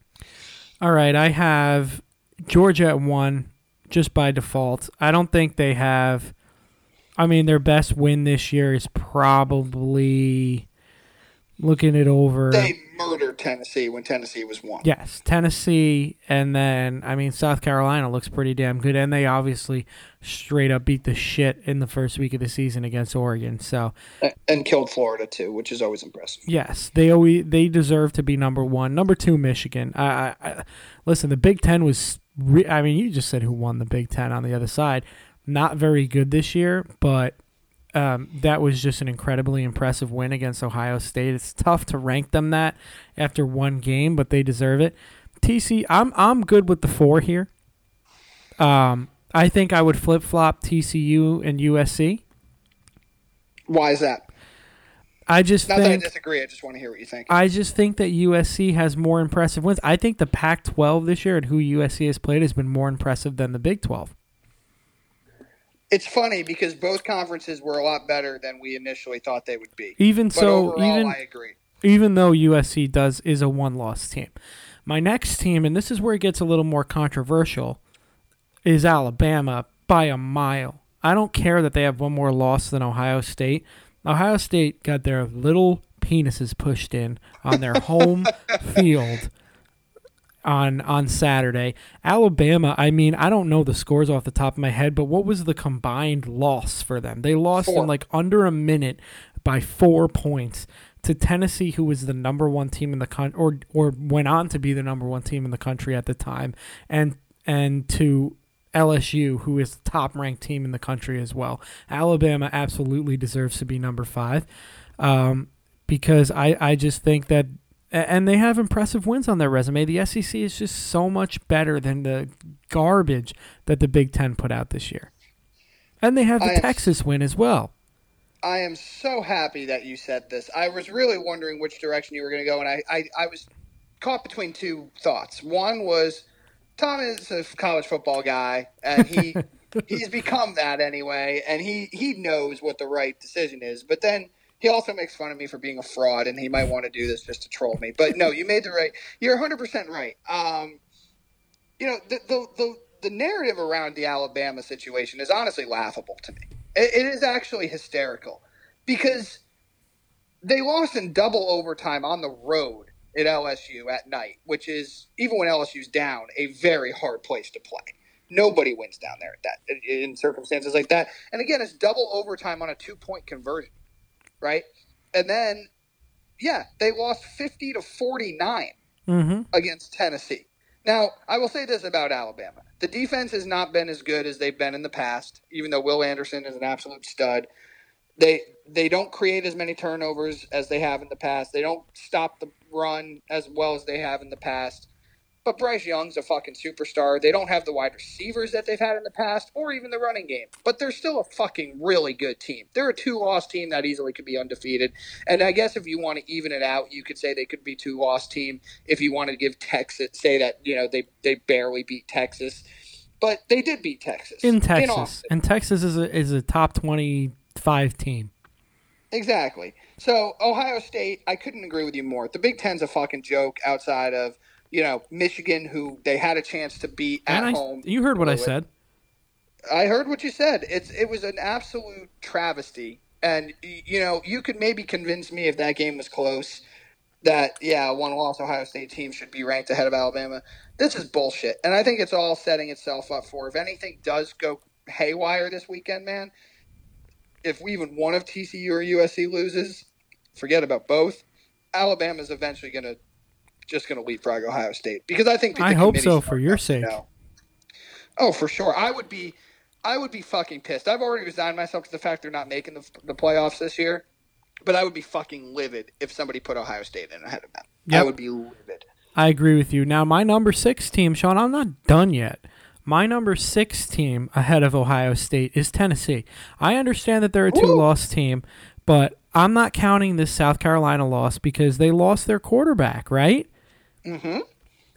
Speaker 2: All right, I have Georgia at one just by default. I don't think they have. I mean, their best win this year is probably looking it over.
Speaker 1: They murdered Tennessee when Tennessee was one.
Speaker 2: Yes, Tennessee, and then I mean South Carolina looks pretty damn good, and they obviously straight up beat the shit in the first week of the season against Oregon. So
Speaker 1: And killed Florida too, which is always impressive.
Speaker 2: yes, they always they deserve to be number one. Number two, Michigan. I, I, I listen. The Big Ten was. Re- I mean, you just said who won the Big Ten on the other side. Not very good this year, but um, that was just an incredibly impressive win against Ohio State. It's tough to rank them that after one game, but they deserve it. TC, I'm I'm good with the four here. Um, I think I would flip flop TCU and USC.
Speaker 1: Why is that?
Speaker 2: I just
Speaker 1: Not that I disagree. I just want to hear what you think.
Speaker 2: I just think that USC has more impressive wins. I think the Pac-12 this year and who USC has played has been more impressive than the Big 12.
Speaker 1: It's funny because both conferences were a lot better than we initially thought they would be.
Speaker 2: Even
Speaker 1: But
Speaker 2: so,
Speaker 1: overall,
Speaker 2: even
Speaker 1: I agree.
Speaker 2: even though USC does is a one loss team. My next team, and this is where it gets a little more controversial, is Alabama by a mile. I don't care that they have one more loss than Ohio State. Ohio State got their little penises pushed in on their home field on on Saturday. Alabama, I mean, I don't know the scores off the top of my head, but what was the combined loss for them? They lost
Speaker 1: Four.
Speaker 2: in like under a minute by 4 points to Tennessee who was the number 1 team in the country or or went on to be the number 1 team in the country at the time and and to LSU, who is the top ranked team in the country as well. Alabama absolutely deserves to be number five um, because I, I just think that, and they have impressive wins on their resume. The SEC is just so much better than the garbage that the Big Ten put out this year. And they have the
Speaker 1: I am-
Speaker 2: Texas win as well.
Speaker 1: I am so happy that you said this. I was really wondering which direction you were going to go, and I, I, I was caught between two thoughts. One was Tom is a college football guy, and he he's become that anyway, and he, he knows what the right decision is. But then he also makes fun of me for being a fraud, and he might want to do this just to troll me. But no, you made the right. You're 100 percent right. Um, you know the, the the the narrative around the Alabama situation is honestly laughable to me. It, it is actually hysterical because they lost in double overtime on the road at LSU at night, which is even when LSU's down, a very hard place to play. Nobody wins down there at that in circumstances like that. And again, it's double overtime on a two point conversion, right? And then, yeah, they lost fifty to forty nine
Speaker 2: Mm-hmm.
Speaker 1: against Tennessee. Now, I will say this about Alabama. The defense has not been as good as they've been in the past, even though Will Anderson is an absolute stud. They they don't create as many turnovers as they have in the past. They don't stop the run as well as they have in the past. But Bryce Young's a fucking superstar. They don't have the wide receivers that they've had in the past, or even the running game. But they're still a fucking really good team. They're a two-loss team that easily could be undefeated. And I guess if you want to even it out, you could say they could be two-loss team. If you want to give Texas, say that you know they they barely beat Texas, but they did beat Texas
Speaker 2: In Texas.
Speaker 1: Austin.
Speaker 2: and Texas is a, is a top 25 team.
Speaker 1: Exactly. So Ohio State, I couldn't agree with you more. The Big Ten's a fucking joke outside of you know Michigan, who they had a chance to beat at
Speaker 2: I,
Speaker 1: home.
Speaker 2: you heard what I said.
Speaker 1: I heard what you said. It's it was an absolute travesty. And you know, you could maybe convince me if that game was close that yeah, one loss Ohio State team should be ranked ahead of Alabama. This is bullshit, and I think it's all setting itself up for if anything does go haywire this weekend, man. If we even one of TCU or USC loses, forget about both. Alabama's eventually going to just going to leapfrog Ohio State because I think
Speaker 2: I hope so for your sake.
Speaker 1: Now. Oh, for sure. I would be, I would be fucking pissed. I've already resigned myself to the fact they're not making the, the playoffs this year, but I would be fucking livid if somebody put Ohio State in ahead of them. Yep. I would be livid.
Speaker 2: I agree with you. Now, my number six team, Sean, I'm not done yet. My number six team ahead of Ohio State is Tennessee. I understand that they're a two loss team, but I'm not counting this South Carolina loss because they lost their quarterback, right?
Speaker 1: Mm-hmm.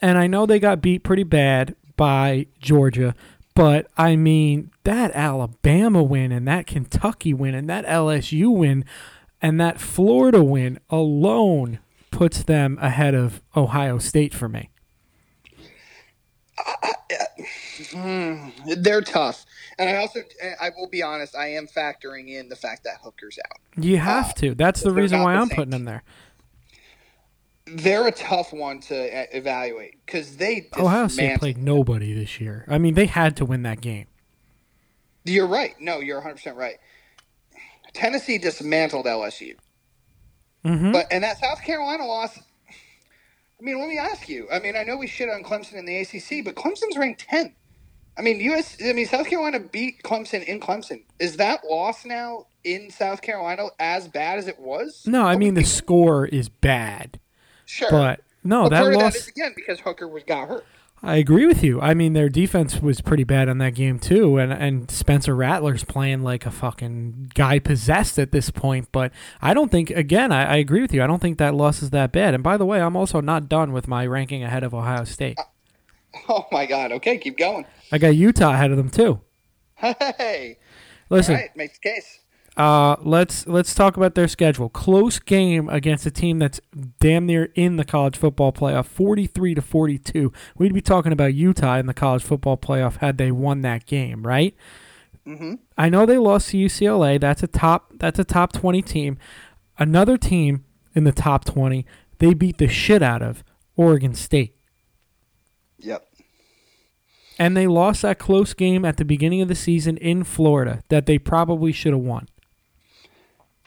Speaker 2: And I know they got beat pretty bad by Georgia, but I mean, that Alabama win and that Kentucky win and that LSU win and that Florida win alone puts them ahead of Ohio State for me.
Speaker 1: Uh, uh, they're tough, and I also, I will be honest, I am factoring in the fact that Hooker's out.
Speaker 2: You have uh, to. That's the reason why the I'm putting them there.
Speaker 1: They're a tough one to evaluate because they
Speaker 2: Ohio State played nobody this year. I mean, they had to win that game.
Speaker 1: You're right. No, you're 100 percent right. Tennessee dismantled LSU.
Speaker 2: Mm-hmm.
Speaker 1: But and that South Carolina loss. I mean, let me ask you. I mean, I know we shit on Clemson in the ACC, but Clemson's ranked 10. I mean, US. I mean, South Carolina beat Clemson in Clemson. Is that loss now in South Carolina as bad as it was?
Speaker 2: No, I mean the score is bad.
Speaker 1: Sure,
Speaker 2: but no,
Speaker 1: but
Speaker 2: that loss
Speaker 1: that is again because Hooker was got hurt.
Speaker 2: I agree with you. I mean, their defense was pretty bad on that game too, and and Spencer Rattler's playing like a fucking guy possessed at this point. But I don't think. Again, I, I agree with you. I don't think that loss is that bad. And by the way, I'm also not done with my ranking ahead of Ohio State.
Speaker 1: Uh, oh my God! Okay, keep going.
Speaker 2: I got Utah ahead of them too.
Speaker 1: Hey,
Speaker 2: listen,
Speaker 1: All right, makes case.
Speaker 2: Uh, let's let's talk about their schedule. Close game against a team that's damn near in the college football playoff, forty-three to forty-two. We'd be talking about Utah in the college football playoff had they won that game, right?
Speaker 1: Mm-hmm.
Speaker 2: I know they lost to UCLA. That's a top. That's a top twenty team. Another team in the top twenty. They beat the shit out of Oregon State.
Speaker 1: Yep.
Speaker 2: And they lost that close game at the beginning of the season in Florida that they probably should have won.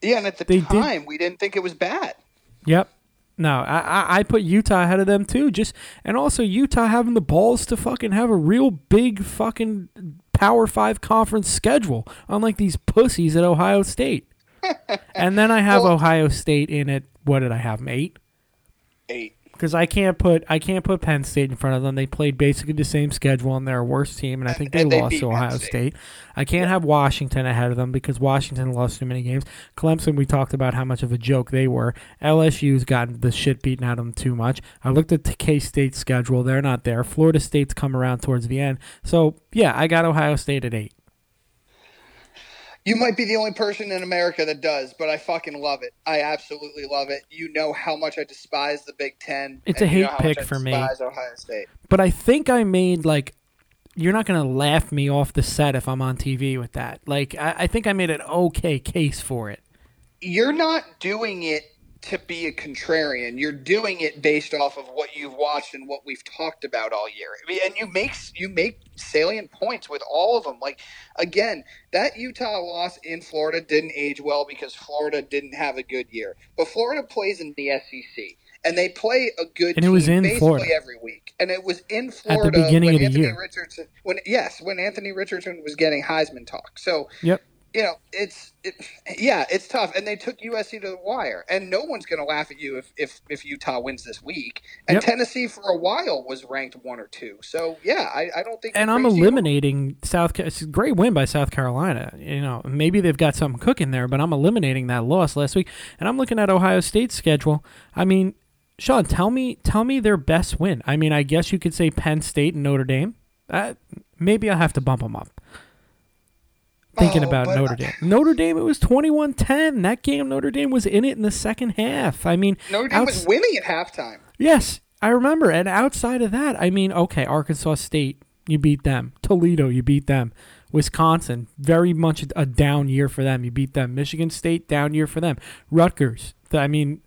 Speaker 1: Yeah, and at the they time, did. we didn't think it was bad.
Speaker 2: Yep. No, I, I put Utah ahead of them too. Just and also Utah having the balls to fucking have a real big fucking Power Five conference schedule, unlike these pussies at Ohio State. and then I have well, Ohio State in it. What did I have? Eight.
Speaker 1: Eight
Speaker 2: because I can't put I can't put Penn State in front of them. They played basically the same schedule and they're a worse team, and I think they, they lost to Ohio State. State. I can't yeah. have Washington ahead of them because Washington lost too many games. Clemson, we talked about how much of a joke they were. LSU's gotten the shit beaten out of them too much. I looked at the K State schedule; they're not there. Florida State's come around towards the end, so yeah, I got Ohio State at eight.
Speaker 1: You might be the only person in America that does, but I fucking love it. I absolutely love it. You know how much I despise the Big Ten.
Speaker 2: It's a hate pick for me.
Speaker 1: Ohio State.
Speaker 2: But I think I made like you're not gonna laugh me off the set if I'm on TV with that. Like I, I think I made an okay case for it.
Speaker 1: You're not doing it to be a contrarian. You're doing it based off of what you've watched and what we've talked about all year. I mean, and you make you make salient points with all of them. Like again, that Utah loss in Florida didn't age well because Florida didn't have a good year. But Florida plays in the SEC. And they play a good
Speaker 2: and it was in
Speaker 1: basically
Speaker 2: Florida.
Speaker 1: every week. And it was in Florida
Speaker 2: at the beginning
Speaker 1: when
Speaker 2: of the
Speaker 1: Anthony
Speaker 2: year.
Speaker 1: Richardson when yes, when Anthony Richardson was getting Heisman talk. So
Speaker 2: Yep
Speaker 1: you know, it's it, yeah, it's tough, and they took USC to the wire, and no one's going to laugh at you if, if if Utah wins this week. And yep. Tennessee for a while was ranked one or two, so yeah, I, I don't think.
Speaker 2: And I'm eliminating South. It's a great win by South Carolina. You know, maybe they've got something cooking there, but I'm eliminating that loss last week, and I'm looking at Ohio State's schedule. I mean, Sean, tell me, tell me their best win. I mean, I guess you could say Penn State and Notre Dame. Uh, maybe I'll have to bump them up thinking oh, about Notre Dame. Notre Dame, it was 21 10. That game, Notre Dame was in it in the second half. I mean,
Speaker 1: Notre Dame outs- was winning at halftime.
Speaker 2: Yes, I remember. And outside of that, I mean, okay, Arkansas State, you beat them. Toledo, you beat them. Wisconsin, very much a down year for them. You beat them. Michigan State, down year for them. Rutgers, I mean,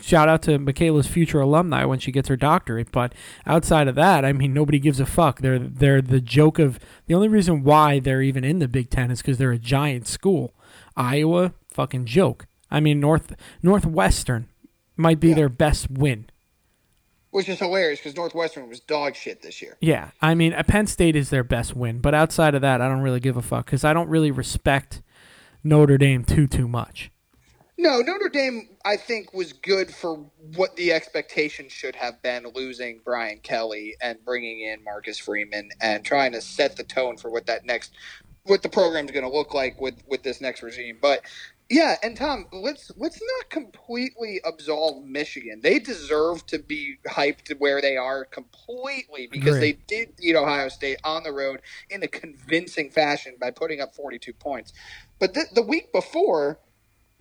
Speaker 2: shout out to Michaela's future alumni when she gets her doctorate. But outside of that, I mean, nobody gives a fuck. They're they're the joke of the only reason why they're even in the Big Ten is because they're a giant school. Iowa, fucking joke. I mean, North Northwestern might be
Speaker 1: Yeah.
Speaker 2: their best win.
Speaker 1: Which is hilarious because Northwestern was dog shit this year.
Speaker 2: Yeah, I mean, uh, Penn State is their best win, but outside of that, I don't really give a fuck because I don't really respect Notre Dame too too much.
Speaker 1: No, Notre Dame, I think, was good for what the expectation should have been losing Brian Kelly and bringing in Marcus Freeman and trying to set the tone for what that next, what the program's going to look like with with this next regime. But yeah, and Tom, let's let's not completely absolve Michigan. They deserve to be hyped where they are completely because
Speaker 2: Agree.
Speaker 1: they did beat Ohio State on the road in a convincing fashion by putting up 42 points. But the, the week before,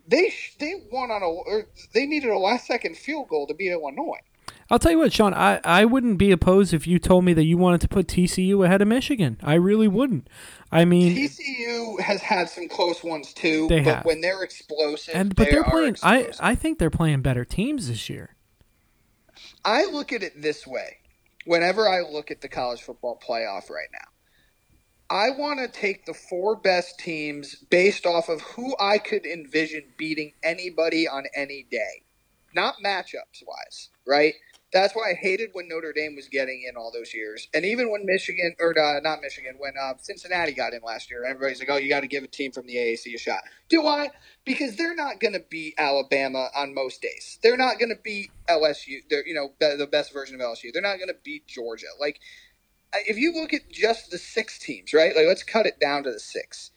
Speaker 1: they they won on a they needed a last second field goal to beat Illinois.
Speaker 2: I'll tell you what, Sean, I, I wouldn't be opposed if you told me that you wanted to put TCU ahead of Michigan. I really wouldn't. I mean,
Speaker 1: TCU has had some close ones too,
Speaker 2: They
Speaker 1: but
Speaker 2: have.
Speaker 1: when they're explosive,
Speaker 2: and but
Speaker 1: they
Speaker 2: they're
Speaker 1: are
Speaker 2: playing. I. I think they're playing better teams this year.
Speaker 1: I look at it this way. Whenever I look at the college football playoff right now, I want to take the four best teams based off of who I could envision beating anybody on any day, not matchups wise, right? That's why I hated when Notre Dame was getting in all those years, and even when Michigan or uh, not Michigan, when uh, Cincinnati got in last year, everybody's like, "Oh, you got to give a team from the AAC a shot." Do I? Because they're not going to beat Alabama on most days. They're not going to beat LSU. They're you know the best version of LSU. They're not going to beat Georgia. Like if you look at just the six teams, right? Like let's cut it down to the six.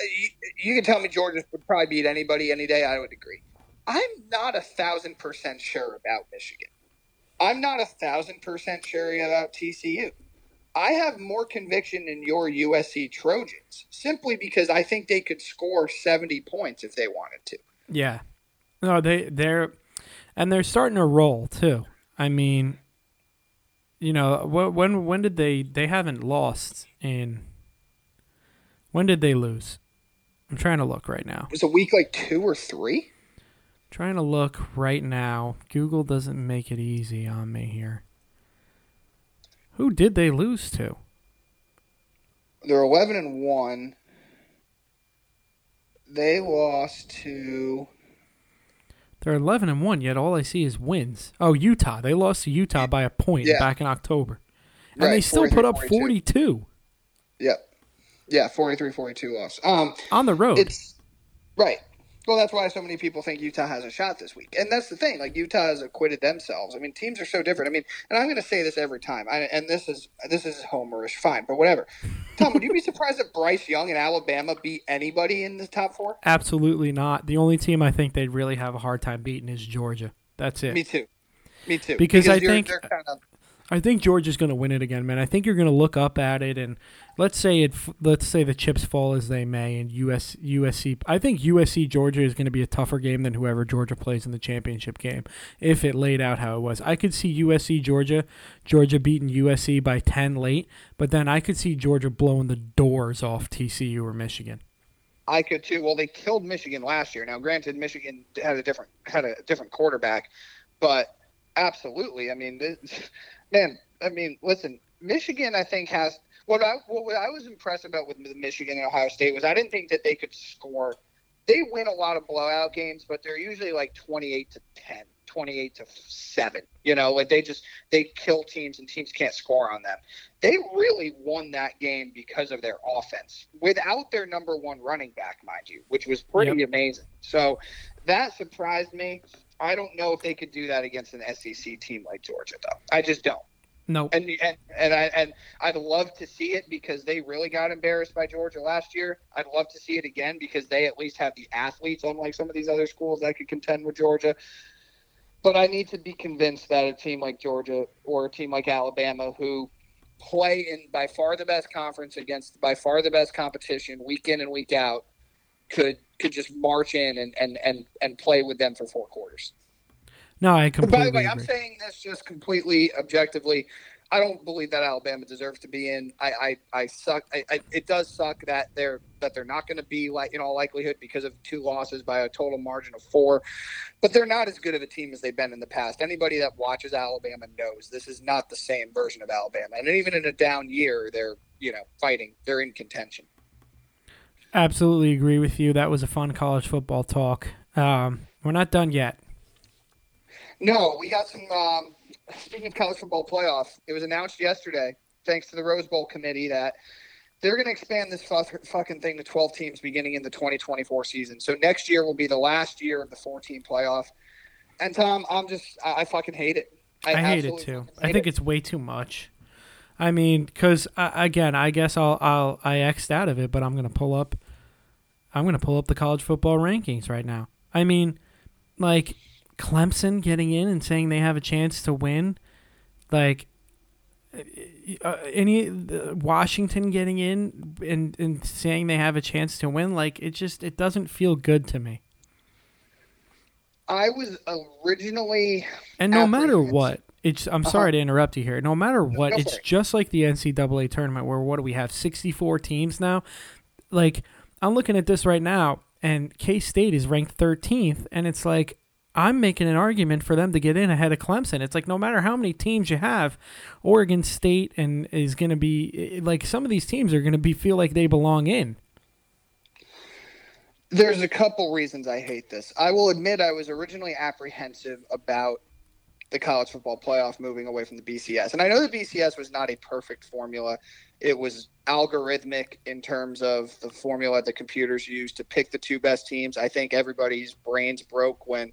Speaker 1: Uh, You, you can tell me Georgia would probably beat anybody any day. I would agree. I'm not a thousand percent sure about Michigan. I'm not a thousand percent sure about TCU. I have more conviction in your USC Trojans simply because I think they could score 70 points if they wanted to.
Speaker 2: Yeah. No, they they're and they're starting to roll too. I mean, you know, when when did they they haven't lost in when did they lose? I'm trying to look right now.
Speaker 1: Was a week like two or three?
Speaker 2: Trying to look right now. Google doesn't make it easy on me here. Who did they lose to?
Speaker 1: They're 11 and 1. They lost to.
Speaker 2: They're 11 and 1, yet all I see is wins. Oh, Utah. They lost to Utah by a point
Speaker 1: Yeah.
Speaker 2: back in October. And
Speaker 1: Right,
Speaker 2: they still put up
Speaker 1: 43-42.
Speaker 2: 42
Speaker 1: Yep. Yeah, 43 42 loss. Um,
Speaker 2: on the road.
Speaker 1: It's right. Well, that's why so many people think Utah has a shot this week, and that's the thing. Like Utah has acquitted themselves. I mean, teams are so different. I mean, and I'm going to say this every time, I, and this is this is homerish, fine, but whatever. Tom, would you be surprised if Bryce Young and Alabama beat anybody in the top four?
Speaker 2: Absolutely not. The only team I think they'd really have a hard time beating is Georgia. That's it.
Speaker 1: Me too. Me too.
Speaker 2: Because I
Speaker 1: you're-
Speaker 2: think-
Speaker 1: they're kind of
Speaker 2: I think Georgia's going to win it again, man. I think you're going to look up at it and let's say it. Let's say the chips fall as they may, and US USC. I think USC Georgia is going to be a tougher game than whoever Georgia plays in the championship game. If it laid out how it was, I could see USC Georgia, Georgia beating USC by ten late, but then I could see Georgia blowing the doors off TCU or Michigan.
Speaker 1: I could too. Well, they killed Michigan last year. Now, granted, Michigan had a different had a different quarterback, but absolutely. I mean, this, man. I mean, listen, Michigan. I think has what I what I was impressed about with Michigan and Ohio State was I didn't think that they could score. They win a lot of blowout games, but they're usually like twenty-eight to 10, 28 to seven. You know, like they just they kill teams and teams can't score on them. They really won that game because of their offense without their number one running back, mind you, which was pretty amazing. So that surprised me. I don't know if they could do that against an SEC team like Georgia, though. I just don't.
Speaker 2: No,
Speaker 1: And and and I and I'd love to see it because they really got embarrassed by Georgia last year. I'd love to see it again because they at least have the athletes, unlike some of these other schools that could contend with Georgia. But I need to be convinced that a team like Georgia or a team like Alabama, who play in by far the best conference against by far the best competition week in and week out, could could just march in and and and, and play with them for four quarters.
Speaker 2: no, I completely
Speaker 1: by the way, I'm saying this just completely objectively. I don't believe that Alabama deserves to be in. I I, I suck. I, I, it does suck that they're that they're not going to be like in all likelihood because of two losses by a total margin of four, but they're not as good of a team as they've been in the past. Anybody that watches Alabama knows this is not the same version of Alabama, and even in a down year, they're you know fighting. They're in contention.
Speaker 2: Absolutely agree with you. That was a fun college football talk. Um, we're not done yet.
Speaker 1: No, we got some. Um, speaking of college football playoff, it was announced yesterday, thanks to the Rose Bowl committee, that they're going to expand this fucking thing to 12 teams beginning in the 2024 season. So next year will be the last year of the 14 playoff. And Tom, I'm just, I, I fucking hate it.
Speaker 2: I, I hate it too. I think it. it's way too much. I mean, because uh, again, I guess I'll I'll I xed out of it, but I'm gonna pull up. I'm gonna pull up the college football rankings right now. I mean, like Clemson getting in and saying they have a chance to win, like uh, any uh, Washington getting in and and saying they have a chance to win, like it just it doesn't feel good to me.
Speaker 1: I was originally
Speaker 2: and no matter what, it's I'm uh-huh. sorry to interrupt you here. No matter what, no, it's just like the NCAA tournament where what do we have 64 teams now? Like I'm looking at this right now and K State is ranked 13th and it's like I'm making an argument for them to get in ahead of Clemson. It's like no matter how many teams you have, Oregon State and is going to be like some of these teams are going to be feel like they belong in.
Speaker 1: There's a couple reasons I hate this. I will admit I was originally apprehensive about the college football playoff moving away from the BCS. And I know the BCS was not a perfect formula. It was algorithmic in terms of the formula that the computers used to pick the two best teams. I think everybody's brains broke when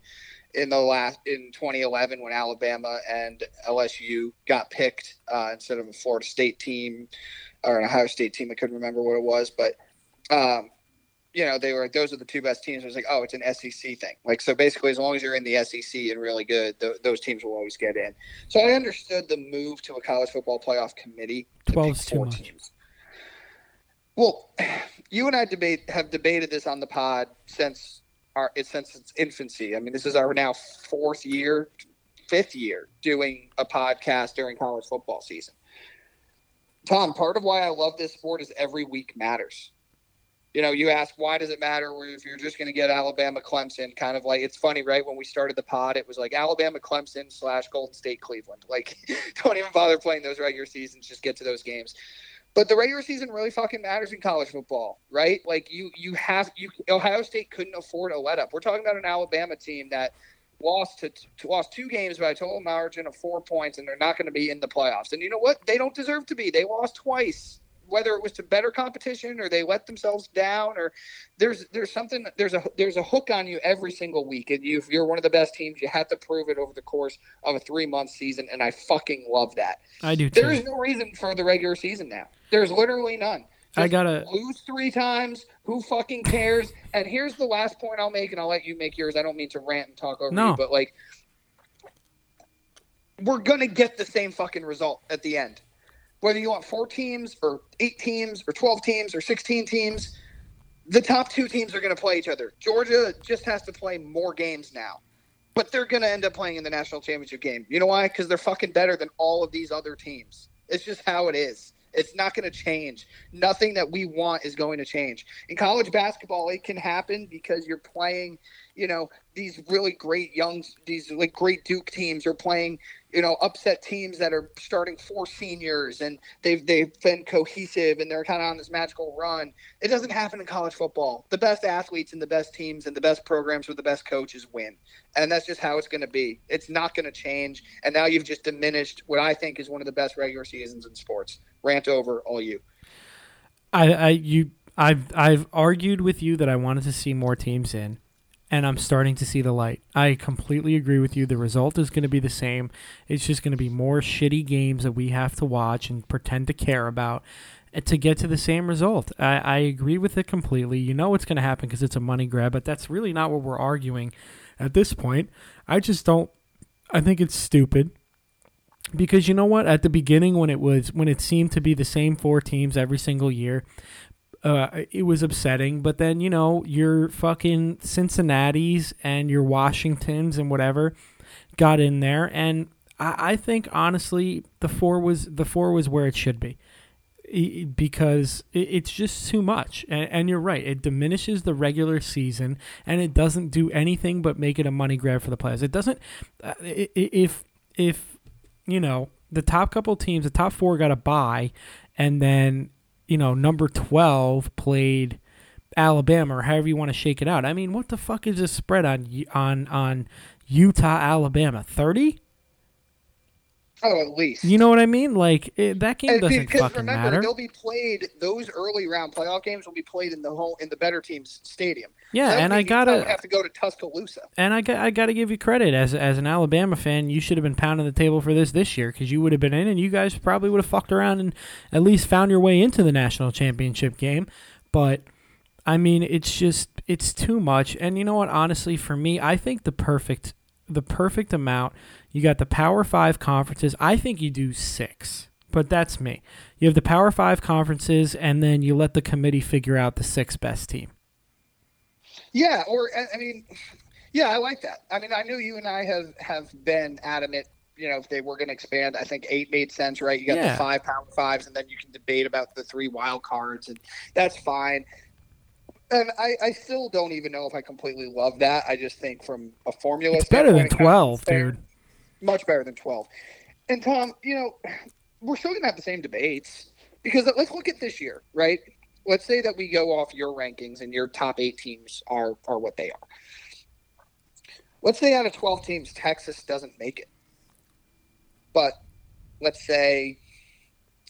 Speaker 1: in the last in 2011 when Alabama and LSU got picked uh, instead of a Florida State team or an Ohio State team. I couldn't remember what it was, but um, you know they were those are the two best teams. It was like oh, it's an SEC thing. Like so, basically, as long as you're in the SEC and really good, th- those teams will always get in. So I understood the move to a college football playoff committee.
Speaker 2: Twelve too much. Teams.
Speaker 1: Well, you and I debate have debated this on the pod since our since its infancy. I mean, this is our now fourth year, fifth year doing a podcast during college football season. Tom, part of why I love this sport is every week matters. You know, you ask why does it matter if you're just going to get Alabama, Clemson? Kind of like it's funny, right? When we started the pod, it was like Alabama, Clemson slash Golden State, Cleveland. Like, don't even bother playing those regular seasons. Just get to those games. But the regular season really fucking matters in college football, right? Like you, you have you. Ohio State couldn't afford a let up. We're talking about an Alabama team that lost to, to lost two games by a total margin of four points, and they're not going to be in the playoffs. And you know what? They don't deserve to be. They lost twice whether it was to better competition or they let themselves down or there's there's something there's a there's a hook on you every single week and you if you're one of the best teams you have to prove it over the course of a three month season and I fucking love that.
Speaker 2: I do too.
Speaker 1: There is no reason for the regular season now. There's literally none.
Speaker 2: Just I gotta
Speaker 1: lose three times. Who fucking cares? and here's the last point I'll make, and I'll let you make yours. I don't mean to rant and talk over no. you, but like, we're gonna get the same fucking result at the end whether you want four teams or eight teams or 12 teams or 16 teams, the top two teams are going to play each other. Georgia just has to play more games now, but they're going to end up playing in the national championship game. You know why? Because they're fucking better than all of these other teams. It's just how it is. It's not going to change. Nothing that we want is going to change. In college basketball, it can happen because you're playing, you know, these really great young, these like great Duke teams. You're playing, you know, upset teams that are starting four seniors and they've they've been cohesive and they're kind of on this magical run. It doesn't happen in college football. The best athletes and the best teams and the best programs with the best coaches win, and that's just how it's going to be. It's not going to change. And now you've just diminished what I think is one of the best regular seasons in sports. Rant over, all you.
Speaker 2: I, I you I've I've argued with you that I wanted to see more teams in and I'm starting to see the light. I completely agree with you. The result is going to be the same. It's just going to be more shitty games that we have to watch and pretend to care about eh, to get to the same result. I, I agree with it completely. You know what's going to happen because it's a money grab, but that's really not what we're arguing at this point. I just don't. I think it's stupid because you know what at the beginning when it was when it seemed to be the same four teams every single year uh, it was upsetting. But then you know your fucking Cincinnati's and your Washingtons and whatever got in there, and I, I think honestly the four was the four was where it should be because it's just too much. And, you're right; it diminishes the regular season, and it doesn't do anything but make it a money grab for the players. It doesn't. Uh, if if you know the top couple teams, the top four got a buy, and then you know number twelve played Alabama or however you want to shake it out. I mean, what the fuck is this spread on on on Utah Alabama? Thirty.
Speaker 1: Oh, at least.
Speaker 2: You know what I mean? Like it, that game doesn't because fucking
Speaker 1: remember,
Speaker 2: matter.
Speaker 1: They'll be played. Those early round playoff games will be played in the whole in the better team's stadium.
Speaker 2: Yeah, so and I gotta
Speaker 1: have to go to Tuscaloosa.
Speaker 2: And I got I gotta give you credit as as an Alabama fan. You should have been pounding the table for this this year because you would have been in, and you guys probably would have fucked around and at least found your way into the national championship game. But I mean, it's just it's too much. And you know what? Honestly, for me, I think the perfect the perfect amount. You got the Power Five conferences. I think you do six, but that's me. You have the Power Five conferences, and then you let the committee figure out the six best team.
Speaker 1: Yeah, or I mean, yeah, I like that. I mean, I knew you and I have have been adamant. You know, if they were going to expand, I think eight made sense, right? You got yeah. the five power fives, and then you can debate about the three wild cards, and that's fine and I, I still don't even know if I completely love that. I just think from a formula,
Speaker 2: it's better than twelve, dude.
Speaker 1: Much better than twelve. And Tom, you know, we're still gonna have the same debates because let's look at this year, right? Let's say that we go off your rankings and your top eight teams are are what they are. Let's say out of twelve teams, Texas doesn't make it, but let's say,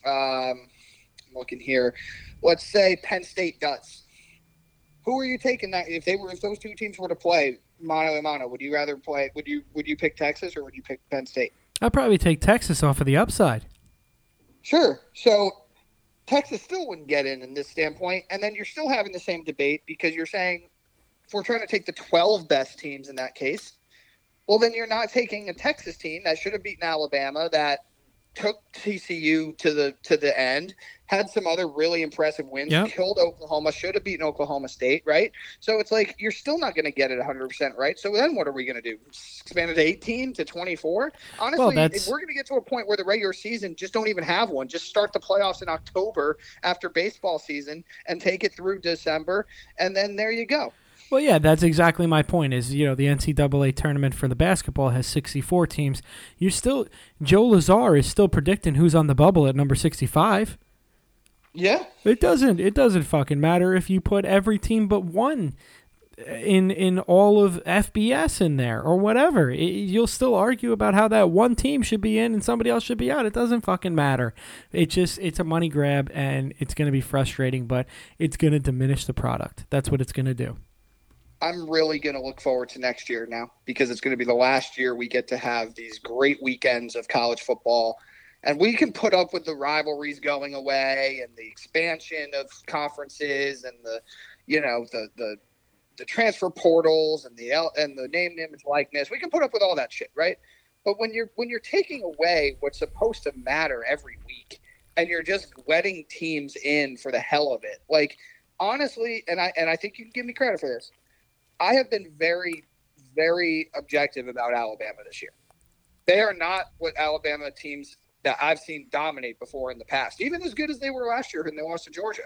Speaker 1: um, I'm looking here. Let's say Penn State does who are you taking that if they were if those two teams were to play mano a mano? Would you rather play? Would you would you pick Texas or would you pick Penn State?
Speaker 2: I'd probably take Texas off of the upside.
Speaker 1: Sure. So Texas still wouldn't get in in this standpoint, and then you're still having the same debate because you're saying if we're trying to take the 12 best teams in that case, well, then you're not taking a Texas team that should have beaten Alabama that took TCU to the to the end, had some other really impressive wins, yep. killed Oklahoma, should have beaten Oklahoma State, right? So it's like you're still not going to get it 100% right. So then what are we going to do? Expand it to 18 to 24? Honestly, well, if we're going to get to a point where the regular season just don't even have one, just start the playoffs in October after baseball season and take it through December, and then there you go.
Speaker 2: Well, yeah, that's exactly my point. Is you know the NCAA tournament for the basketball has 64 teams. You still Joe Lazar is still predicting who's on the bubble at number 65.
Speaker 1: Yeah,
Speaker 2: it doesn't. It doesn't fucking matter if you put every team but one in in all of FBS in there or whatever. It, you'll still argue about how that one team should be in and somebody else should be out. It doesn't fucking matter. It just it's a money grab and it's going to be frustrating, but it's going to diminish the product. That's what it's going to do.
Speaker 1: I'm really going to look forward to next year now because it's going to be the last year we get to have these great weekends of college football. And we can put up with the rivalries going away and the expansion of conferences and the, you know, the, the, the transfer portals and the and the name, image, likeness. We can put up with all that shit, right? But when you're when you're taking away what's supposed to matter every week, and you're just letting teams in for the hell of it, like honestly, and I and I think you can give me credit for this. I have been very, very objective about Alabama this year. They are not what Alabama teams that I've seen dominate before in the past, even as good as they were last year when they lost to Georgia.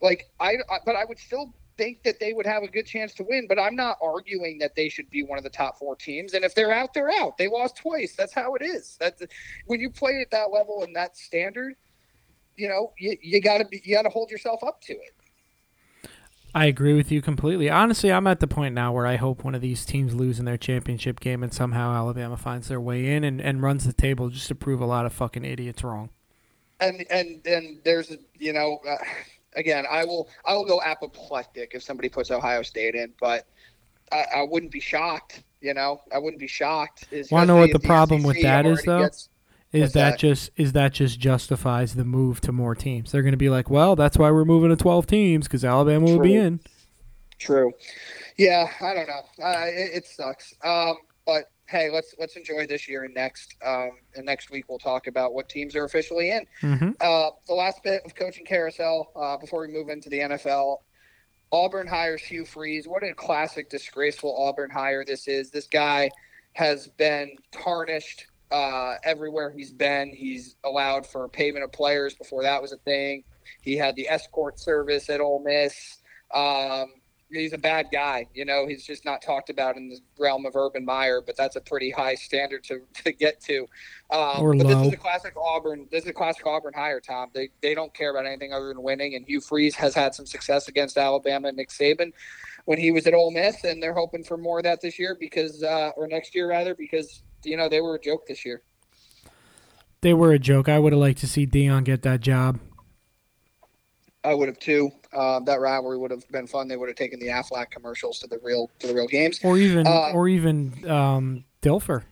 Speaker 1: Like I, I but I would still think that they would have a good chance to win. But I'm not arguing that they should be one of the top four teams. And if they're out, they're out. They lost twice. That's how it is. That's when you play at that level and that standard. You know, you, you got to be you got to hold yourself up to it.
Speaker 2: I agree with you completely. Honestly, I'm at the point now where I hope one of these teams lose in their championship game and somehow Alabama finds their way in and, and runs the table just to prove a lot of fucking idiots wrong.
Speaker 1: And and and there's you know, uh, again, I will I will go apoplectic if somebody puts Ohio State in, but I, I wouldn't be shocked. You know, I wouldn't be shocked.
Speaker 2: Want to know what the, the problem SEC with that is, though? Gets, is that, that, just is that just justifies the move to more teams? They're going to be like, well, that's why we're moving to twelve teams because Alabama True. will be in.
Speaker 1: True. Yeah, I don't know. Uh, it, it, sucks. Um, but hey, let's let's enjoy this year and next. Um, and next week we'll talk about what teams are officially in.
Speaker 2: Mm-hmm.
Speaker 1: Uh, the last bit of coaching carousel uh, before we move into the NFL. Auburn hires Hugh Freeze. What a classic, disgraceful Auburn hire this is. This guy has been tarnished uh, everywhere he's been. He's allowed for payment of players before that was a thing. He had the escort service at Ole Miss. Um, he's a bad guy. You know, he's just not talked about in the realm of Urban Meyer, but that's a pretty high standard to, to get to. Um,
Speaker 2: Or
Speaker 1: but
Speaker 2: low.
Speaker 1: this is a classic Auburn. This is a classic Auburn hire, Tom. They they don't care about anything other than winning. And Hugh Freeze has had some success against Alabama and Nick Saban when he was at Ole Miss, and they're hoping for more of that this year because, uh, or next year rather, because you know they were a joke this year.
Speaker 2: They were a joke. I would have liked to see Deion get that job.
Speaker 1: I would have too. Uh, that rivalry would have been fun. They would have taken the Aflac commercials to the real to the real games.
Speaker 2: Or even
Speaker 1: Uh,
Speaker 2: or even um, Dilfer.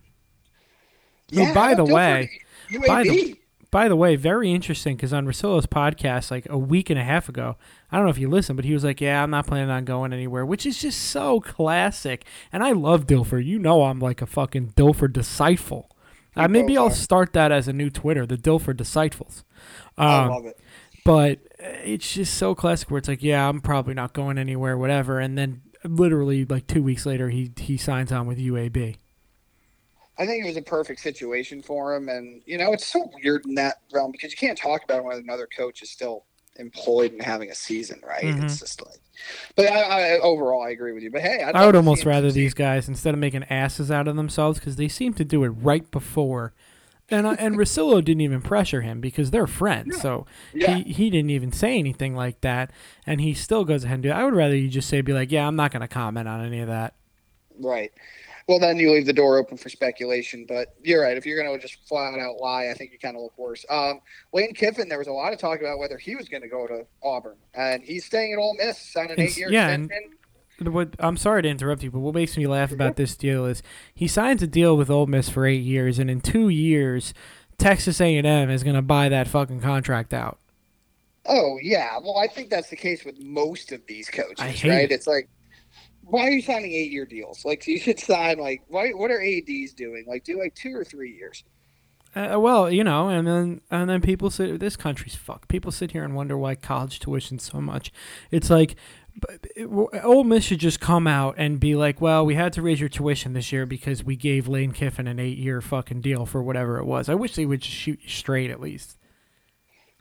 Speaker 2: Who,
Speaker 1: Yeah,
Speaker 2: by the
Speaker 1: Dilfer,
Speaker 2: way,
Speaker 1: UAB.
Speaker 2: by the- By the way, very interesting because on Rosillo's podcast, like a week and a half ago, I don't know if you listened, but he was like, "Yeah, I'm not planning on going anywhere," which is just so classic. And I love Dilfer. You know, I'm like a fucking Dilfer disciple. Uh, maybe I'll start that as a new Twitter, the Dilfer disciples.
Speaker 1: I
Speaker 2: Um,
Speaker 1: love it.
Speaker 2: but it's just so classic where it's like, yeah, I'm probably not going anywhere, whatever. And then literally like two weeks later, he he signs on with UAB.
Speaker 1: I think it was a perfect situation for him, and you know it's so weird in that realm because you can't talk about when another coach is still employed and having a season, right?
Speaker 2: Mhm.
Speaker 1: It's just like, but I, I, overall, I agree with you. But hey, I'd
Speaker 2: I would almost rather these guys instead of making asses out of themselves because they seem to do it right before. And uh, and Rosillo didn't even pressure him because they're friends,
Speaker 1: Yeah.
Speaker 2: so
Speaker 1: Yeah,
Speaker 2: he he didn't even say anything like that, and he still goes ahead and do it. I would rather you just say, be like, yeah, I'm not going to comment on any of that.
Speaker 1: right. Well, then you leave the door open for speculation. But you're right. If you're going to just flat out lie, I think you kind of look worse. Um, Lane Kiffin, there was a lot of talk about whether he was going to go to Auburn, and he's staying at Ole Miss, signed an eight-year
Speaker 2: yeah, and-
Speaker 1: extension.
Speaker 2: What I'm sorry to interrupt you, but what makes me laugh about this deal is he signs a deal with Ole Miss for eight years, and in two years, Texas A&M is going to buy that fucking contract out.
Speaker 1: Oh yeah, well I think that's the case with most of these coaches, right?
Speaker 2: it.
Speaker 1: It's like, why are you signing eight-year deals? Like you should sign like, why? What are ads doing? Like do like two or three years.
Speaker 2: Uh, well, you know, and then and then people sit. This country's fucked. People sit here and wonder why college tuition's so much. It's like, it, Ole Miss should just come out and be like, "Well, we had to raise your tuition this year because we gave Lane Kiffin an eight-year fucking deal for whatever it was." I wish they would just shoot you straight at least.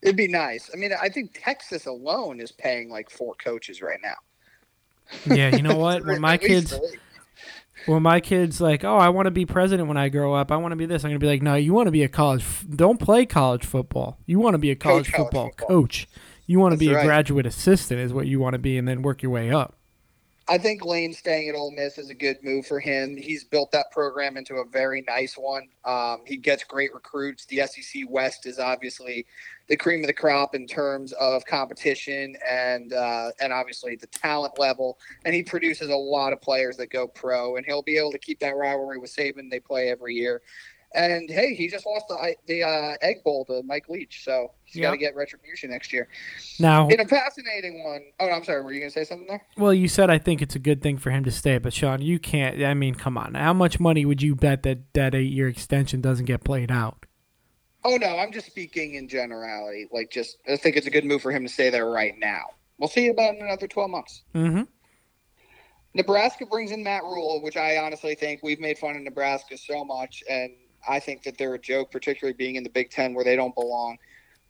Speaker 1: It'd be nice. I mean, I think Texas alone is paying like four coaches right now.
Speaker 2: Yeah, you know what? When my kids, when my kids like, "Oh, I want to be president when I grow up. I want to be this," I'm gonna be like, "No, you want to be a college. F- don't play college football. You want to be a college,
Speaker 1: college
Speaker 2: football,
Speaker 1: football.
Speaker 2: coach. You want to be a graduate assistant, is what you want to be, and then work your way up."
Speaker 1: I think Lane staying at Ole Miss is a good move for him. He's built that program into a very nice one. Um, he gets great recruits. The SEC West is obviously the cream of the crop in terms of competition and uh, and obviously the talent level. And he produces a lot of players that go pro. And he'll be able to keep that rivalry with Saban. They play every year. And hey, he just lost the the uh, Egg Bowl to Mike Leach, so he's got to get retribution next year.
Speaker 2: Now,
Speaker 1: In a fascinating one. Oh, I'm sorry. Were you going to say something there?
Speaker 2: well, you said I think it's a good thing for him to stay, but Sean, you can't. I mean, come on. How much money would you bet that that eight-year extension doesn't get played out?
Speaker 1: Oh no, I'm just speaking in generality. Like, just I think it's a good move for him to stay there right now. We'll see about in another 12 months.
Speaker 2: Mm-hmm.
Speaker 1: Nebraska brings in Matt Rhule, which I honestly think we've made fun of Nebraska so much, and I think that they're a joke, particularly being in the Big Ten where they don't belong.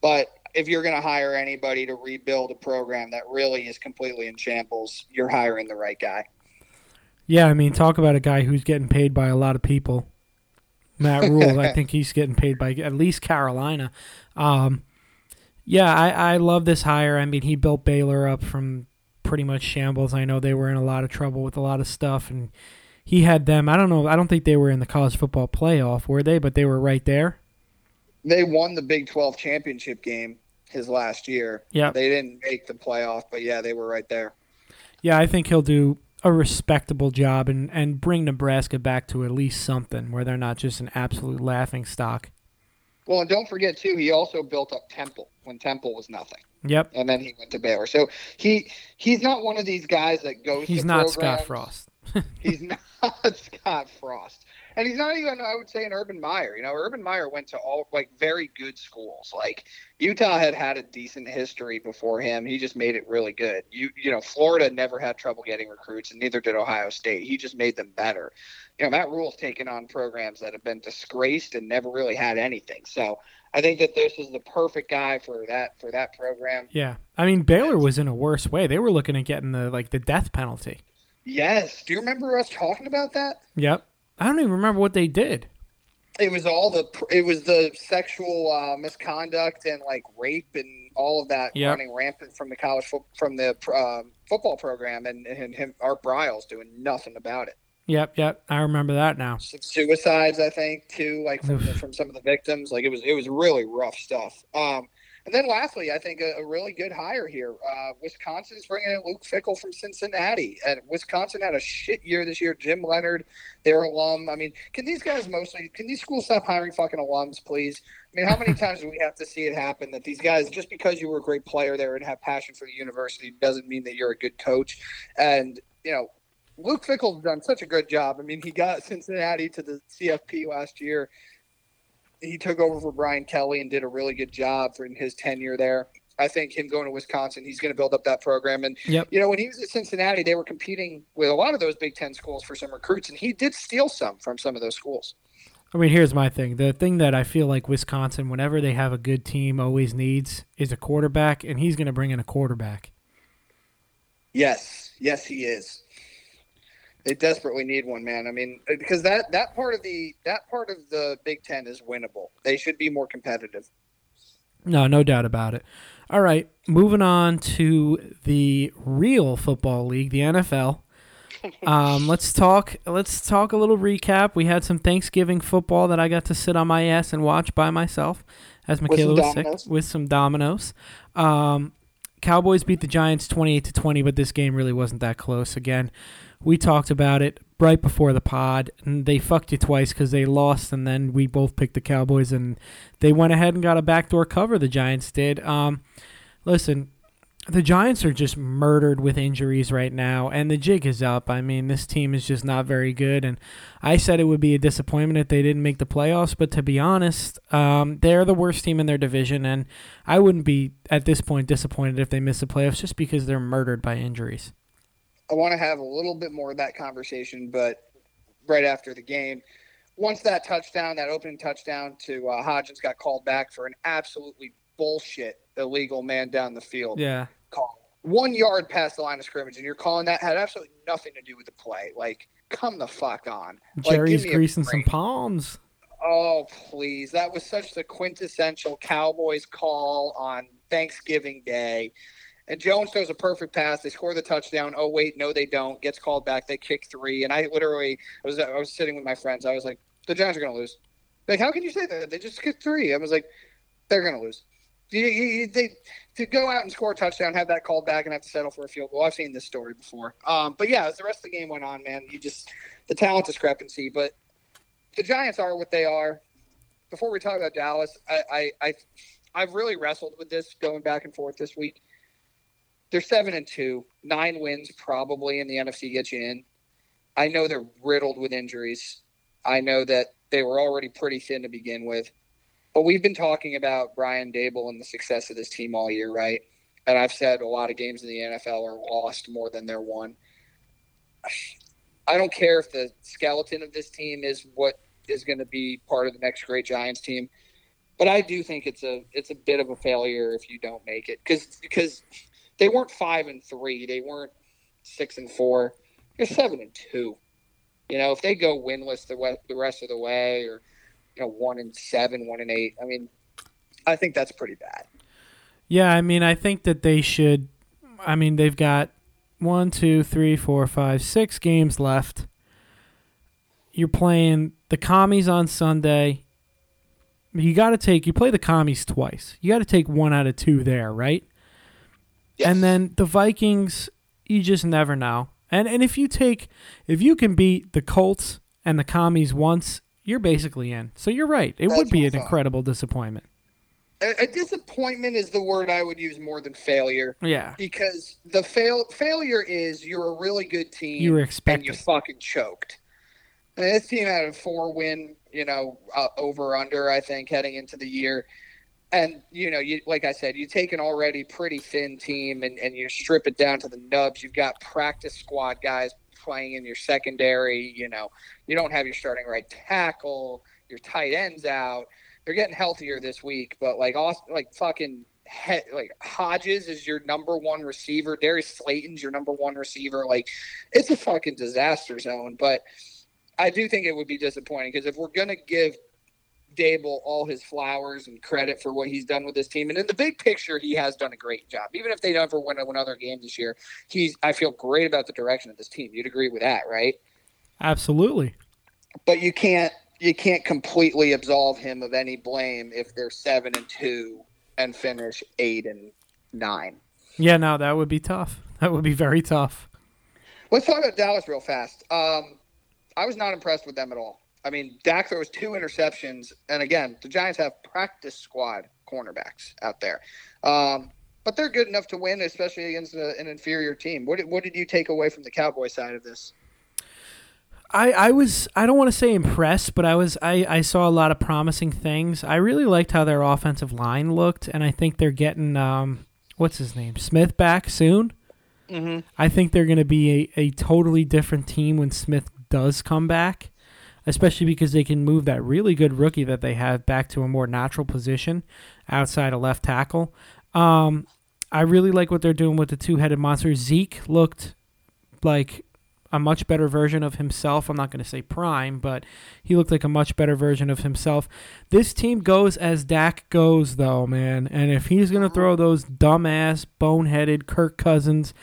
Speaker 1: But if you're going to hire anybody to rebuild a program that really is completely in shambles, you're hiring the right guy.
Speaker 2: Yeah, I mean, talk about a guy who's getting paid by a lot of people. Matt Rhule, I think he's getting paid by at least Carolina. Um, yeah, I, I love this hire. I mean, he built Baylor up from pretty much shambles. I know they were in a lot of trouble with a lot of stuff, and he had them. I don't know. I don't think they were in the college football playoff, were they? But they were right there.
Speaker 1: They won the Big 12 championship game his last year.
Speaker 2: Yeah,
Speaker 1: They didn't make the playoff, but yeah, they were right there.
Speaker 2: yeah. I think he'll do a respectable job and and bring Nebraska back to at least something where they're not just an absolute laughing stock.
Speaker 1: Well, and don't forget too, he also built up Temple when Temple was nothing,
Speaker 2: Yep.
Speaker 1: and then he went to Baylor. So he he's not one of these guys that goes.
Speaker 2: He's not Scott. Frost.
Speaker 1: He's not. Scott Frost. And he's not even, I would say, an Urban Meyer. You know, Urban Meyer went to all like very good schools. Like Utah had had a decent history before him. He just made it really good. You, you know, Florida never had trouble getting recruits, and neither did Ohio State. He just made them better. You know, Matt Rhule's taken on programs that have been disgraced and never really had anything. So I think that this is the perfect guy for that for that program.
Speaker 2: Yeah, I mean Baylor was in a worse way. They were looking at getting the like the death penalty.
Speaker 1: Yes. Do you remember us talking about that?
Speaker 2: Yep. I don't even remember what they did.
Speaker 1: It was all the it was the sexual uh, misconduct and like rape and all of that
Speaker 2: Yep.
Speaker 1: running rampant from the college fo- from the um, football program and, and him Art Briles doing nothing about it.
Speaker 2: Yep, yep. I remember that now.
Speaker 1: Some suicides, I think, too, like from, from some of the victims. Like it was it was really rough stuff. Um, and then lastly, I think a, a really good hire here. Uh, Wisconsin's bringing in Luke Fickell from Cincinnati, and Wisconsin had a shit year this year. Jim Leonhard, their alum. I mean, can these guys mostly? Can these schools stop hiring fucking alums, please? I mean, how many times do we have to see it happen that these guys, just because you were a great player there and have passion for the university, doesn't mean that you're a good coach? And you know, Luke Fickell's done such a good job. I mean, he got Cincinnati to the CFP last year. He took over for Brian Kelly and did a really good job for in his tenure there. I think him going to Wisconsin, he's going to build up that program. And
Speaker 2: Yep.
Speaker 1: you know, when he was at Cincinnati, they were competing with a lot of those Big Ten schools for some recruits, and he did steal some from some of those schools.
Speaker 2: I mean, here's my thing. The thing that I feel like Wisconsin, whenever they have a good team, always needs is a quarterback, and he's going to bring in a quarterback.
Speaker 1: Yes, yes, he is. They desperately need one, man. I mean, because that that part of the that part of the Big Ten is winnable. They should be more competitive.
Speaker 2: No, no doubt about it. All right, moving on to the real football league, the NFL. Um, let's talk. Let's talk a little recap. We had some Thanksgiving football that I got to sit on my ass and watch by myself, as Michaela was sick with some dominoes. Um, Cowboys beat the Giants twenty-eight to twenty, but this game really wasn't that close. Again, we talked about it right before the pod, and they fucked you twice because they lost, and then we both picked the Cowboys, and they went ahead and got a backdoor cover. The Giants did. Um, listen, the Giants are just murdered with injuries right now, and the jig is up. I mean, this team is just not very good, and I said it would be a disappointment if they didn't make the playoffs. But to be honest, um, they're the worst team in their division, and I wouldn't be at this point disappointed if they miss the playoffs just because they're murdered by injuries.
Speaker 1: I want to have a little bit more of that conversation, but right after the game, once that touchdown, that opening touchdown to uh, Hodgins got called back for an absolutely bullshit illegal man down the field
Speaker 2: Yeah,
Speaker 1: call. One yard past the line of scrimmage, and you're calling that had absolutely nothing to do with the play. Like, come the fuck on.
Speaker 2: Jerry's
Speaker 1: a
Speaker 2: greasing some palms.
Speaker 1: Oh, please. That was such the quintessential Cowboys call on Thanksgiving Day. And Jones throws a perfect pass. They score the touchdown. Oh wait, no, they don't. Gets called back. They kick three. And I literally I was I was sitting with my friends. I was like, the Giants are gonna lose. Like, how can you say that? They just kicked three. I was like, they're gonna lose. You, you, they to go out and score a touchdown, have that called back, and have to settle for a field goal. I've seen this story before. Um, but yeah, as the rest of the game went on, man, you just the talent discrepancy. But the Giants are what they are. Before we talk about Dallas, I, I, I I've really wrestled with this going back and forth this week. They're seven and two, nine wins probably in the NFC gets you in. I know they're riddled with injuries. I know that they were already pretty thin to begin with. But we've been talking about Brian Daboll and the success of this team all year, right? And I've said a lot of games in the NFL are lost more than they're won. I don't care if the skeleton of this team is what is going to be part of the next great Giants team, but I do think it's a it's a bit of a failure if you don't make it because because they weren't five and three, they weren't six and four, they're seven and two. You know, if they go winless the the rest of the way, or you know, one and seven, one and eight, I mean, I think that's pretty bad.
Speaker 2: Yeah, I mean, I think that they should. I mean, they've got one, two, three, four, five, six games left. You're playing the commies on Sunday. You got to take. You play the commies twice. You got to take one out of two there, right?
Speaker 1: Yes.
Speaker 2: And then the Vikings. You just never know. And and if you take, if you can beat the Colts and the commies once, you're basically in. So you're right. It would be an
Speaker 1: thought.
Speaker 2: incredible disappointment.
Speaker 1: a, a disappointment is the word I would use more than failure.
Speaker 2: Yeah.
Speaker 1: because the fail failure is you're a really good team
Speaker 2: You were
Speaker 1: and you fucking choked. And this team had a four win, you know, uh, over under, I think, heading into the year. And, you know, you like I said, you take an already pretty thin team and, and you strip it down to the nubs. You've got practice squad guys playing in your secondary. You know, you don't have your starting right tackle, your tight ends out. They're getting healthier this week, but like, Austin, like fucking he, like Hodges is your number one receiver. Darius Slayton's your number one receiver. Like, it's a fucking disaster zone. But I do think it would be disappointing because if we're gonna give Daboll all his flowers and credit for what he's done with this team, and in the big picture, he has done a great job. Even if they never win another game this year, he's I feel great about the direction of this team. You'd agree with that, right?
Speaker 2: Absolutely.
Speaker 1: But you can't you can't completely absolve him of any blame if they're seven and two and finish eight and nine.
Speaker 2: Yeah, no, that would be tough. That would be very tough.
Speaker 1: Let's talk about Dallas real fast. Um, I was not impressed with them at all. I mean, Dak throws two interceptions, and again, the Giants have practice squad cornerbacks out there, um, but they're good enough to win, especially against a, an inferior team. What did, what did you take away from the Cowboy side of this?
Speaker 2: I, I was I don't want to say impressed, but I was I, I saw a lot of promising things. I really liked how their offensive line looked, and I think they're getting um, what's his name Smith back soon.
Speaker 1: Mm-hmm.
Speaker 2: I think they're going to be a, a totally different team when Smith does come back, especially because they can move that really good rookie that they have back to a more natural position outside of left tackle. Um, I really like what they're doing with the two headed monster. Zeke looked like a much better version of himself. I'm not going to say prime, but he looked like a much better version of himself. This team goes as Dak goes, though, man. And if he's going to throw those dumbass, boneheaded Kirk Cousins,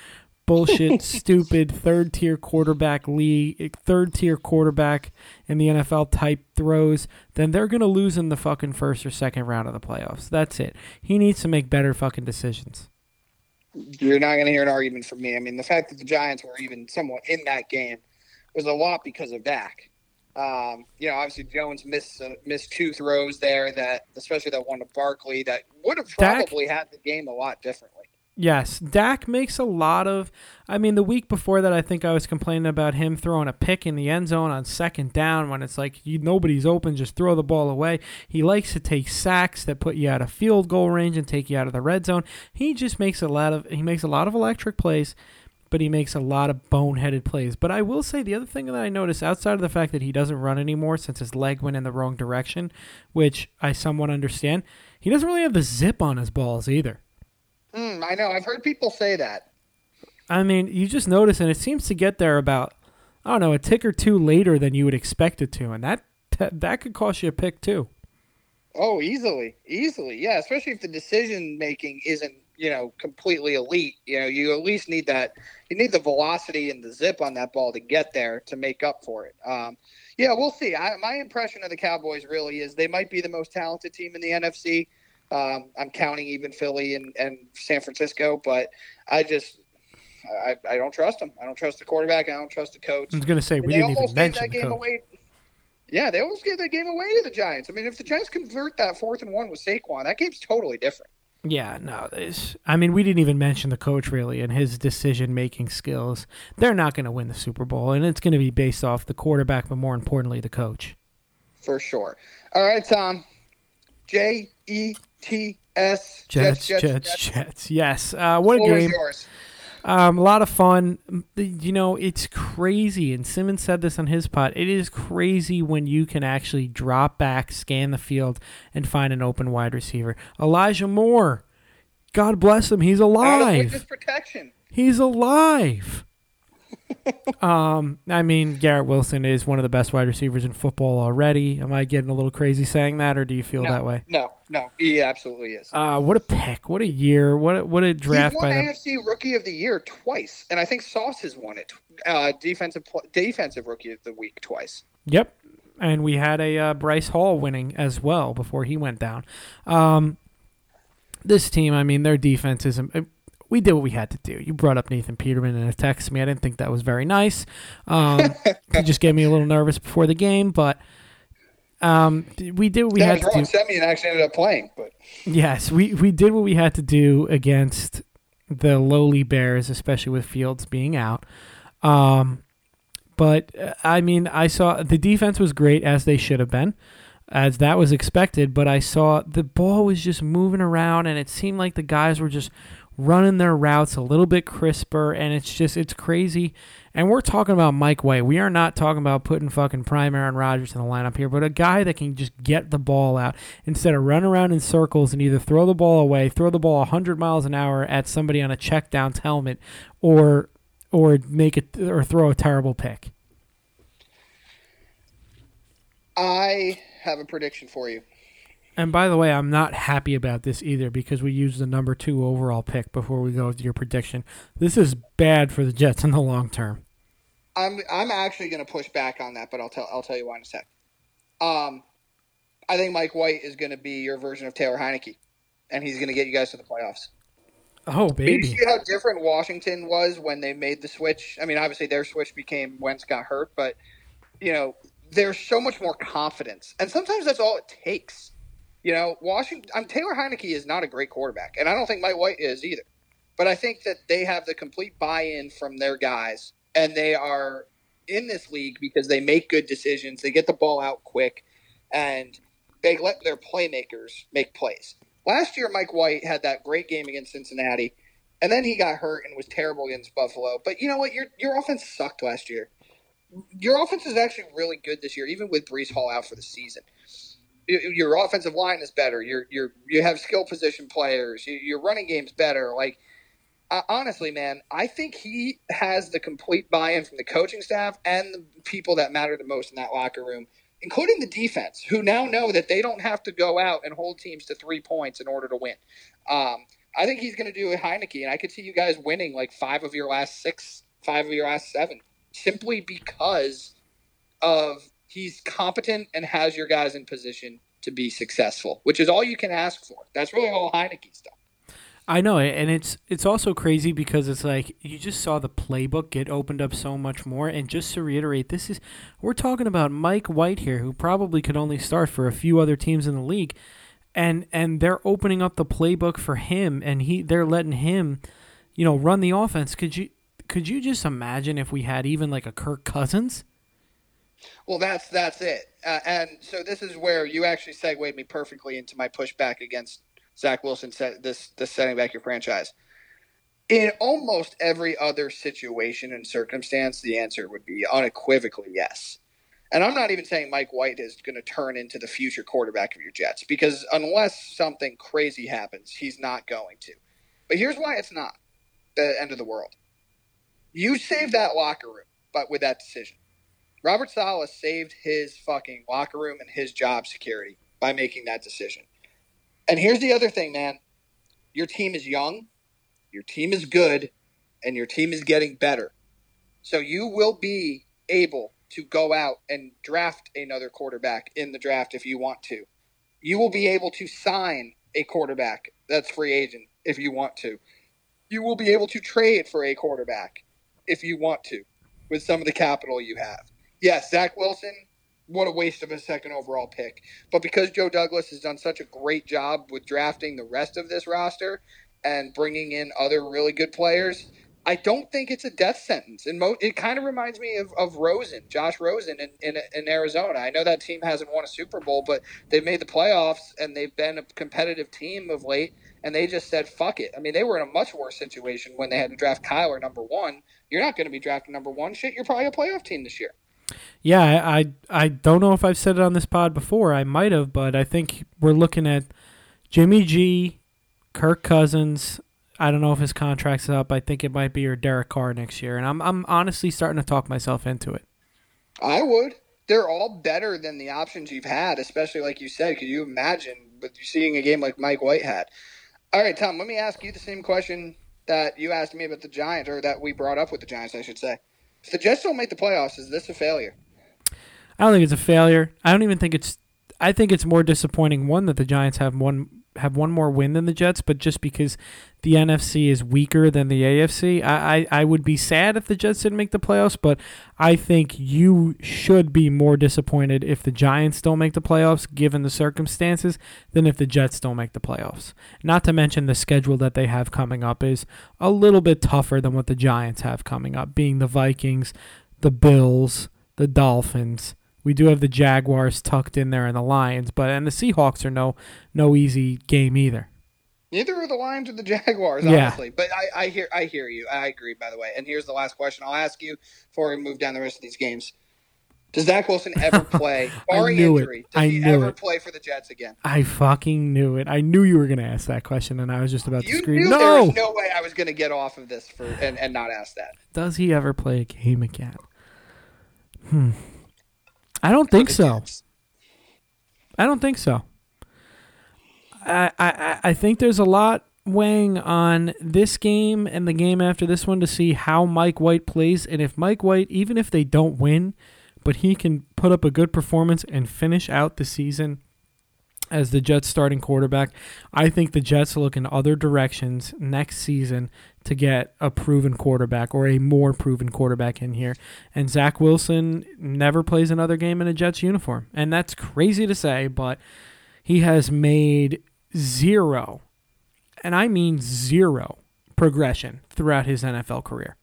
Speaker 2: bullshit, stupid third tier quarterback league, third tier quarterback in the NFL type throws, then they're going to lose in the fucking first or second round of the playoffs. That's it. He needs to make better fucking decisions
Speaker 1: you're not going to hear an argument from me. I mean, the fact that the Giants were even somewhat in that game was a lot because of Dak. Um, you know, obviously Jones missed uh, missed two throws there that, especially that one to Barkley, that would have probably Dak, had the game a lot differently.
Speaker 2: Yes, Dak makes a lot of. I mean, the week before that, I think I was complaining about him throwing a pick in the end zone on second down when it's like you, nobody's open, just throw the ball away. He likes to take sacks that put you out of field goal range and take you out of the red zone. He just makes a lot of he makes a lot of electric plays, but he makes a lot of boneheaded plays. But I will say the other thing that I noticed outside of the fact that he doesn't run anymore since his leg went in the wrong direction, which I somewhat understand, he doesn't really have the zip on his balls either.
Speaker 1: Mm, I know. I've heard people say that.
Speaker 2: I mean, you just notice, and it seems to get there about I don't know a tick or two later than you would expect it to, and that that could cost you a pick too.
Speaker 1: Oh, easily, easily, yeah. Especially if the decision making isn't you know completely elite. You know, you at least need that. You need the velocity and the zip on that ball to get there to make up for it. Um, yeah, we'll see. I, my impression of the Cowboys really is they might be the most talented team in the NFC. Um, I'm counting even Philly and, and San Francisco, but I just I, I don't trust them. I don't trust the quarterback. I don't trust the coach.
Speaker 2: I was going to say we didn't even mention the coach. Away.
Speaker 1: Yeah, they almost gave that game away to the Giants. I mean, if the Giants convert that fourth and one with Saquon, that game's totally different.
Speaker 2: Yeah, no, this. I mean, we didn't even mention the coach really and his decision making skills. They're not going to win the Super Bowl, and it's going to be based off the quarterback, but more importantly, the coach.
Speaker 1: For sure. All right, Tom. J E.
Speaker 2: Jets, Jets, Jets, Jets. Yes. Uh, what a game. Um, a lot of fun. You know, it's crazy. And Simmons said this on his pod. It is crazy when you can actually drop back, scan the field, and find an open wide receiver. Elijah Moore. God bless him. He's alive.
Speaker 1: protection.
Speaker 2: He's alive um, I mean, Garrett Wilson is one of the best wide receivers in football already. Am I getting a little crazy saying that, or do you feel
Speaker 1: no,
Speaker 2: that way?
Speaker 1: No, no, he absolutely is.
Speaker 2: Uh, what a pick! What a year! What a, what a draft
Speaker 1: He's
Speaker 2: won
Speaker 1: by AFC them. Rookie of the Year twice, and I think Sauce has won it. Uh, defensive defensive Rookie of the Week twice.
Speaker 2: Yep, and we had a uh, Breece Hall winning as well before he went down. Um, this team, I mean, their defense is we did what we had to do. You brought up Nathan Peterman in a text to me. I didn't think that was very nice. Um, he just gave me a little nervous before the game, but um, we did what we had to do.
Speaker 1: Siemian actually ended up playing, but
Speaker 2: yes, we we did what we had to do against the lowly Bears, especially with Fields being out. Um, But uh, I mean, I saw the defense was great as they should have been, as that was expected. But I saw the ball was just moving around, and it seemed like the guys were just running their routes a little bit crisper, and it's just it's crazy. And we're talking about Mike White. We are not talking about putting fucking prime Aaron Rodgers in the lineup here, but a guy that can just get the ball out instead of run around in circles and either throw the ball away, throw the ball 100 miles an hour at somebody on a check down helmet, or or make it or throw a terrible pick.
Speaker 1: I have a prediction for you.
Speaker 2: And by the way, I'm not happy about this either because we used the number two overall pick before we go to your prediction. This is bad for the Jets in the long term.
Speaker 1: I'm I'm actually going to push back on that, but I'll tell I'll tell you why in a sec. Um, I think Mike White is going to be your version of Taylor Heinicke, and he's going to get you guys to the playoffs.
Speaker 2: Oh baby!
Speaker 1: You see how different Washington was when they made the switch. I mean, obviously their switch became Wentz got hurt, but you know there's so much more confidence, and sometimes that's all it takes. You know, Washington. I'm Taylor Heinicke is not a great quarterback, and I don't think Mike White is either. But I think that they have the complete buy-in from their guys, and they are in this league because they make good decisions. They get the ball out quick, and they let their playmakers make plays. Last year, Mike White had that great game against Cincinnati, and then he got hurt and was terrible against Buffalo. But you know what? Your your offense sucked last year. Your offense is actually really good this year, even with Breece Hall out for the season your offensive line is better. You're you're you have skill position players. Your running game's better. Like honestly, man, I think he has the complete buy-in from the coaching staff and the people that matter the most in that locker room, including the defense, who now know that they don't have to go out and hold teams to three points in order to win. Um, I think he's going to do a Heinicke, and I could see you guys winning like five of your last six, five of your last seven, simply because of he's competent and has your guys in position to be successful, which is all you can ask for. That's really all Heinicke stuff.
Speaker 2: I know, and it's it's also crazy because it's like you just saw the playbook get opened up so much more. And just to reiterate, this is we're talking about Mike White here, who probably could only start for a few other teams in the league, and and they're opening up the playbook for him, and he they're letting him, you know, run the offense. Could you could you just imagine if we had even like a Kirk Cousins?
Speaker 1: Well, that's that's it. Uh, and so this is where you actually segued me perfectly into my pushback against Zach Wilson. Set this this setting back your franchise. In almost every other situation and circumstance, the answer would be unequivocally yes. And I'm not even saying Mike White is going to turn into the future quarterback of your Jets because unless something crazy happens, he's not going to. But here's why it's not the end of the world. You save that locker room, but with that decision. Robert Saleh saved his fucking locker room and his job security by making that decision. And here's the other thing, man. Your team is young, your team is good, and your team is getting better. So you will be able to go out and draft another quarterback in the draft if you want to. You will be able to sign a quarterback that's free agent if you want to. You will be able to trade for a quarterback if you want to with some of the capital you have yes, Zach Wilson, what a waste of a second overall pick. But because Joe Douglas has done such a great job with drafting the rest of this roster and bringing in other really good players, I don't think it's a death sentence. And mo- it kind of reminds me of, of Rosen, Josh Rosen in, in, in Arizona. I know that team hasn't won a Super Bowl, but they've made the playoffs and they've been a competitive team of late. And they just said, fuck it. I mean, they were in a much worse situation when they had to draft Kyler number one. You're not going to be drafting number one. Shit, you're probably a playoff team this year.
Speaker 2: Yeah, I, I, I don't know if I've said it on this pod before. I might have, but I think we're looking at Jimmy G, Kirk Cousins. I don't know if his contract's up. I think it might be or Derek Carr next year, and I'm I'm honestly starting to talk myself into it.
Speaker 1: I would. They're all better than the options you've had, especially like you said. Could you imagine with seeing a game like Mike White had? All right, Tom. Let me ask you the same question that you asked me about the Giants, or that we brought up with the Giants, I should say. If the Jets don't make the playoffs, is this a failure?
Speaker 2: I don't think it's a failure. I don't even think it's. I think it's more disappointing one that the Giants have one have one more win than the Jets, but just because the NFC is weaker than the AFC, I, I, I would be sad if the Jets didn't make the playoffs, but I think you should be more disappointed if the Giants don't make the playoffs, given the circumstances, than if the Jets don't make the playoffs. Not to mention the schedule that they have coming up is a little bit tougher than what the Giants have coming up, being the Vikings, the Bills, the Dolphins. We do have the Jaguars tucked in there and the Lions, but and the Seahawks are no no easy game either.
Speaker 1: Neither are the Lions or the Jaguars, honestly. Yeah. But I, I hear I hear you. I agree, by the way. And here's the last question I'll ask you before we move down the rest of these games. Does Zach Wilson ever play, barring injury, it. does I he ever it. play for the Jets again?
Speaker 2: I fucking knew it. I knew you were going to ask that question, and I was just about
Speaker 1: you
Speaker 2: to scream,
Speaker 1: no! There was no way I was going to get off of this for and, and not ask that.
Speaker 2: Does he ever play a game again? Hmm. I don't think so. Jets. I don't think so. I, I I think there's a lot weighing on this game and the game after this one to see how Mike White plays, and if Mike White, even if they don't win, but he can put up a good performance and finish out the season as the Jets starting quarterback. I think the Jets look in other directions next season to get a proven quarterback or a more proven quarterback in here. And Zach Wilson never plays another game in a Jets uniform. And that's crazy to say, but he has made zero, and I mean zero, progression throughout his NFL career.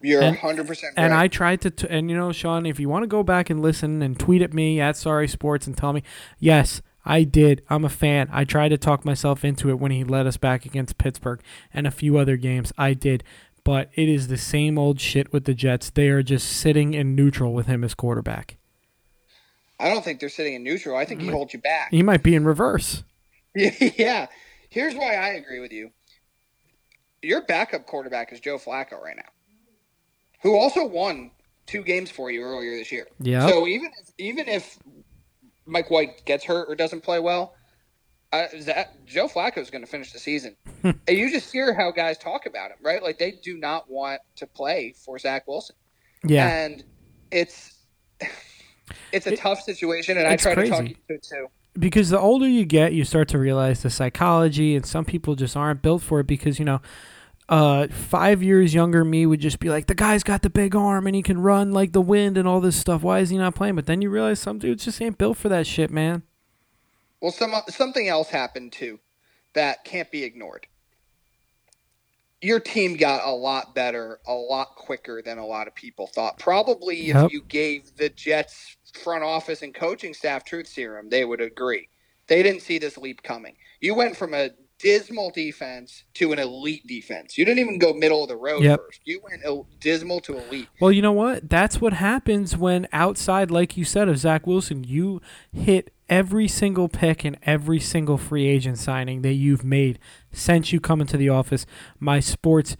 Speaker 1: You're and, 100% right.
Speaker 2: And I tried to, t- and you know, Sean, if you want to go back and listen and tweet at me at Sorry Sports and tell me, yes, I did. I'm a fan. I tried to talk myself into it when he led us back against Pittsburgh and a few other games. I did. But it is the same old shit with the Jets. They are just sitting in neutral with him as quarterback.
Speaker 1: I don't think they're sitting in neutral. I think he mm. holds you back.
Speaker 2: He might be in reverse.
Speaker 1: yeah. Here's why I agree with you. Your backup quarterback is Joe Flacco right now who also won two games for you earlier this year.
Speaker 2: Yeah.
Speaker 1: So even if, even if Mike White gets hurt or doesn't play well, uh, that, Joe Flacco is going to finish the season. and you just hear how guys talk about him, right? Like they do not want to play for Zach Wilson.
Speaker 2: Yeah.
Speaker 1: And it's it's a it, tough situation, and I try crazy. to talk you it too.
Speaker 2: Because the older you get, you start to realize the psychology, and some people just aren't built for it because you know uh, five years younger me would just be like, the guy's got the big arm and he can run like the wind and all this stuff. Why is he not playing? But then you realize some dudes just ain't built for that shit, man.
Speaker 1: Well, some something else happened too that can't be ignored. Your team got a lot better, a lot quicker than a lot of people thought. Probably if you gave the Jets front office and coaching staff truth serum, they would agree. They didn't see this leap coming. You went from a dismal defense to an elite defense. You didn't even go middle of the road yep. first. You went dismal to elite.
Speaker 2: Well, you know what? That's what happens when outside, like you said, of Zach Wilson, you hit every single pick and every single free agent signing that you've made since you come into the office. My sports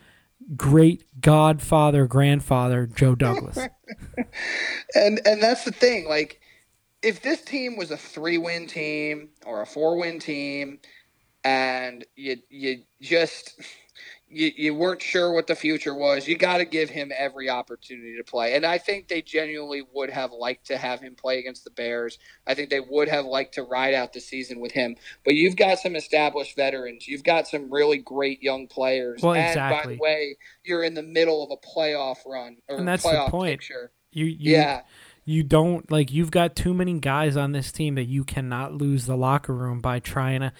Speaker 2: great godfather, grandfather, Joe Douglas.
Speaker 1: and and that's the thing. Like, if this team was a three win team or a four win team and you you just you, you weren't sure what the future was. You got to give him every opportunity to play. And I think they genuinely would have liked to have him play against the Bears. I think they would have liked to ride out the season with him. But you've got some established veterans. You've got some really great young players.
Speaker 2: Well,
Speaker 1: and
Speaker 2: exactly.
Speaker 1: by the way, you're in the middle of a playoff run or
Speaker 2: and that's
Speaker 1: playoff
Speaker 2: the point.
Speaker 1: picture.
Speaker 2: You, you yeah. You don't like you've got too many guys on this team that you cannot lose the locker room by trying to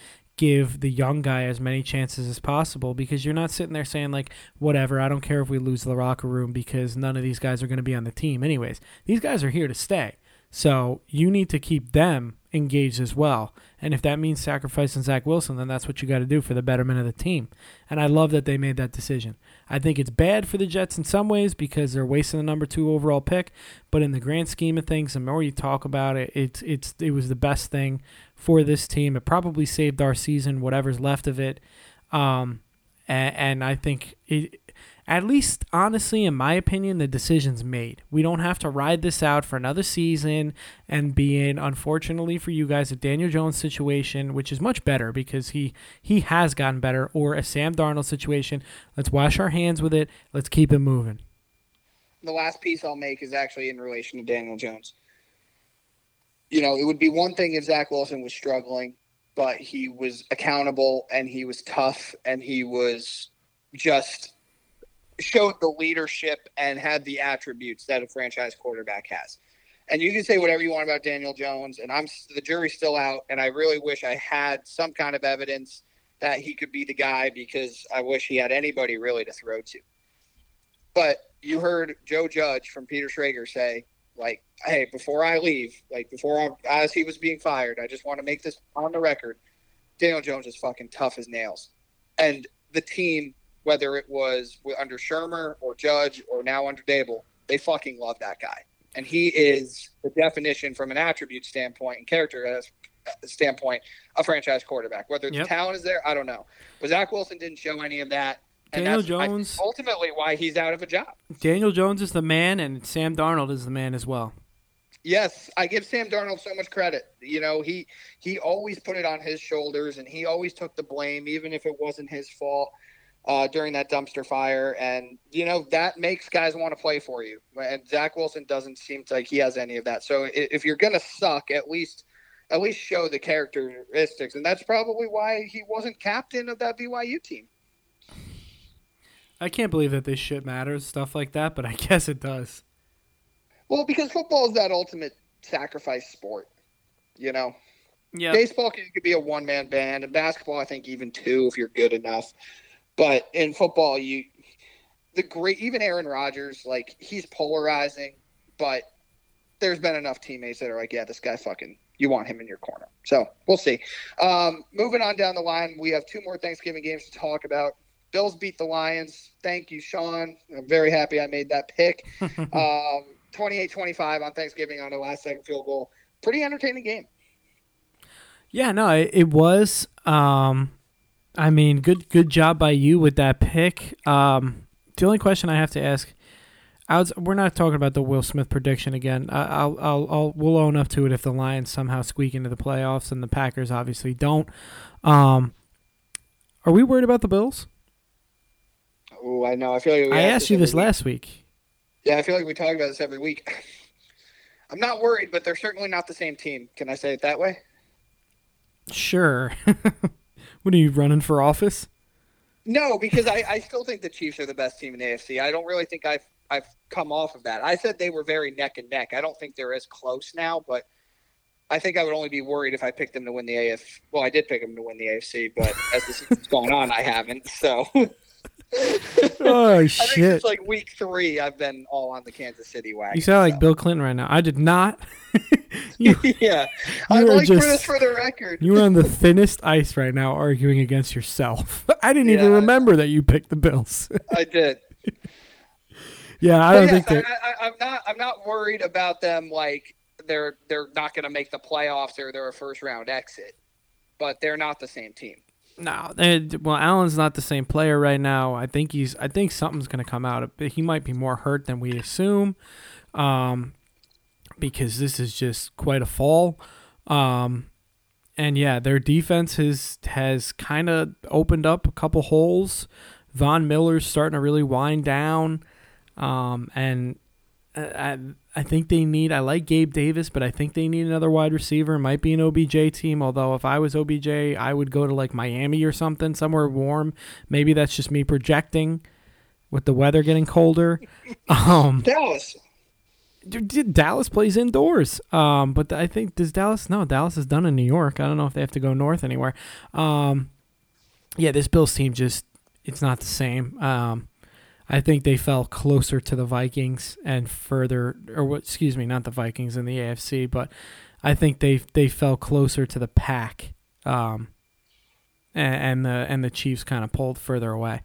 Speaker 2: give the young guy as many chances as possible because you're not sitting there saying like whatever i don't care if we lose the locker room because none of these guys are going to be on the team. Anyways these guys are here to stay. So you need to keep them engaged as well and if that means sacrificing zach wilson then that's what you got to do for the betterment of the team and i love that they made that decision i think it's bad for the jets in some ways because they're wasting the number two overall pick but in the grand scheme of things the more you talk about it it's it's it was the best thing for this team. It probably saved our season, whatever's left of it. Um, and, and I think it, at least honestly, in my opinion, the decision's made. We don't have to ride this out for another season and be in, unfortunately for you guys, a Daniel Jones situation, which is much better because he he has gotten better, or a Sam Darnold situation. Let's wash our hands with it. Let's keep it moving.
Speaker 1: The last piece I'll make is actually in relation to Daniel Jones you know, it would be one thing if Zach Wilson was struggling, but he was accountable and he was tough and he was just showed the leadership and had the attributes that a franchise quarterback has. And you can say whatever you want about Daniel Jones, and I'm the jury's still out, and I really wish I had some kind of evidence that he could be the guy because I wish he had anybody really to throw to. But you heard Joe Judge from Peter Schrager say, like, hey, before I leave, like before I, as he was being fired, I just want to make this on the record. Daniel Jones is fucking tough as nails, and the team, whether it was under Shurmur or Judge or now under Daboll, they fucking love that guy, and he is the definition from an attribute standpoint and character uh, standpoint a franchise quarterback. Whether the yep. talent is there, I don't know. But Zach Wilson didn't show any of that. And Daniel Jones ultimately why he's out of a job.
Speaker 2: Daniel Jones is the man, and Sam Darnold is the man as well.
Speaker 1: Yes, I give Sam Darnold so much credit. You know, he he always put it on his shoulders, and he always took the blame, even if it wasn't his fault uh, during that dumpster fire. And you know that makes guys want to play for you. And Zach Wilson doesn't seem like he has any of that. So if you're gonna suck, at least at least show the characteristics, and that's probably why he wasn't captain of that BYU team.
Speaker 2: I can't believe that this shit matters, stuff like that, but I guess it does.
Speaker 1: Well, because football is that ultimate sacrifice sport, you know.
Speaker 2: Yeah.
Speaker 1: Baseball could, could be a one man band, and basketball, I think, even two if you're good enough. But in football, you the great even Aaron Rodgers, like he's polarizing, but there's been enough teammates that are like, yeah, this guy fucking you want him in your corner. So we'll see. Um, moving on down the line, we have two more Thanksgiving games to talk about. Bills beat the Lions. Thank you, Sean. I'm very happy I made that pick. um, 28-25 on Thanksgiving on the last second field goal. Pretty entertaining game.
Speaker 2: Yeah, no, it, it was. Um, I mean, good good job by you with that pick. Um, the only question I have to ask, was, we're not talking about the Will Smith prediction again. I, will I'll, I'll, we'll own up to it if the Lions somehow squeak into the playoffs and the Packers obviously don't. Um, are we worried about the Bills?
Speaker 1: Oh, I know. I feel like
Speaker 2: I asked you this week. last week.
Speaker 1: Yeah, I feel like we talk about this every week. I'm not worried, but they're certainly not the same team. Can I say it that way?
Speaker 2: Sure. what are you running for office?
Speaker 1: No, because I, I still think the Chiefs are the best team in the AFC. I don't really think I've I've come off of that. I said they were very neck and neck. I don't think they're as close now, but I think I would only be worried if I picked them to win the AFC. Well, I did pick them to win the AFC, but as the season's gone on, I haven't. So
Speaker 2: oh shit!
Speaker 1: it's like week three. I've been all on the Kansas City wagon.
Speaker 2: You sound like Bill Clinton right now. I did not.
Speaker 1: you, yeah, I like just, for this for the record.
Speaker 2: you are on the thinnest ice right now, arguing against yourself. I didn't yeah. even remember that you picked the Bills.
Speaker 1: I did.
Speaker 2: yeah, I don't yes, think that.
Speaker 1: I, am not. I'm not worried about them. Like they're they're not going to make the playoffs or they're a first round exit, but they're not the same team.
Speaker 2: No, well, Allen's not the same player right now. I think he's. I think something's going to come out. He might be more hurt than we assume, um, because this is just quite a fall. Um, and yeah, their defense has has kind of opened up a couple holes. Von Miller's starting to really wind down, um, and I, I think they need. I like Gabe Davis, but I think they need another wide receiver. It might be an OBJ team. Although if I was OBJ, I would go to like Miami or something, somewhere warm. Maybe that's just me projecting, with the weather getting colder.
Speaker 1: Um, Dallas.
Speaker 2: Dallas plays indoors. Um, but I think does Dallas? No, Dallas is done in New York. I don't know if they have to go north anywhere. Um, yeah, this Bills team just it's not the same. Um, I think they fell closer to the Vikings and further, or what? Excuse me, not the Vikings in the AFC, but I think they they fell closer to the pack, um, and, and the and the Chiefs kind of pulled further away.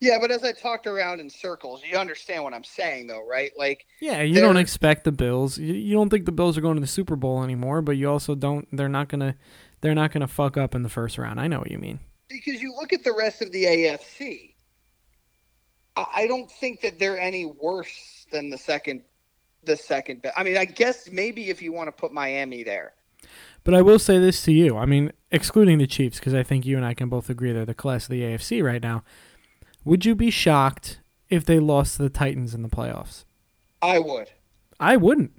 Speaker 1: Yeah, but as I talked around in circles, you understand what I'm saying, though, right? Like,
Speaker 2: yeah, you don't expect the Bills. You, you don't think the Bills are going to the Super Bowl anymore, but you also don't. They're not gonna. They're not gonna fuck up in the first round. I know what you mean.
Speaker 1: Because you look at the rest of the AFC I don't think that they're any worse than the second the second best. I mean, I guess maybe if you want to put Miami there.
Speaker 2: But I will say this to you. I mean, excluding the Chiefs, because I think you and I can both agree they're the class of the AFC right now. Would you be shocked if they lost to the Titans in the playoffs?
Speaker 1: I would.
Speaker 2: I wouldn't.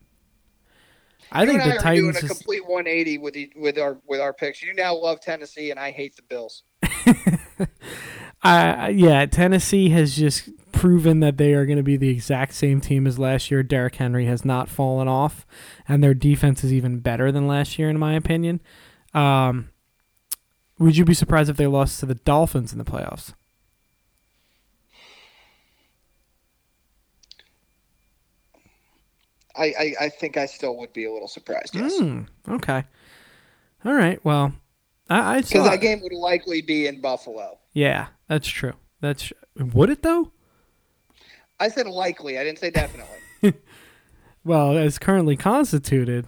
Speaker 2: I
Speaker 1: you
Speaker 2: think
Speaker 1: the
Speaker 2: I Titans
Speaker 1: doing a complete 180 with the, with our with our picks. You now love Tennessee, and I hate the Bills.
Speaker 2: Uh, yeah, Tennessee has just proven that they are going to be the exact same team as last year. Derrick Henry has not fallen off, and their defense is even better than last year, in my opinion. Um, would you be surprised if they lost to the Dolphins in the playoffs?
Speaker 1: I, I, I think I still would be a little surprised. Yes,
Speaker 2: Mm, okay. All right. Well, I,
Speaker 1: because that game would likely be in Buffalo.
Speaker 2: Yeah, that's true. That's would it though?
Speaker 1: I said likely. I didn't say definitely.
Speaker 2: Well, as currently constituted,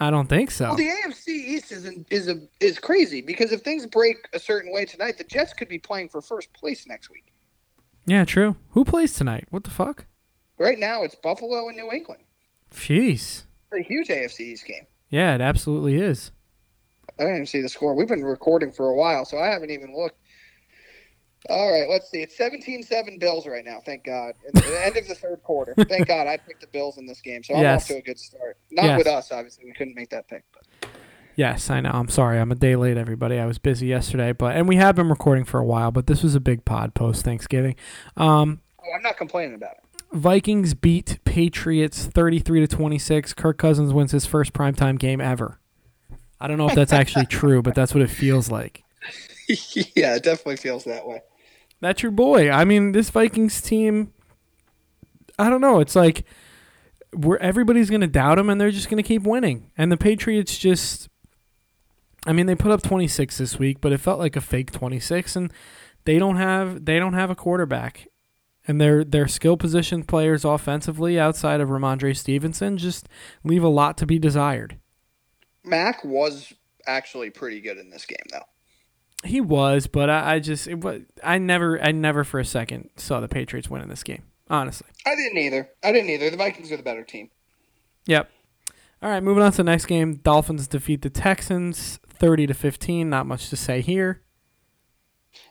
Speaker 2: I don't think so.
Speaker 1: Well, the AFC East is is a, is crazy because if things break a certain way tonight, the Jets could be playing for first place next week.
Speaker 2: yeah, true. Who plays tonight? What the fuck?
Speaker 1: Right now, it's Buffalo and New England.
Speaker 2: Jeez.
Speaker 1: It's a huge AFC East game.
Speaker 2: Yeah, it absolutely is.
Speaker 1: I didn't even see the score. We've been recording for a while, so I haven't even looked. All right, let's see. It's 17-7 Bills right now. Thank God. At the end of the third quarter. Thank God I picked the Bills in this game, so I'm
Speaker 2: Yes.
Speaker 1: off to a good start. Not
Speaker 2: Yes.
Speaker 1: with us, obviously. We couldn't make that pick. But.
Speaker 2: Yes, I know. I'm sorry. I'm a day late, everybody. I was busy yesterday, but and we have been recording for a while, but this was a big pod post Thanksgiving. Um,
Speaker 1: Oh, I'm not complaining about it.
Speaker 2: Vikings beat Patriots 33 to 26. Kirk Cousins wins his first primetime game ever. I don't know if that's actually true, but that's what it feels like.
Speaker 1: yeah, it definitely feels that way.
Speaker 2: That's your boy. I mean, this Vikings team. I don't know. It's like where everybody's going to doubt them, and they're just going to keep winning. And the Patriots just. I mean, they put up 26 this week, but it felt like a fake 26, and they don't have they don't have a quarterback, and their their skill position players offensively outside of Rhamondre Stevenson just leave a lot to be desired.
Speaker 1: Mac was actually pretty good in this game, though.
Speaker 2: He was, but I, I just it was, I never I never for a second saw the Patriots win in this game. Honestly.
Speaker 1: I didn't either. I didn't either. The Vikings are the better team.
Speaker 2: Yep. All right, moving on to the next game. Dolphins defeat the Texans 30 to 15. Not much to say here.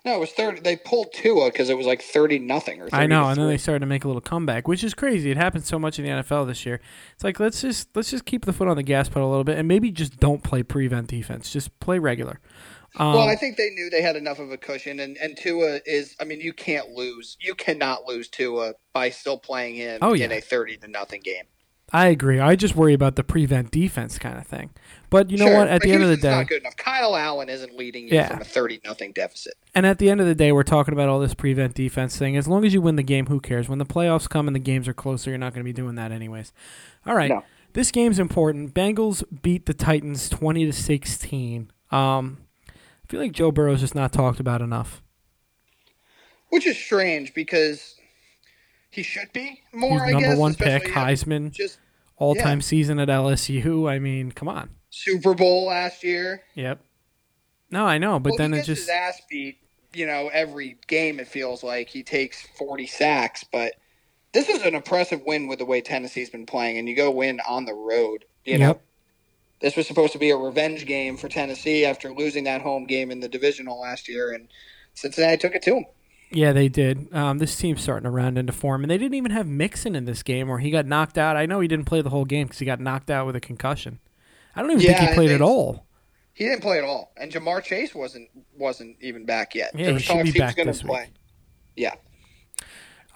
Speaker 1: No, it was thirty. They pulled Tua because it was like thirty nothing or. 30
Speaker 2: I know, and then they started to make a little comeback, which is crazy. It happens so much in the NFL this year. It's like let's just let's just keep the foot on the gas pedal a little bit, and maybe just don't play prevent defense. Just play regular. Um,
Speaker 1: Well, I think they knew they had enough of a cushion, and, and Tua is. I mean, you can't lose. You cannot lose Tua by still playing him
Speaker 2: Oh, yeah.
Speaker 1: in a thirty to nothing game.
Speaker 2: I agree. I just worry about the prevent defense kind of thing. But you know
Speaker 1: Sure,
Speaker 2: what? At the end of the day,
Speaker 1: not good enough. Kyle Allen isn't leading you
Speaker 2: Yeah.
Speaker 1: from a thirty nothing deficit.
Speaker 2: And at the end of the day, we're talking about all this prevent defense thing. As long as you win the game, who cares? When the playoffs come and the games are closer, you're not going to be doing that anyways. All right.
Speaker 1: No.
Speaker 2: This game's important. Bengals beat the Titans 20 to 16. Um, I feel like Joe Burrow's just not talked about enough.
Speaker 1: Which is strange because he should be more.
Speaker 2: He's number
Speaker 1: guess,
Speaker 2: one pick, Heisman,
Speaker 1: Just
Speaker 2: all-time season at LSU. I mean, come on.
Speaker 1: Super Bowl last year.
Speaker 2: Yep. No, I know, but
Speaker 1: well,
Speaker 2: then it just
Speaker 1: his ass beat. You know, every game it feels like he takes forty sacks, but this is an impressive win with the way Tennessee's been playing, and you go win on the road. You know,
Speaker 2: Yep.
Speaker 1: this was supposed to be a revenge game for Tennessee after losing that home game in the divisional last year, and Cincinnati took it to them.
Speaker 2: Yeah, they did. Um, this team's starting to round into form, and they didn't even have Mixon in this game, where he got knocked out. I know he didn't play the whole game because he got knocked out with a concussion. I don't even think he played
Speaker 1: they-
Speaker 2: at all.
Speaker 1: He didn't play at all, and Ja'Marr Chase wasn't wasn't even back yet.
Speaker 2: Yeah,
Speaker 1: There
Speaker 2: he
Speaker 1: was
Speaker 2: should be
Speaker 1: he
Speaker 2: back this
Speaker 1: play.
Speaker 2: week.
Speaker 1: Yeah.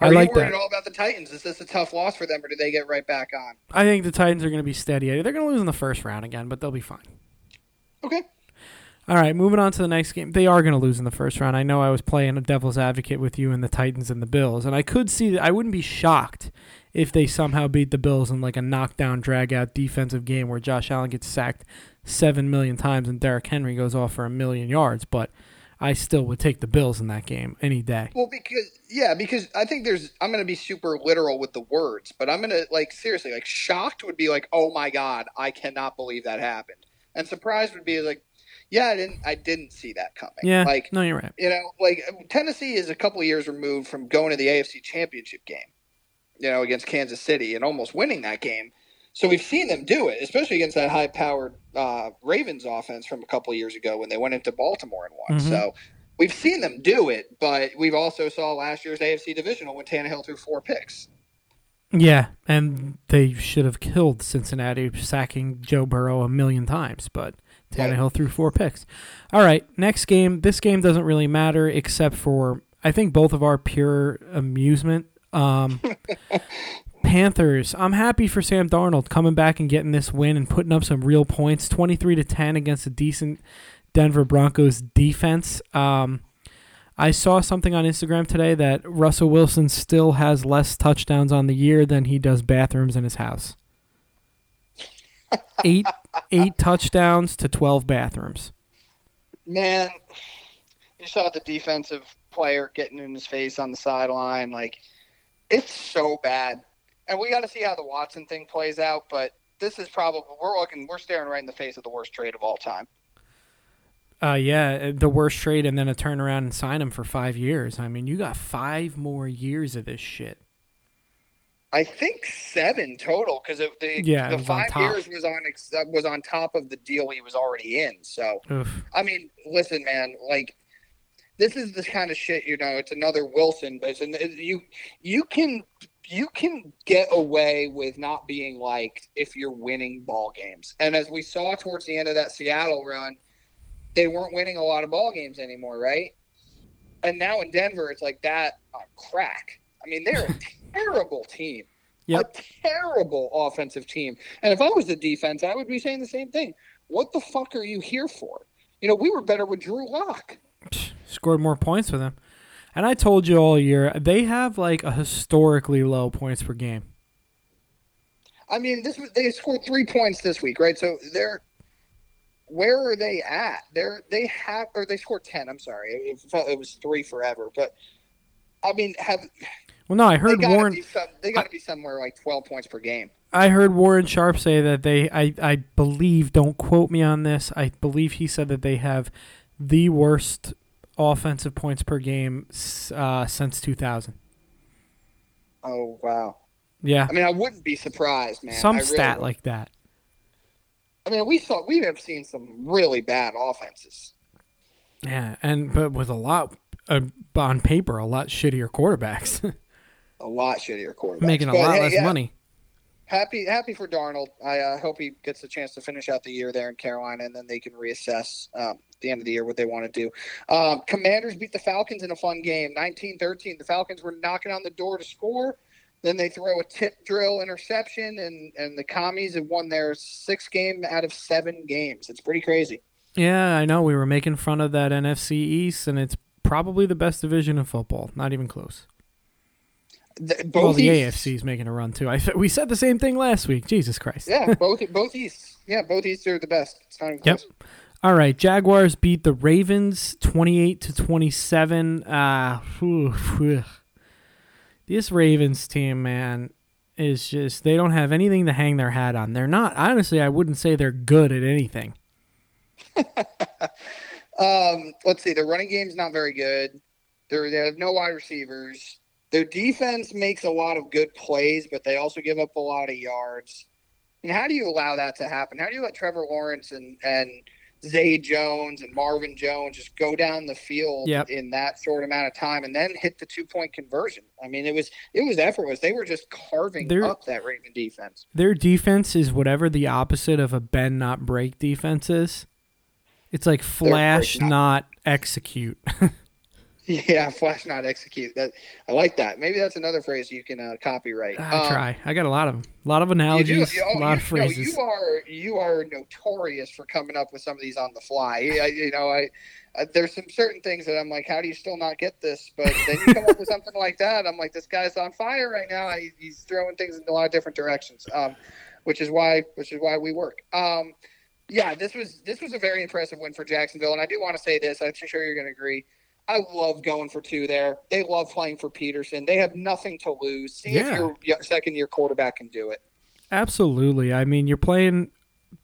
Speaker 2: I
Speaker 1: Are
Speaker 2: like
Speaker 1: you worried
Speaker 2: that.
Speaker 1: at all about the Titans? Is this a tough loss for them, or do they get right back on?
Speaker 2: I think the Titans are going to be steady. They're going to lose in the first round again, but they'll be fine.
Speaker 1: Okay.
Speaker 2: All right, moving on to the next game. They are going to lose in the first round. I know I was playing a devil's advocate with you and the Titans and the Bills, and I could see that. I wouldn't be shocked if they somehow beat the Bills in like a knockdown, drag out defensive game where Josh Allen gets sacked seven million times and Derrick Henry goes off for a million yards. But I still would take the Bills in that game any day.
Speaker 1: Well, because yeah, because I think there's I'm going to be super literal with the words, but I'm going to like seriously like shocked would be like, oh my god, I cannot believe that happened, and surprised would be like, yeah, I didn't I didn't see that coming.
Speaker 2: Yeah,
Speaker 1: like
Speaker 2: no, you're right.
Speaker 1: you know, like Tennessee is a couple of years removed from going to the AFC Championship game, you know, against Kansas City and almost winning that game. So we've seen them do it, especially against that high-powered uh, Ravens offense from a couple of years ago when they went into Baltimore and won.
Speaker 2: Mhm.
Speaker 1: So we've seen them do it, but we've also saw last year's AFC divisional when Tannehill threw four picks.
Speaker 2: Yeah, and they should have killed Cincinnati sacking Joe Burrow a million times, but Tannehill threw four picks. All right, next game. This game doesn't really matter except for I think both of our pure amusement. Um, Panthers. I'm happy for Sam Darnold coming back and getting this win and putting up some real points. 23 to 10 against a decent Denver Broncos defense. Um, I saw something on Instagram today that Russell Wilson still has less touchdowns on the year than he does bathrooms in his house. eight eight touchdowns to twelve bathrooms.
Speaker 1: Man, you saw the defensive player getting in his face on the sideline. Like, it's so bad. And we got to see how the Watson thing plays out. But this is probably we're looking, we're staring right in the face of the worst trade of all time.
Speaker 2: Uh, yeah, the worst trade, and then a turnaround and sign him for five years. I mean, you got five more years of this shit.
Speaker 1: I think seven total because the
Speaker 2: Yeah,
Speaker 1: the five years was on was on top of the deal he was already in. So
Speaker 2: Oof.
Speaker 1: I mean, listen, man, like this is the kind of shit you know. It's another Wilson, but it's you you can you can get away with not being liked if you're winning ball games. And as we saw towards the end of that Seattle run, they weren't winning a lot of ball games anymore, right? And now in Denver, it's like that on crack. I mean, they're terrible team.
Speaker 2: Yep.
Speaker 1: A terrible offensive team. And if I was the defense, I would be saying the same thing. What the fuck are you here for? You know, we were better with Drew Lock.
Speaker 2: Scored more points with him. And I told you all year, they have like a historically low points per game.
Speaker 1: I mean, this was they scored three points this week, right? So they're where are they at? They're they have or they scored ten. I'm sorry, it, felt it was three forever, but I mean, have
Speaker 2: Well, no, I
Speaker 1: they
Speaker 2: heard
Speaker 1: to
Speaker 2: Warren.
Speaker 1: some, they got to be somewhere like twelve points per game.
Speaker 2: I heard Warren Sharp say that they. I I believe. Don't quote me on this. I believe he said that they have the worst offensive points per game uh, since 2000.
Speaker 1: Oh wow!
Speaker 2: Yeah,
Speaker 1: I mean, I wouldn't be surprised, man.
Speaker 2: some
Speaker 1: I
Speaker 2: stat
Speaker 1: wouldn't.
Speaker 2: like that.
Speaker 1: I mean, we saw we have seen some really bad offenses.
Speaker 2: Yeah, and but with a lot uh, on paper, a lot shittier quarterbacks,
Speaker 1: A lot shittier quarterbacks,
Speaker 2: making a
Speaker 1: But,
Speaker 2: lot
Speaker 1: hey,
Speaker 2: less
Speaker 1: yeah,
Speaker 2: money.
Speaker 1: happy happy for Darnold. I uh, hope he gets a chance to finish out the year there in Carolina, and then they can reassess um, at the end of the year what they want to do. Um, Commanders beat the Falcons in a fun game, 19-13. The Falcons were knocking on the door to score. Then they throw a tip drill interception, and, and the commies have won their sixth game out of seven games. It's pretty crazy.
Speaker 2: Yeah, I know. We were making fun of that NFC East, and it's probably the best division in football. Not even close.
Speaker 1: The, both
Speaker 2: well, the
Speaker 1: Easts-
Speaker 2: AFC is making a run too. I we said the same thing last week. Jesus Christ.
Speaker 1: Yeah, both both Easts. Yeah, both Easts are the best. It's not even
Speaker 2: Yep.
Speaker 1: close.
Speaker 2: All right, Jaguars beat the Ravens 28 to 27. Uh, whew, whew. This Ravens team, man, is just they don't have anything to hang their hat on. They're not honestly, I wouldn't say they're good at anything.
Speaker 1: Um, let's see. The running game's not very good. They're, they have no wide receivers. Their defense makes a lot of good plays, but they also give up a lot of yards. And how do you allow that to happen? How do you let Trevor Lawrence and and Zay Jones and Marvin Jones just go down the field
Speaker 2: Yep.
Speaker 1: in that short amount of time and then hit the two point conversion? I mean, it was it was effortless. They were just carving
Speaker 2: They're-
Speaker 1: up that Raven defense.
Speaker 2: Their defense is whatever the opposite of a bend not break defense is. It's like flash
Speaker 1: break,
Speaker 2: not execute.
Speaker 1: Yeah, flash not execute. That I like that. Maybe that's another phrase you can uh, copyright.
Speaker 2: I
Speaker 1: Um,
Speaker 2: try. I got a lot of them. A lot of
Speaker 1: do.
Speaker 2: analogies,
Speaker 1: You, oh,
Speaker 2: a lot
Speaker 1: you,
Speaker 2: of phrases.
Speaker 1: No, you are you are notorious for coming up with some of these on the fly. I, you know, I, I there's some certain things that I'm like, how do you still not get this? But then you come up with something like that, I'm like, this guy's on fire right now. I, he's throwing things in a lot of different directions, um, which is why which is why we work. Um, yeah, this was this was a very impressive win for Jacksonville, and I do want to say this. I'm sure you're going to agree. I love going for two there. They love playing for Pederson. They have nothing to lose. See
Speaker 2: Yeah.
Speaker 1: if your second year quarterback can do it.
Speaker 2: Absolutely. I mean, you're playing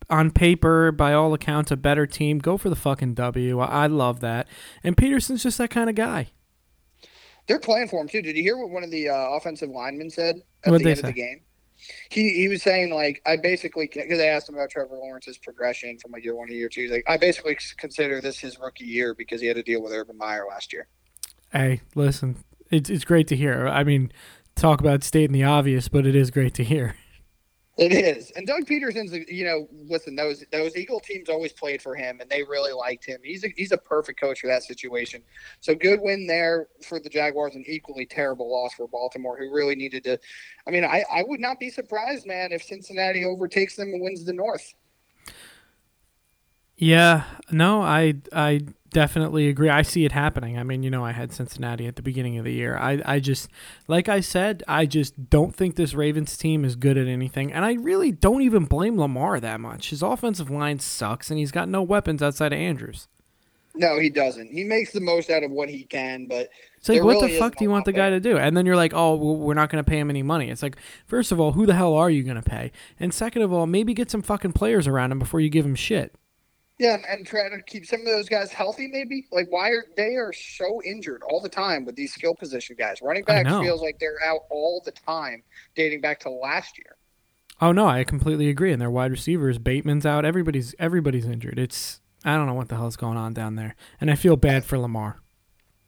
Speaker 2: on paper, by all accounts, a better team. Go for the fucking W. I love that. And Pederson's just that kind of guy.
Speaker 1: They're playing for him too. Did you hear what one of the uh, offensive linemen said at
Speaker 2: What'd
Speaker 1: the end of the
Speaker 2: say?
Speaker 1: game? He he was saying like I basically because I asked him about Trevor Lawrence's progression from like year one to year two. He's like I basically consider this his rookie year because he had to deal with Urban Meyer last year.
Speaker 2: Hey, listen, it's it's great to hear. I mean, talk about stating the obvious, but it is great to hear.
Speaker 1: It is, and Doug Pederson's. You know, listen, those those Eagle teams always played for him, and they really liked him. He's a, he's a perfect coach for that situation. So good win there for the Jaguars, and equally terrible loss for Baltimore, who really needed to. I mean, I I would not be surprised, man, if Cincinnati overtakes them and wins the North.
Speaker 2: Yeah, no, I I definitely agree. I see it happening. I mean, you know, I had Cincinnati at the beginning of the year. I, I just, like I said, I just don't think this Ravens team is good at anything. And I really don't even blame Lamar that much. His offensive line sucks, and he's got no weapons outside of Andrews.
Speaker 1: No, he doesn't. He makes the most out of what he can, but
Speaker 2: it's like, what really the fuck do you want the guy to do? And then you're like, oh, well, we're not going to pay him any money. It's like, first of all, who the hell are you going to pay? And second of all, maybe get some fucking players around him before you give him shit.
Speaker 1: Yeah, and try to keep some of those guys healthy. Maybe like why are they are so injured all the time with these skill position guys? Running backs feels like they're out all the time, dating back to last year.
Speaker 2: Oh no, I completely agree. And their wide receivers, Bateman's out. Everybody's everybody's injured. It's I don't know what the hell's going on down there, and I feel bad for Lamar.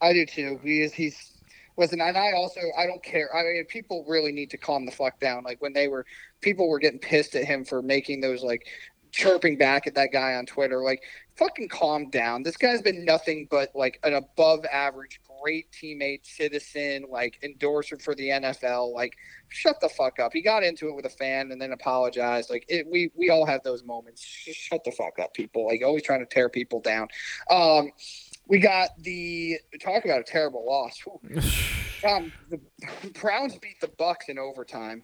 Speaker 1: I do too. He is he's listen, and I also I don't care. I mean, people really need to calm the fuck down. Like when they were people were getting pissed at him for making those like chirping back at that guy on Twitter. Like, fucking calm down. This guy's been nothing but like an above average, great teammate, citizen, like endorser for the NFL. Like, shut the fuck up. He got into it with a fan and then apologized. Like, it, we we all have those moments. Just shut the fuck up, people. Like, always trying to tear people down. Um, we got the talk about a terrible loss. um, the Browns beat the Bucks in overtime.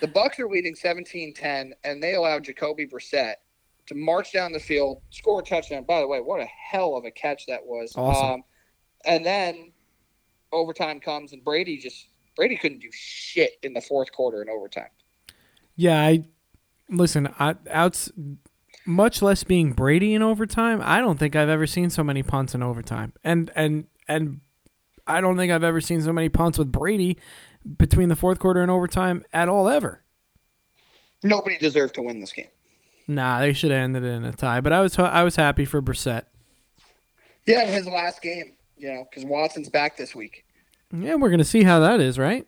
Speaker 1: The Bucks are leading 17-10, and they allowed Jacoby Brissett to march down the field, score a touchdown. By the way, what a hell of a catch that was!
Speaker 2: Awesome. Um,
Speaker 1: and then overtime comes, and Brady just Brady couldn't do shit in the fourth quarter in overtime.
Speaker 2: Yeah, I listen. I, outs much less being Brady in overtime. I don't think I've ever seen so many punts in overtime, and and and I don't think I've ever seen so many punts with Brady between the fourth quarter and overtime at all ever.
Speaker 1: Nobody deserved to win this game.
Speaker 2: Nah, they should have ended it in a tie. But I was I was happy for Brissett.
Speaker 1: Yeah, his last game, you know, because Watson's back this week.
Speaker 2: Yeah, we're gonna see how that is, right?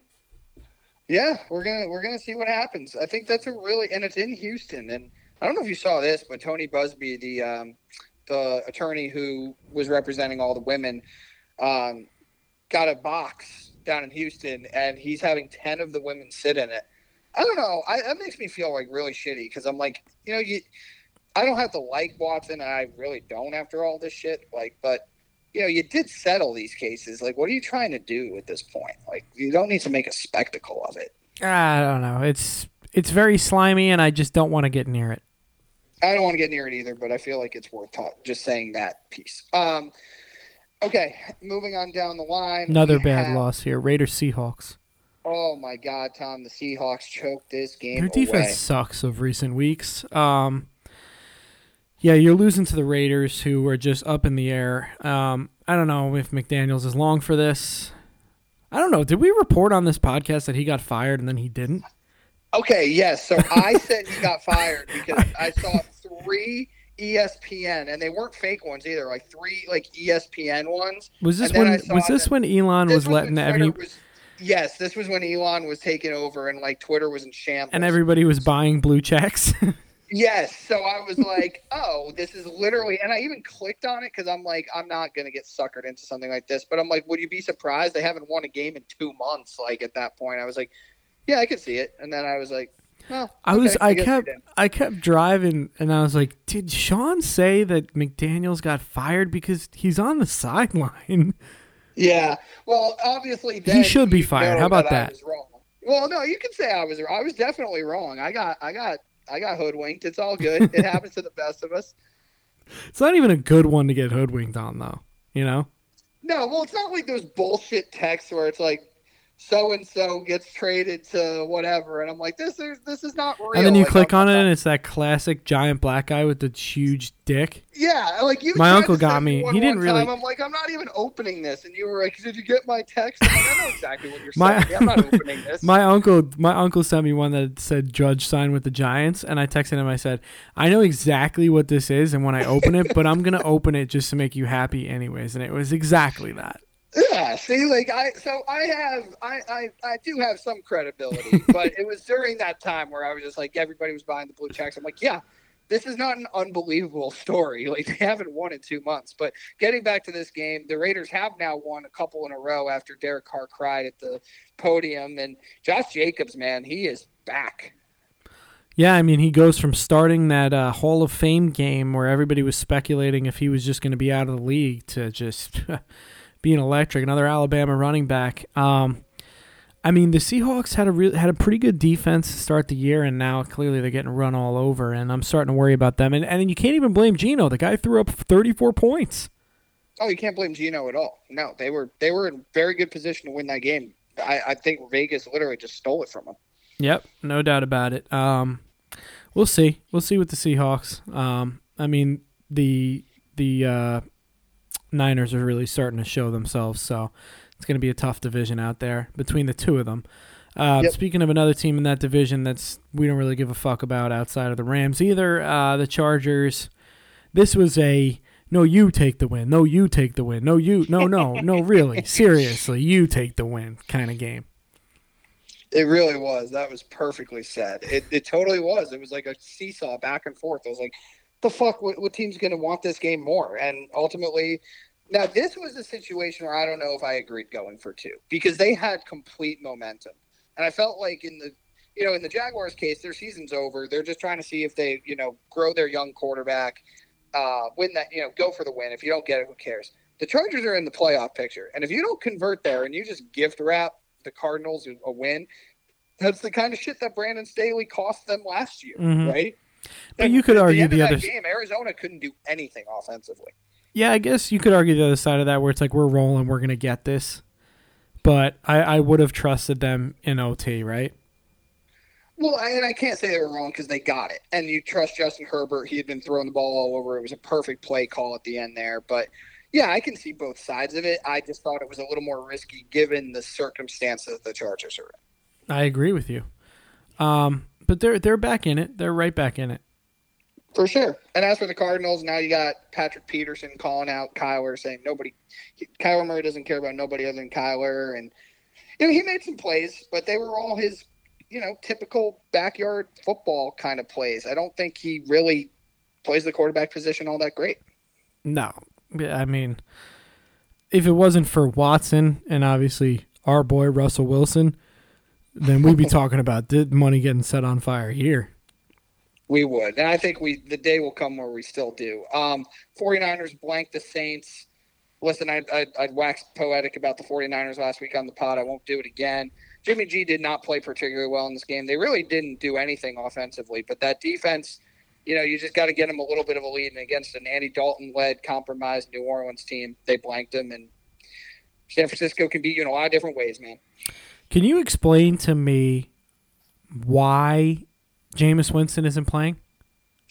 Speaker 1: Yeah, we're gonna we're gonna see what happens. I think that's a really and it's in Houston, and I don't know if you saw this, but Tony Buzbee, the um, the attorney who was representing all the women, um, got a box down in Houston, and he's having ten of the women sit in it. I don't know. I, that makes me feel like really shitty because I'm like, you know, you. I don't have to like Watson, and I really don't after all this shit. Like, but you know, you did settle these cases. Like, what are you trying to do at this point? Like, you don't need to make a spectacle of it.
Speaker 2: I don't know. It's it's very slimy, and I just don't want to get near it.
Speaker 1: I don't want to get near it either, but I feel like it's worth talk, just saying that piece. Um, Okay, moving on down the line.
Speaker 2: Another bad have... loss here. Raiders Seahawks.
Speaker 1: Oh my God, Tom! The Seahawks choked this game.
Speaker 2: Their defense
Speaker 1: away.
Speaker 2: sucks of recent weeks. Um, yeah, you're losing to the Raiders, who are just up in the air. Um, I don't know if McDaniels is long for this. I don't know. Did we report on this podcast that he got fired and then he didn't?
Speaker 1: Okay, yes. So I said he got fired because I saw three ESPN, and they weren't fake ones either. Like three like ESPN ones.
Speaker 2: Was this when? Was this when Elon was letting every?
Speaker 1: yes, this was when Elon was taking over, and like Twitter was in shambles,
Speaker 2: and everybody was buying blue checks.
Speaker 1: yes, so I was like, oh, this is literally, and I even clicked on it because I'm like, I'm not gonna get suckered into something like this. But I'm like, would you be surprised they haven't won a game in two months? Like at that point, I was like, yeah, I could see it, and then I was like,
Speaker 2: I was I, I kept I kept driving and I was like, did Sean say that McDaniels got fired because he's on the sideline?
Speaker 1: Yeah. Well, obviously
Speaker 2: he should be fired. How about that?
Speaker 1: that? Well, no, you can say I was I was definitely wrong. I got I got I got hoodwinked. It's all good. It happens to the best of us.
Speaker 2: It's not even a good one to get hoodwinked on though, you know?
Speaker 1: No, well, it's not like those bullshit texts where it's like so and so gets traded to whatever, and I'm like, this is this is not real.
Speaker 2: And then you
Speaker 1: like,
Speaker 2: click I'm, on it, and it's that classic giant black guy with the huge dick.
Speaker 1: Yeah, like you.
Speaker 2: My uncle got me. He didn't really.
Speaker 1: I'm like, I'm not even opening this, and you were like, Did you get my text? Like, i know exactly what you're my, saying. I'm not opening this.
Speaker 2: My uncle, my uncle sent me one that said Judge signed with the Giants, and I texted him. I said, I know exactly what this is, and when I open it, but I'm gonna open it just to make you happy, anyways. And it was exactly that.
Speaker 1: Yeah, see, like I, so I have, I, I, I do have some credibility, but it was during that time where I was just like, everybody was buying the blue checks. I'm like, yeah, this is not an unbelievable story. Like they haven't won in two months. But getting back to this game, the Raiders have now won a couple in a row after Derek Carr cried at the podium, and Josh Jacobs, man, he is back.
Speaker 2: Yeah, I mean, he goes from starting that uh, Hall of Fame game where everybody was speculating if he was just going to be out of the league to just being electric. Another Alabama running back. Um, I mean, the Seahawks had a re- had a pretty good defense to start the year, and now clearly they're getting run all over, and I'm starting to worry about them. And and you can't even blame Geno. The guy threw up 34 points.
Speaker 1: Oh, you can't blame Geno at all. No, they were they were in very good position to win that game. I, I think Vegas literally just stole it from them.
Speaker 2: Yep, no doubt about it. Um, we'll see. We'll see with the Seahawks. Um, I mean the the uh, Niners are really starting to show themselves, so it's going to be a tough division out there between the two of them. Uh,
Speaker 1: Yep.
Speaker 2: Speaking of another team in that division that's we don't really give a fuck about outside of the Rams either, uh, the Chargers. This was a no, you take the win. No, you take the win. No, you. No, no, no. Really, seriously, you take the win kind of game.
Speaker 1: It really was. That was perfectly said. It, it totally was. It was like a seesaw back and forth. I was like, the fuck, what, what team's going to want this game more? And ultimately, now this was a situation where I don't know if I agreed going for two because they had complete momentum. And I felt like in the, you know, in the Jaguars case, their season's over. They're just trying to see if they, you know, grow their young quarterback, uh, win that, you know, go for the win. If you don't get it, who cares? The Chargers are in the playoff picture. And if you don't convert there and you just gift wrap the Cardinals a- win, that's the kind of shit that Brandon Staley cost them last year,
Speaker 2: Mhm.
Speaker 1: right?
Speaker 2: But
Speaker 1: And
Speaker 2: you could argue the
Speaker 1: that
Speaker 2: other-
Speaker 1: game, Arizona couldn't do anything offensively.
Speaker 2: Yeah, I guess you could argue the other side of that where it's like we're rolling, we're gonna get this. But I, I would have trusted them in OT, right?
Speaker 1: Well, I- and I can't say they were wrong because they got it. And you trust Justin Herbert; he had been throwing the ball all over. It was a perfect play call at the end there. But yeah, I can see both sides of it. I just thought it was a little more risky given the circumstances the Chargers are in.
Speaker 2: I agree with you. Um, but they're they're back in it. They're right back in it.
Speaker 1: For sure. And as for the Cardinals, now you got Patrick Peterson calling out Kyler, saying nobody, Kyler Murray doesn't care about nobody other than Kyler. And, you know, he made some plays, but they were all his, you know, typical backyard football kind of plays. I don't think he really plays the quarterback position all that great.
Speaker 2: No, I mean, if it wasn't for Watson and obviously our boy Russell Wilson, then we'd be talking about the money getting set on fire here.
Speaker 1: We would. And I think we the day will come where we still do. Um, 49ers blank the Saints. Listen, I, I, I'd waxed poetic about the 49ers last week on the pod. I won't do it again. Jimmy G did not play particularly well in this game. They really didn't do anything offensively, but that defense, you know, you just got to get them a little bit of a lead. And against an Andy Dalton led, compromised New Orleans team, they blanked them. And San Francisco can beat you in a lot of different ways, man.
Speaker 2: Can you explain to me why Jameis Winston isn't playing?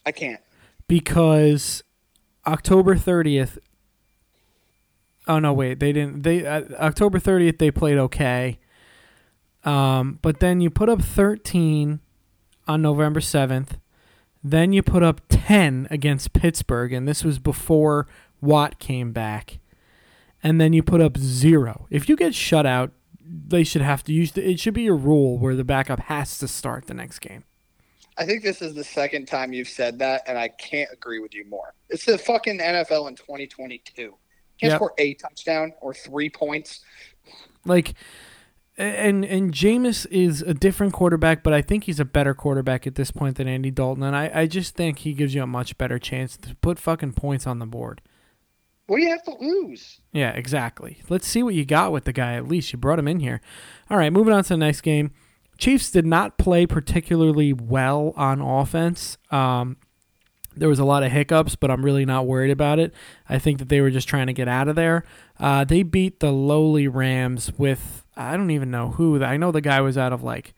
Speaker 1: I can't.
Speaker 2: Because October 30th. Oh no, wait, they didn't. They uh, October 30th they played okay. Um, but then you put up 13 on November 7th. Then you put up 10 against Pittsburgh, and this was before Watt came back. And then you put up zero. If you get shut out, they should have to use. The, it should be a rule where the backup has to start the next game.
Speaker 1: I think this is the second time you've said that, and I can't agree with you more. It's the fucking NFL in 2022. Can't
Speaker 2: Yep.
Speaker 1: score a touchdown or three points.
Speaker 2: Like, and and Jameis is a different quarterback, but I think he's a better quarterback at this point than Andy Dalton, and I, I just think he gives you a much better chance to put fucking points on the board.
Speaker 1: What do you have to lose?
Speaker 2: Yeah, exactly. Let's see what you got with the guy. At least you brought him in here. All right, moving on to the next game. Chiefs did not play particularly well on offense. Um, there was a lot of hiccups, but I'm really not worried about it. I think that they were just trying to get out of there. Uh, they beat the lowly Rams with I don't even know who. I know the guy was out of like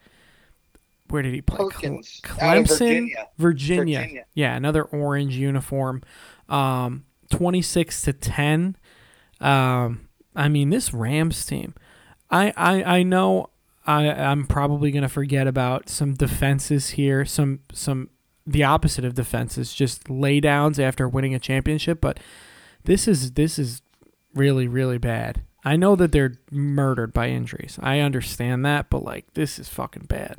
Speaker 2: where did he play?
Speaker 1: Perkins,
Speaker 2: Clemson,
Speaker 1: Virginia.
Speaker 2: Virginia.
Speaker 1: Virginia.
Speaker 2: Yeah, another orange uniform. Um, 26 to 10. Um, I mean, this Rams team. I I, I know I I'm probably gonna forget about some defenses here. Some some the opposite of defenses, just laydowns after winning a championship. But this is this is really really bad. I know that they're murdered by injuries. I understand that, but like this is fucking bad.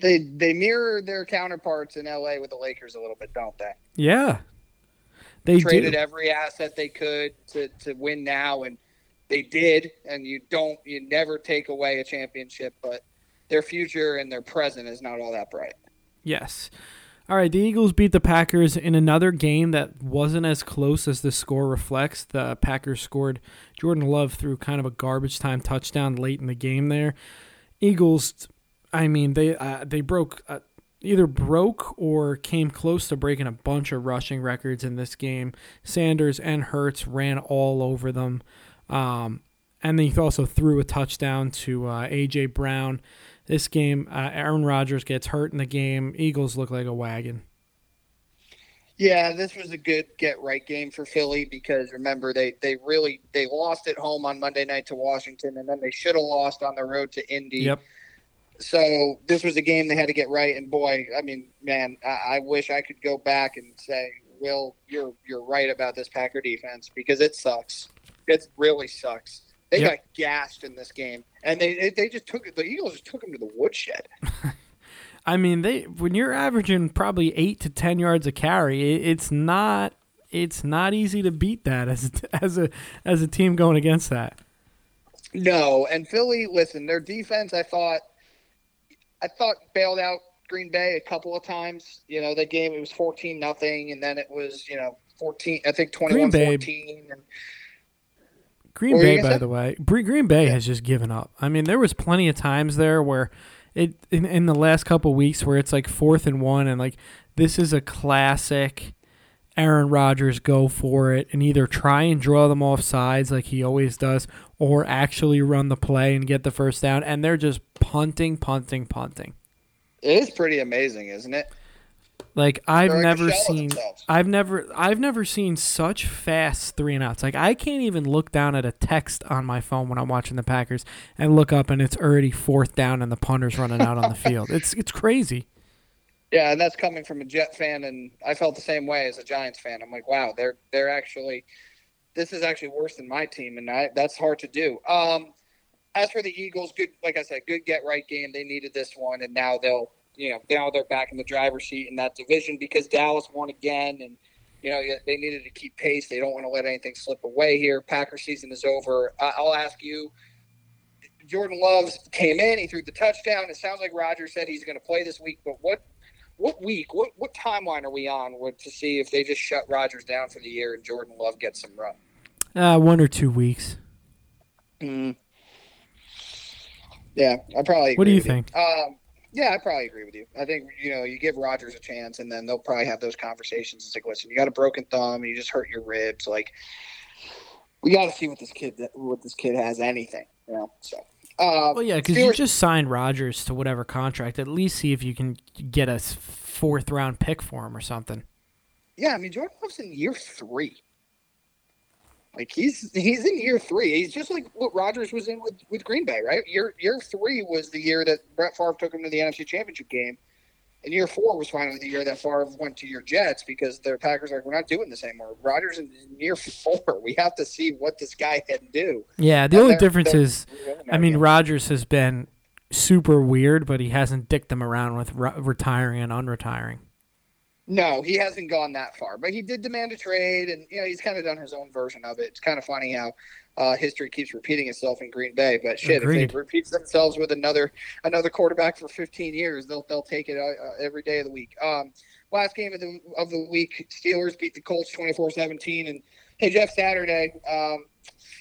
Speaker 1: They they mirror their counterparts in LA with the Lakers a little bit, don't they?
Speaker 2: Yeah, they
Speaker 1: Traded
Speaker 2: do.
Speaker 1: every asset they could to, to win now, and they did. And you don't you never take away a championship, but their future and their present is not all that bright.
Speaker 2: Yes. All right, the Eagles beat the Packers in another game that wasn't as close as the score reflects. The Packers scored Jordan Love through kind of a garbage time touchdown late in the game there. Eagles, I mean, they uh, they broke uh, either broke or came close to breaking a bunch of rushing records in this game. Sanders and Hurts ran all over them. Um, and then he also threw a touchdown to uh, A.J. Brown. This game, uh, Aaron Rodgers gets hurt in the game. Eagles look like a wagon.
Speaker 1: Yeah, this was a good get right game for Philly because remember they they really they lost at home on Monday night to Washington and then they should have lost on the road to Indy.
Speaker 2: Yep.
Speaker 1: So this was a game they had to get right and boy, I mean, man, I, I wish I could go back and say, Will, you're you're right about this Packer defense because it sucks. It really sucks. They yep. got gassed in this game, and they they just took the Eagles just took them to the woodshed.
Speaker 2: I mean, they when you're averaging probably eight to ten yards a carry, it's not it's not easy to beat that as as a as a team going against that.
Speaker 1: No, and Philly, listen, their defense, I thought, I thought bailed out Green Bay a couple of times. You know, the game it was fourteen nothing, and then it was you know fourteen, I think 21-14. And,
Speaker 2: Green Bay, by say? the way, Green Bay yeah. has just given up. I mean, there was plenty of times there where it in, in the last couple weeks where it's like fourth and one, and like this is a classic. Aaron Rodgers go for it and either try and draw them off sides like he always does, or actually run the play and get the first down. And they're just punting, punting, punting.
Speaker 1: It is pretty amazing, isn't it?
Speaker 2: Like I've never seen I've never I've never seen such fast three and outs. Like I can't even look down at a text on my phone when I'm watching the Packers and look up and it's already fourth down and the punter's running out on the field. It's it's crazy.
Speaker 1: Yeah, and that's coming from a Jet fan and I felt the same way as a Giants fan. I'm like, wow, they're they're actually this is actually worse than my team and I, that's hard to do. Um as for the Eagles, good like I said, good get right game. They needed this one and now they'll you know now they're back in the driver's seat in that division because Dallas won again, and you know they needed to keep pace. They don't want to let anything slip away here. Packer season is over. I'll ask you. Jordan Love's came in. He threw the touchdown. It sounds like Roger said he's going to play this week. But what what week? What what timeline are we on with, to see if they just shut Rodgers down for the year and Jordan Love gets some run?
Speaker 2: Uh, one or two weeks.
Speaker 1: Mm. Yeah, I probably.
Speaker 2: what do you think?
Speaker 1: You. Um, yeah, I probably agree with you. I think you know you give Rodgers a chance, and then they'll probably have those conversations. It's like, listen, you got a broken thumb, and you just hurt your ribs. Like, we got to see what this kid what this kid has. Anything, you know. So, uh,
Speaker 2: well, yeah, because you just signed Rodgers to whatever contract. At least see if you can get a fourth round pick for him or something.
Speaker 1: Yeah, I mean Jordan Love's in year three. Like he's he's in year three. He's just like what Rodgers was in with, with Green Bay, right? Year year three was the year that Brett Favre took him to the NFC Championship game, and year four was finally the year that Favre went to your Jets because the Packers are like, we're not doing this anymore. Rodgers in year four. We have to see what this guy can do.
Speaker 2: Yeah, the and only difference is, I mean, Rodgers has been super weird, but he hasn't dicked them around with re- retiring and unretiring.
Speaker 1: No, he hasn't gone that far, but he did demand a trade, and you know he's kind of done his own version of it. It's kind of funny how uh, history keeps repeating itself in Green Bay. But shit, Agreed. if they repeats themselves with another another quarterback for 15 years, they'll they'll take it uh, uh, every day of the week. Um, last game of the of the week, Steelers beat the Colts 24-17, and hey Jeff Saturday, um,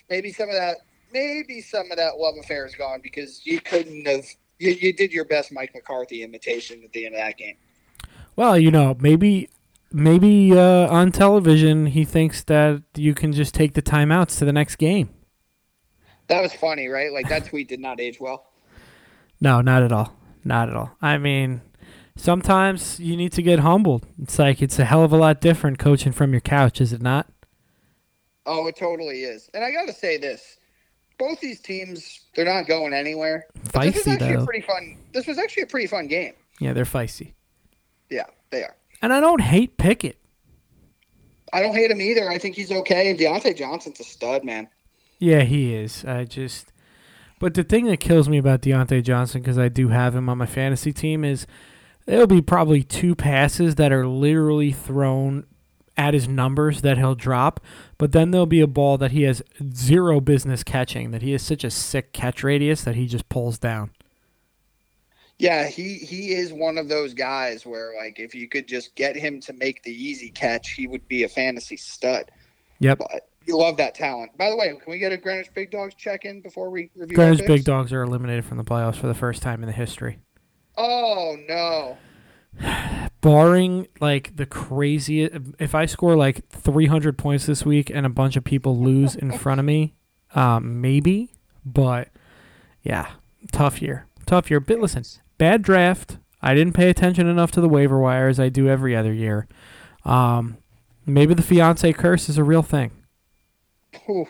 Speaker 1: maybe some of that maybe some of that love affair is gone because you couldn't have you, you did your best Mike McCarthy imitation at the end of that game.
Speaker 2: Well, you know, maybe maybe uh, on television he thinks that you can just take the timeouts to the next game.
Speaker 1: That was funny, right? Like that tweet did not age well.
Speaker 2: No, not at all. Not at all. I mean, sometimes you need to get humbled. It's like it's a hell of a lot different coaching from your couch, is it not?
Speaker 1: Oh, it totally is. And I got to say this: both these teams, they're not going anywhere.
Speaker 2: Feisty this was
Speaker 1: actually
Speaker 2: though.
Speaker 1: A pretty fun. This was actually a pretty fun game.
Speaker 2: Yeah, they're feisty.
Speaker 1: Yeah, they are.
Speaker 2: And I don't hate Pickett.
Speaker 1: I don't hate him either. I think he's okay. And Diontae Johnson's a stud, man.
Speaker 2: Yeah, he is. I just. But the thing that kills me about Diontae Johnson, because I do have him on my fantasy team, is there'll be probably two passes that are literally thrown at his numbers that he'll drop, but then there'll be a ball that he has zero business catching, that he has such a sick catch radius that he just pulls down.
Speaker 1: Yeah, he he is one of those guys where like if you could just get him to make the easy catch, he would be a fantasy stud.
Speaker 2: Yep.
Speaker 1: But you love that talent. By the way, can we get a Greenwich Big Dogs check in before we review?
Speaker 2: Greenwich Big? Dogs are eliminated from the playoffs for the first time in the history.
Speaker 1: Oh no!
Speaker 2: barring like the craziest if i score like 300 points this week and a bunch of people lose in front of me um, maybe but yeah tough year tough year but listen bad draft i didn't pay attention enough to the waiver wire as i do every other year um, maybe the fiance curse is a real thing
Speaker 1: Oof.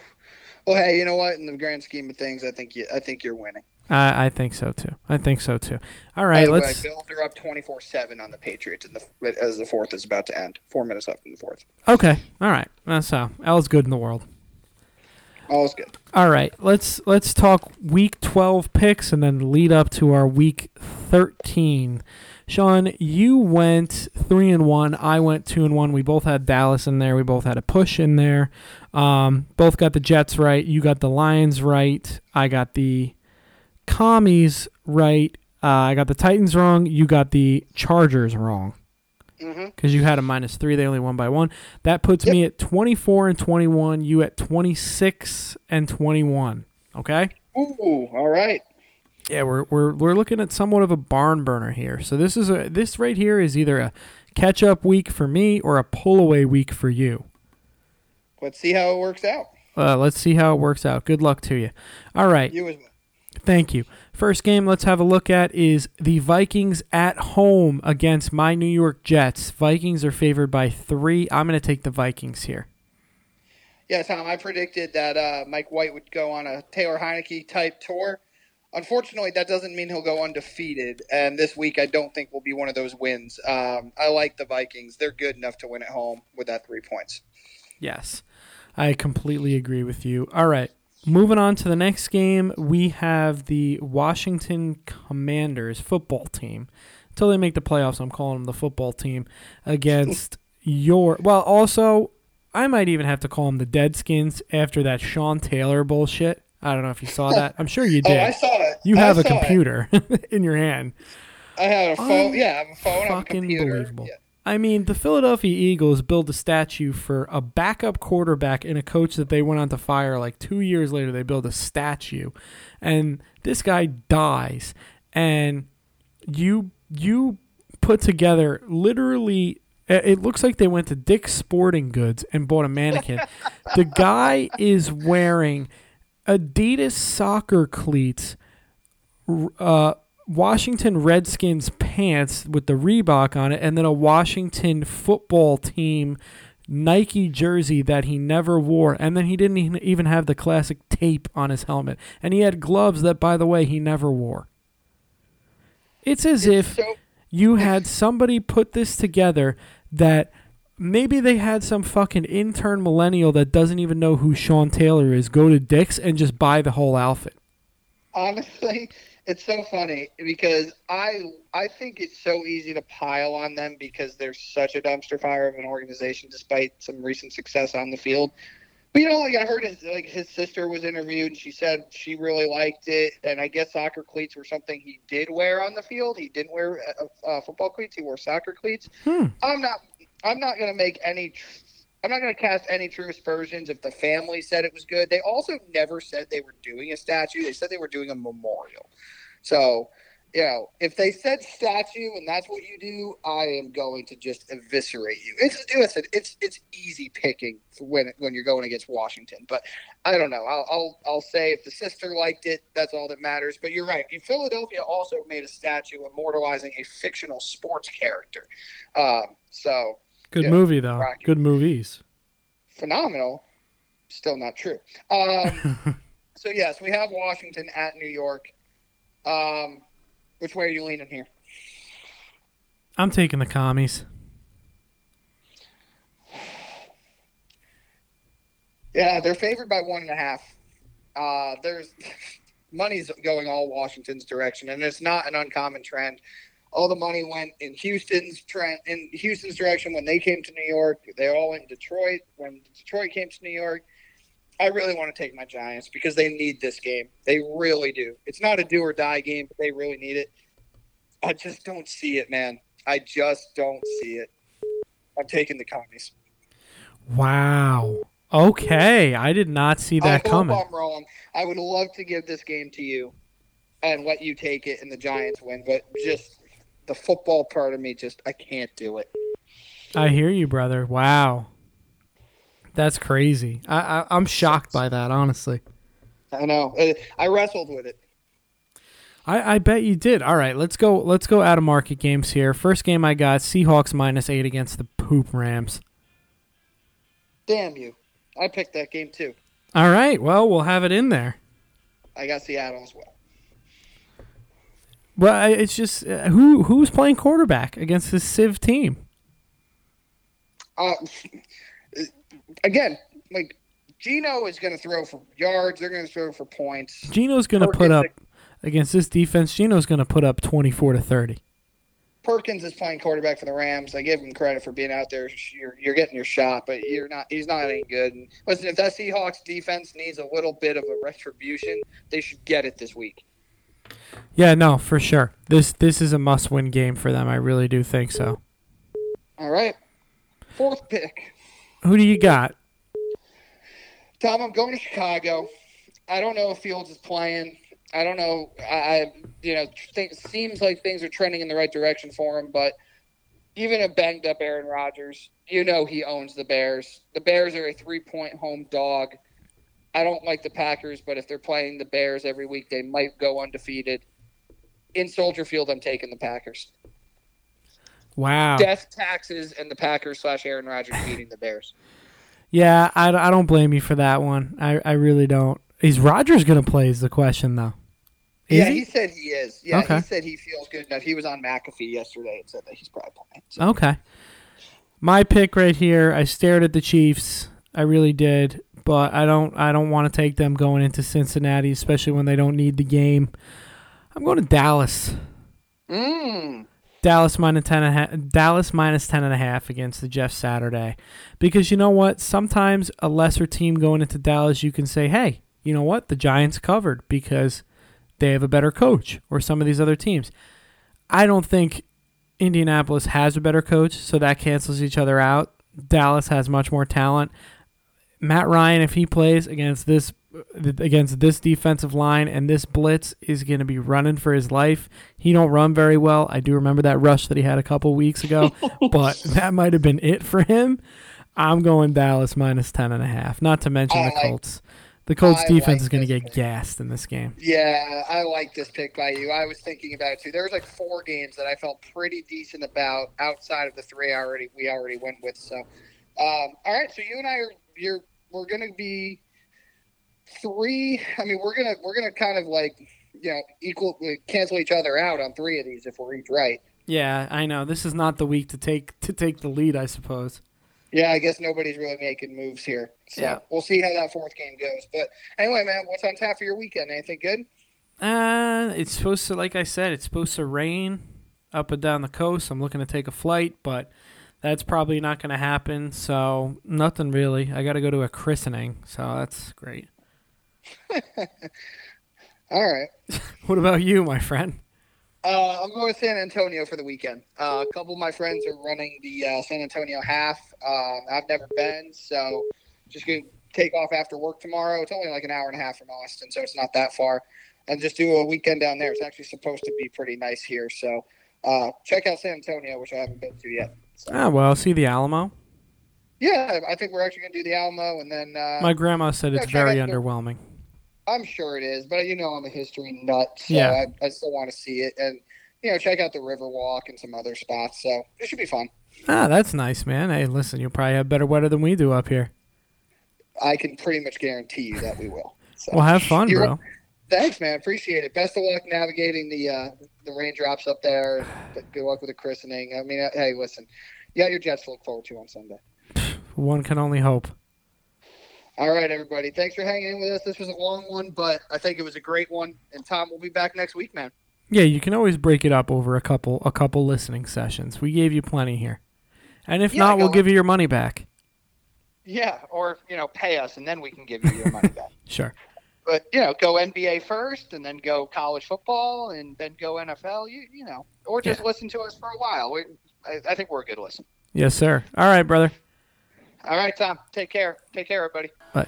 Speaker 1: Well, hey, you know what? In the grand scheme of things, I think you I think you're winning.
Speaker 2: I, I think so too i think so too All right, By
Speaker 1: the way,
Speaker 2: let's
Speaker 1: Bills are up twenty four seven on the Patriots in the as the fourth is about to end. Four minutes left in the fourth.
Speaker 2: okay all right So how is good in the world
Speaker 1: All's good.
Speaker 2: All right, let's let's talk week 12 picks and then lead up to our week 13. Sean, you went 3 and 1, I went 2 and 1. We both had Dallas in there. We both had a push in there. Um, both got the Jets right. You got the Lions right. I got the Commies right. Uh, I got the Titans wrong. You got the Chargers wrong
Speaker 1: Mm-hmm.
Speaker 2: because you had a minus three. They only won by one. That puts
Speaker 1: Yep.
Speaker 2: me at 24 and 21. You at 26 and 21. Okay.
Speaker 1: Ooh, all right.
Speaker 2: Yeah, we're we're we're looking at somewhat of a barn burner here. So this is a this right here is either a catch up week for me or a pull away week for you.
Speaker 1: Let's see how it works out.
Speaker 2: Uh, let's see how it works out. Good luck to you. All right.
Speaker 1: You as well.
Speaker 2: Thank you. First game let's have a look at is the Vikings at home against my New York Jets. Vikings are favored by three. I'm going to take the Vikings here.
Speaker 1: Yeah, Tom, I predicted that uh, Mike White would go on a Taylor Heinicke type tour. Unfortunately, that doesn't mean he'll go undefeated. And this week, I don't think will be one of those wins. Um, I like the Vikings. They're good enough to win at home with that three points.
Speaker 2: Yes, I completely agree with you. All right, moving on to the next game, we have the Washington Commanders football team. Until they make the playoffs, I'm calling them the football team against your. Well, also, I might even have to call them the Deadskins after that Sean Taylor bullshit. I don't know if you saw that. I'm sure you
Speaker 1: Oh,
Speaker 2: did.
Speaker 1: I saw it.
Speaker 2: you have a computer in your hand.
Speaker 1: I have a phone. yeah, I have a phone. I have a
Speaker 2: Fucking
Speaker 1: computer.
Speaker 2: believable.
Speaker 1: Yeah.
Speaker 2: I mean, the Philadelphia Eagles built a statue for a backup quarterback and a coach that they went on to fire like two years later. They built a statue, and this guy dies, and you you put together literally. it- It looks like they went to Dick's Sporting Goods and bought a mannequin. the guy is wearing Adidas soccer cleats, uh, Washington Redskins pants with the Reebok on it, and then a Washington football team Nike jersey that he never wore, and then he didn't even- have the classic tape on his helmet, and he had gloves that, by the way, he never wore. It's as if
Speaker 1: So,
Speaker 2: you had somebody put this together that maybe they had some fucking intern millennial that doesn't even know who Sean Taylor is go to Dick's and just buy the whole outfit.
Speaker 1: honestly, it's so funny because I I think it's so easy to pile on them because they're such a dumpster fire of an organization, despite some recent success on the field. But you know, like I heard his like his sister was interviewed, and she said she really liked it, and I guess soccer cleats were something he did wear on the field. He didn't wear uh, uh, football cleats; he wore soccer cleats.
Speaker 2: Hmm.
Speaker 1: I'm not. I'm not going to make any. tr- I'm not going to cast any true aspersions if the family said it was good. They also never said they were doing a statue. They said they were doing a memorial. So, you know, if they said statue and that's what you do, I am going to just eviscerate you. It's listen, it's it's easy picking when when you're going against Washington, but I don't know. I'll I'll, I'll say if the sister liked it, that's all that matters. But you're right. Philadelphia also made a statue immortalizing a fictional sports character. Um, so
Speaker 2: Good
Speaker 1: Yeah,
Speaker 2: movie though.
Speaker 1: Rocky.
Speaker 2: Good movies.
Speaker 1: phenomenal. Still not true. Um, so yes, we have Washington at New York. Um, which way are you leaning here?
Speaker 2: I'm taking the commies.
Speaker 1: Yeah, they're favored by one and a half. Uh, there's money's going all Washington's direction, and it's not an uncommon trend. All the money went in Houston's trend in Houston's direction when they came to New York. They all went in Detroit when Detroit came to New York. I really want to take my Giants because they need this game. They really do. It's not a do or die game, but they really need it. I just don't see it, man. I just don't see it. I'm taking the commies.
Speaker 2: Wow. Okay, I did not see that
Speaker 1: I hope
Speaker 2: coming.
Speaker 1: I'm wrong. I would love to give this game to you and let you take it and the Giants win, but just the football part of me just I can't do it.
Speaker 2: I hear you, brother. Wow. That's crazy. I, I I'm shocked by that, honestly.
Speaker 1: I know. Uh, I wrestled with it.
Speaker 2: I, I bet you did. All right, let's go. Let's go out of market games here. First game I got Seahawks minus eight against the poop Rams.
Speaker 1: Damn you. I picked that game too.
Speaker 2: All right, well we'll have it in there.
Speaker 1: I got Seattle as well.
Speaker 2: Well, it's just uh, who who's playing quarterback against this Civ team.
Speaker 1: Uh, again, like Geno is going to throw for yards. They're going to throw for points.
Speaker 2: Geno's going to put up against this defense. Geno's going to put up twenty four to thirty.
Speaker 1: Perkins is playing quarterback for the Rams. I give him credit for being out there. You're, you're getting your shot, but you're not. He's not any good. And listen, if that Seahawks defense needs a little bit of a retribution, they should get it this week.
Speaker 2: Yeah, no, for sure. This this is a must win game for them. I really do think so.
Speaker 1: All right, fourth pick.
Speaker 2: Who do you got?
Speaker 1: Tom, I'm going to Chicago. I don't know if Fields is playing. I don't know. I, you know, seems like things are trending in the right direction for him, but even a banged up Aaron Rodgers, you know he owns the Bears. The Bears are a three point home dog. I don't like the Packers, but if they're playing the Bears every week, they might go undefeated. In Soldier Field, I'm taking the Packers.
Speaker 2: Wow.
Speaker 1: Death taxes and the Packers slash Aaron Rodgers beating the Bears.
Speaker 2: Yeah, I, I don't blame you for that one. I, I really don't. Is Rodgers going to play? Is the question though? Is
Speaker 1: yeah,
Speaker 2: he?
Speaker 1: he? said he is. Yeah,
Speaker 2: Okay.
Speaker 1: he said he feels good enough. He was on McAfee yesterday and said that he's probably playing. So.
Speaker 2: Okay. My pick right here. I stared at the Chiefs. I really did, but I don't. I don't want to take them going into Cincinnati, especially when they don't need the game. I'm going to Dallas.
Speaker 1: Mm.
Speaker 2: Dallas minus ten and a half, Dallas minus ten and a half against the Jeff Saturday, because you know what? Sometimes a lesser team going into Dallas, you can say, "Hey, you know what? The Giants covered because they have a better coach," or some of these other teams. I don't think Indianapolis has a better coach, so that cancels each other out. Dallas has much more talent. Matt Ryan, if he plays against this against this defensive line and this blitz is going to be running for his life. He don't run very well. I do remember that rush that he had a couple weeks ago, but that might have been it for him. I'm going Dallas minus ten and a half. Not to mention
Speaker 1: I
Speaker 2: the
Speaker 1: like-
Speaker 2: Colts. The Colts
Speaker 1: I
Speaker 2: defense
Speaker 1: like
Speaker 2: is going to get
Speaker 1: pick.
Speaker 2: gassed in this game.
Speaker 1: Yeah, I like this pick by you. I was thinking about it too. There was like four games that I felt pretty decent about outside of the three I already we already went with. So, um, all right. So you and I are you're we're gonna be three. I mean, we're gonna we're gonna kind of like you know equal cancel each other out on three of these if we're each right.
Speaker 2: Yeah, I know. This is not the week to take to take the lead, I suppose.
Speaker 1: Yeah, I guess nobody's really making moves here. So
Speaker 2: Yeah.
Speaker 1: we'll see how that fourth game goes. But anyway, man, what's on tap for your weekend? Anything good?
Speaker 2: Uh, it's supposed to, like I said, it's supposed to rain up and down the coast. I'm looking to take a flight, but that's probably not going to happen. So nothing really. I got to go to a christening, so that's great.
Speaker 1: All right.
Speaker 2: What about you, my friend?
Speaker 1: Uh, I'm going to San Antonio for the weekend. Uh, a couple of my friends are running the uh, San Antonio half. Um, I've never been, so just going to take off after work tomorrow. It's only like an hour and a half from Austin, so it's not that far. And just do a weekend down there. It's actually supposed to be pretty nice here. So uh, check out San Antonio, which I haven't been to yet. So,
Speaker 2: Ah, well, see the Alamo.
Speaker 1: yeah, I think we're actually going to do the Alamo, and then uh,
Speaker 2: My grandma said it's very underwhelming.
Speaker 1: I'm sure it is, but you know I'm a history nut, so
Speaker 2: Yeah.
Speaker 1: I, I still want to see it, and you know check out the Riverwalk and some other spots. So it should be fun.
Speaker 2: Ah, that's nice, man. Hey, listen, you'll probably have better weather than we do up here.
Speaker 1: I can pretty much guarantee you that we will. So.
Speaker 2: Well, have fun,
Speaker 1: You're-
Speaker 2: bro.
Speaker 1: Thanks, man. Appreciate it. Best of luck navigating the uh, the raindrops up there. Good luck with the christening. I mean, hey, listen, you got your Jets to look forward to on Sunday.
Speaker 2: One can only hope.
Speaker 1: All right, everybody. Thanks for hanging in with us. This was a long one, but I think it was a great one. And Tom we'll be back next week, man.
Speaker 2: Yeah, you can always break it up over a couple a couple listening sessions. We gave you plenty here. And if
Speaker 1: Yeah,
Speaker 2: not, we'll give you your money back.
Speaker 1: Yeah, or you know, pay us, and then we can give you your money back.
Speaker 2: Sure.
Speaker 1: but you know, go NBA first, and then go college football, and then go NFL. You you know, or just
Speaker 2: Yeah.
Speaker 1: listen to us for a while. We, I, I think we're a good listen.
Speaker 2: Yes, sir. All right, brother.
Speaker 1: All right, Tom. Take care. Take care, everybody.
Speaker 2: Bye.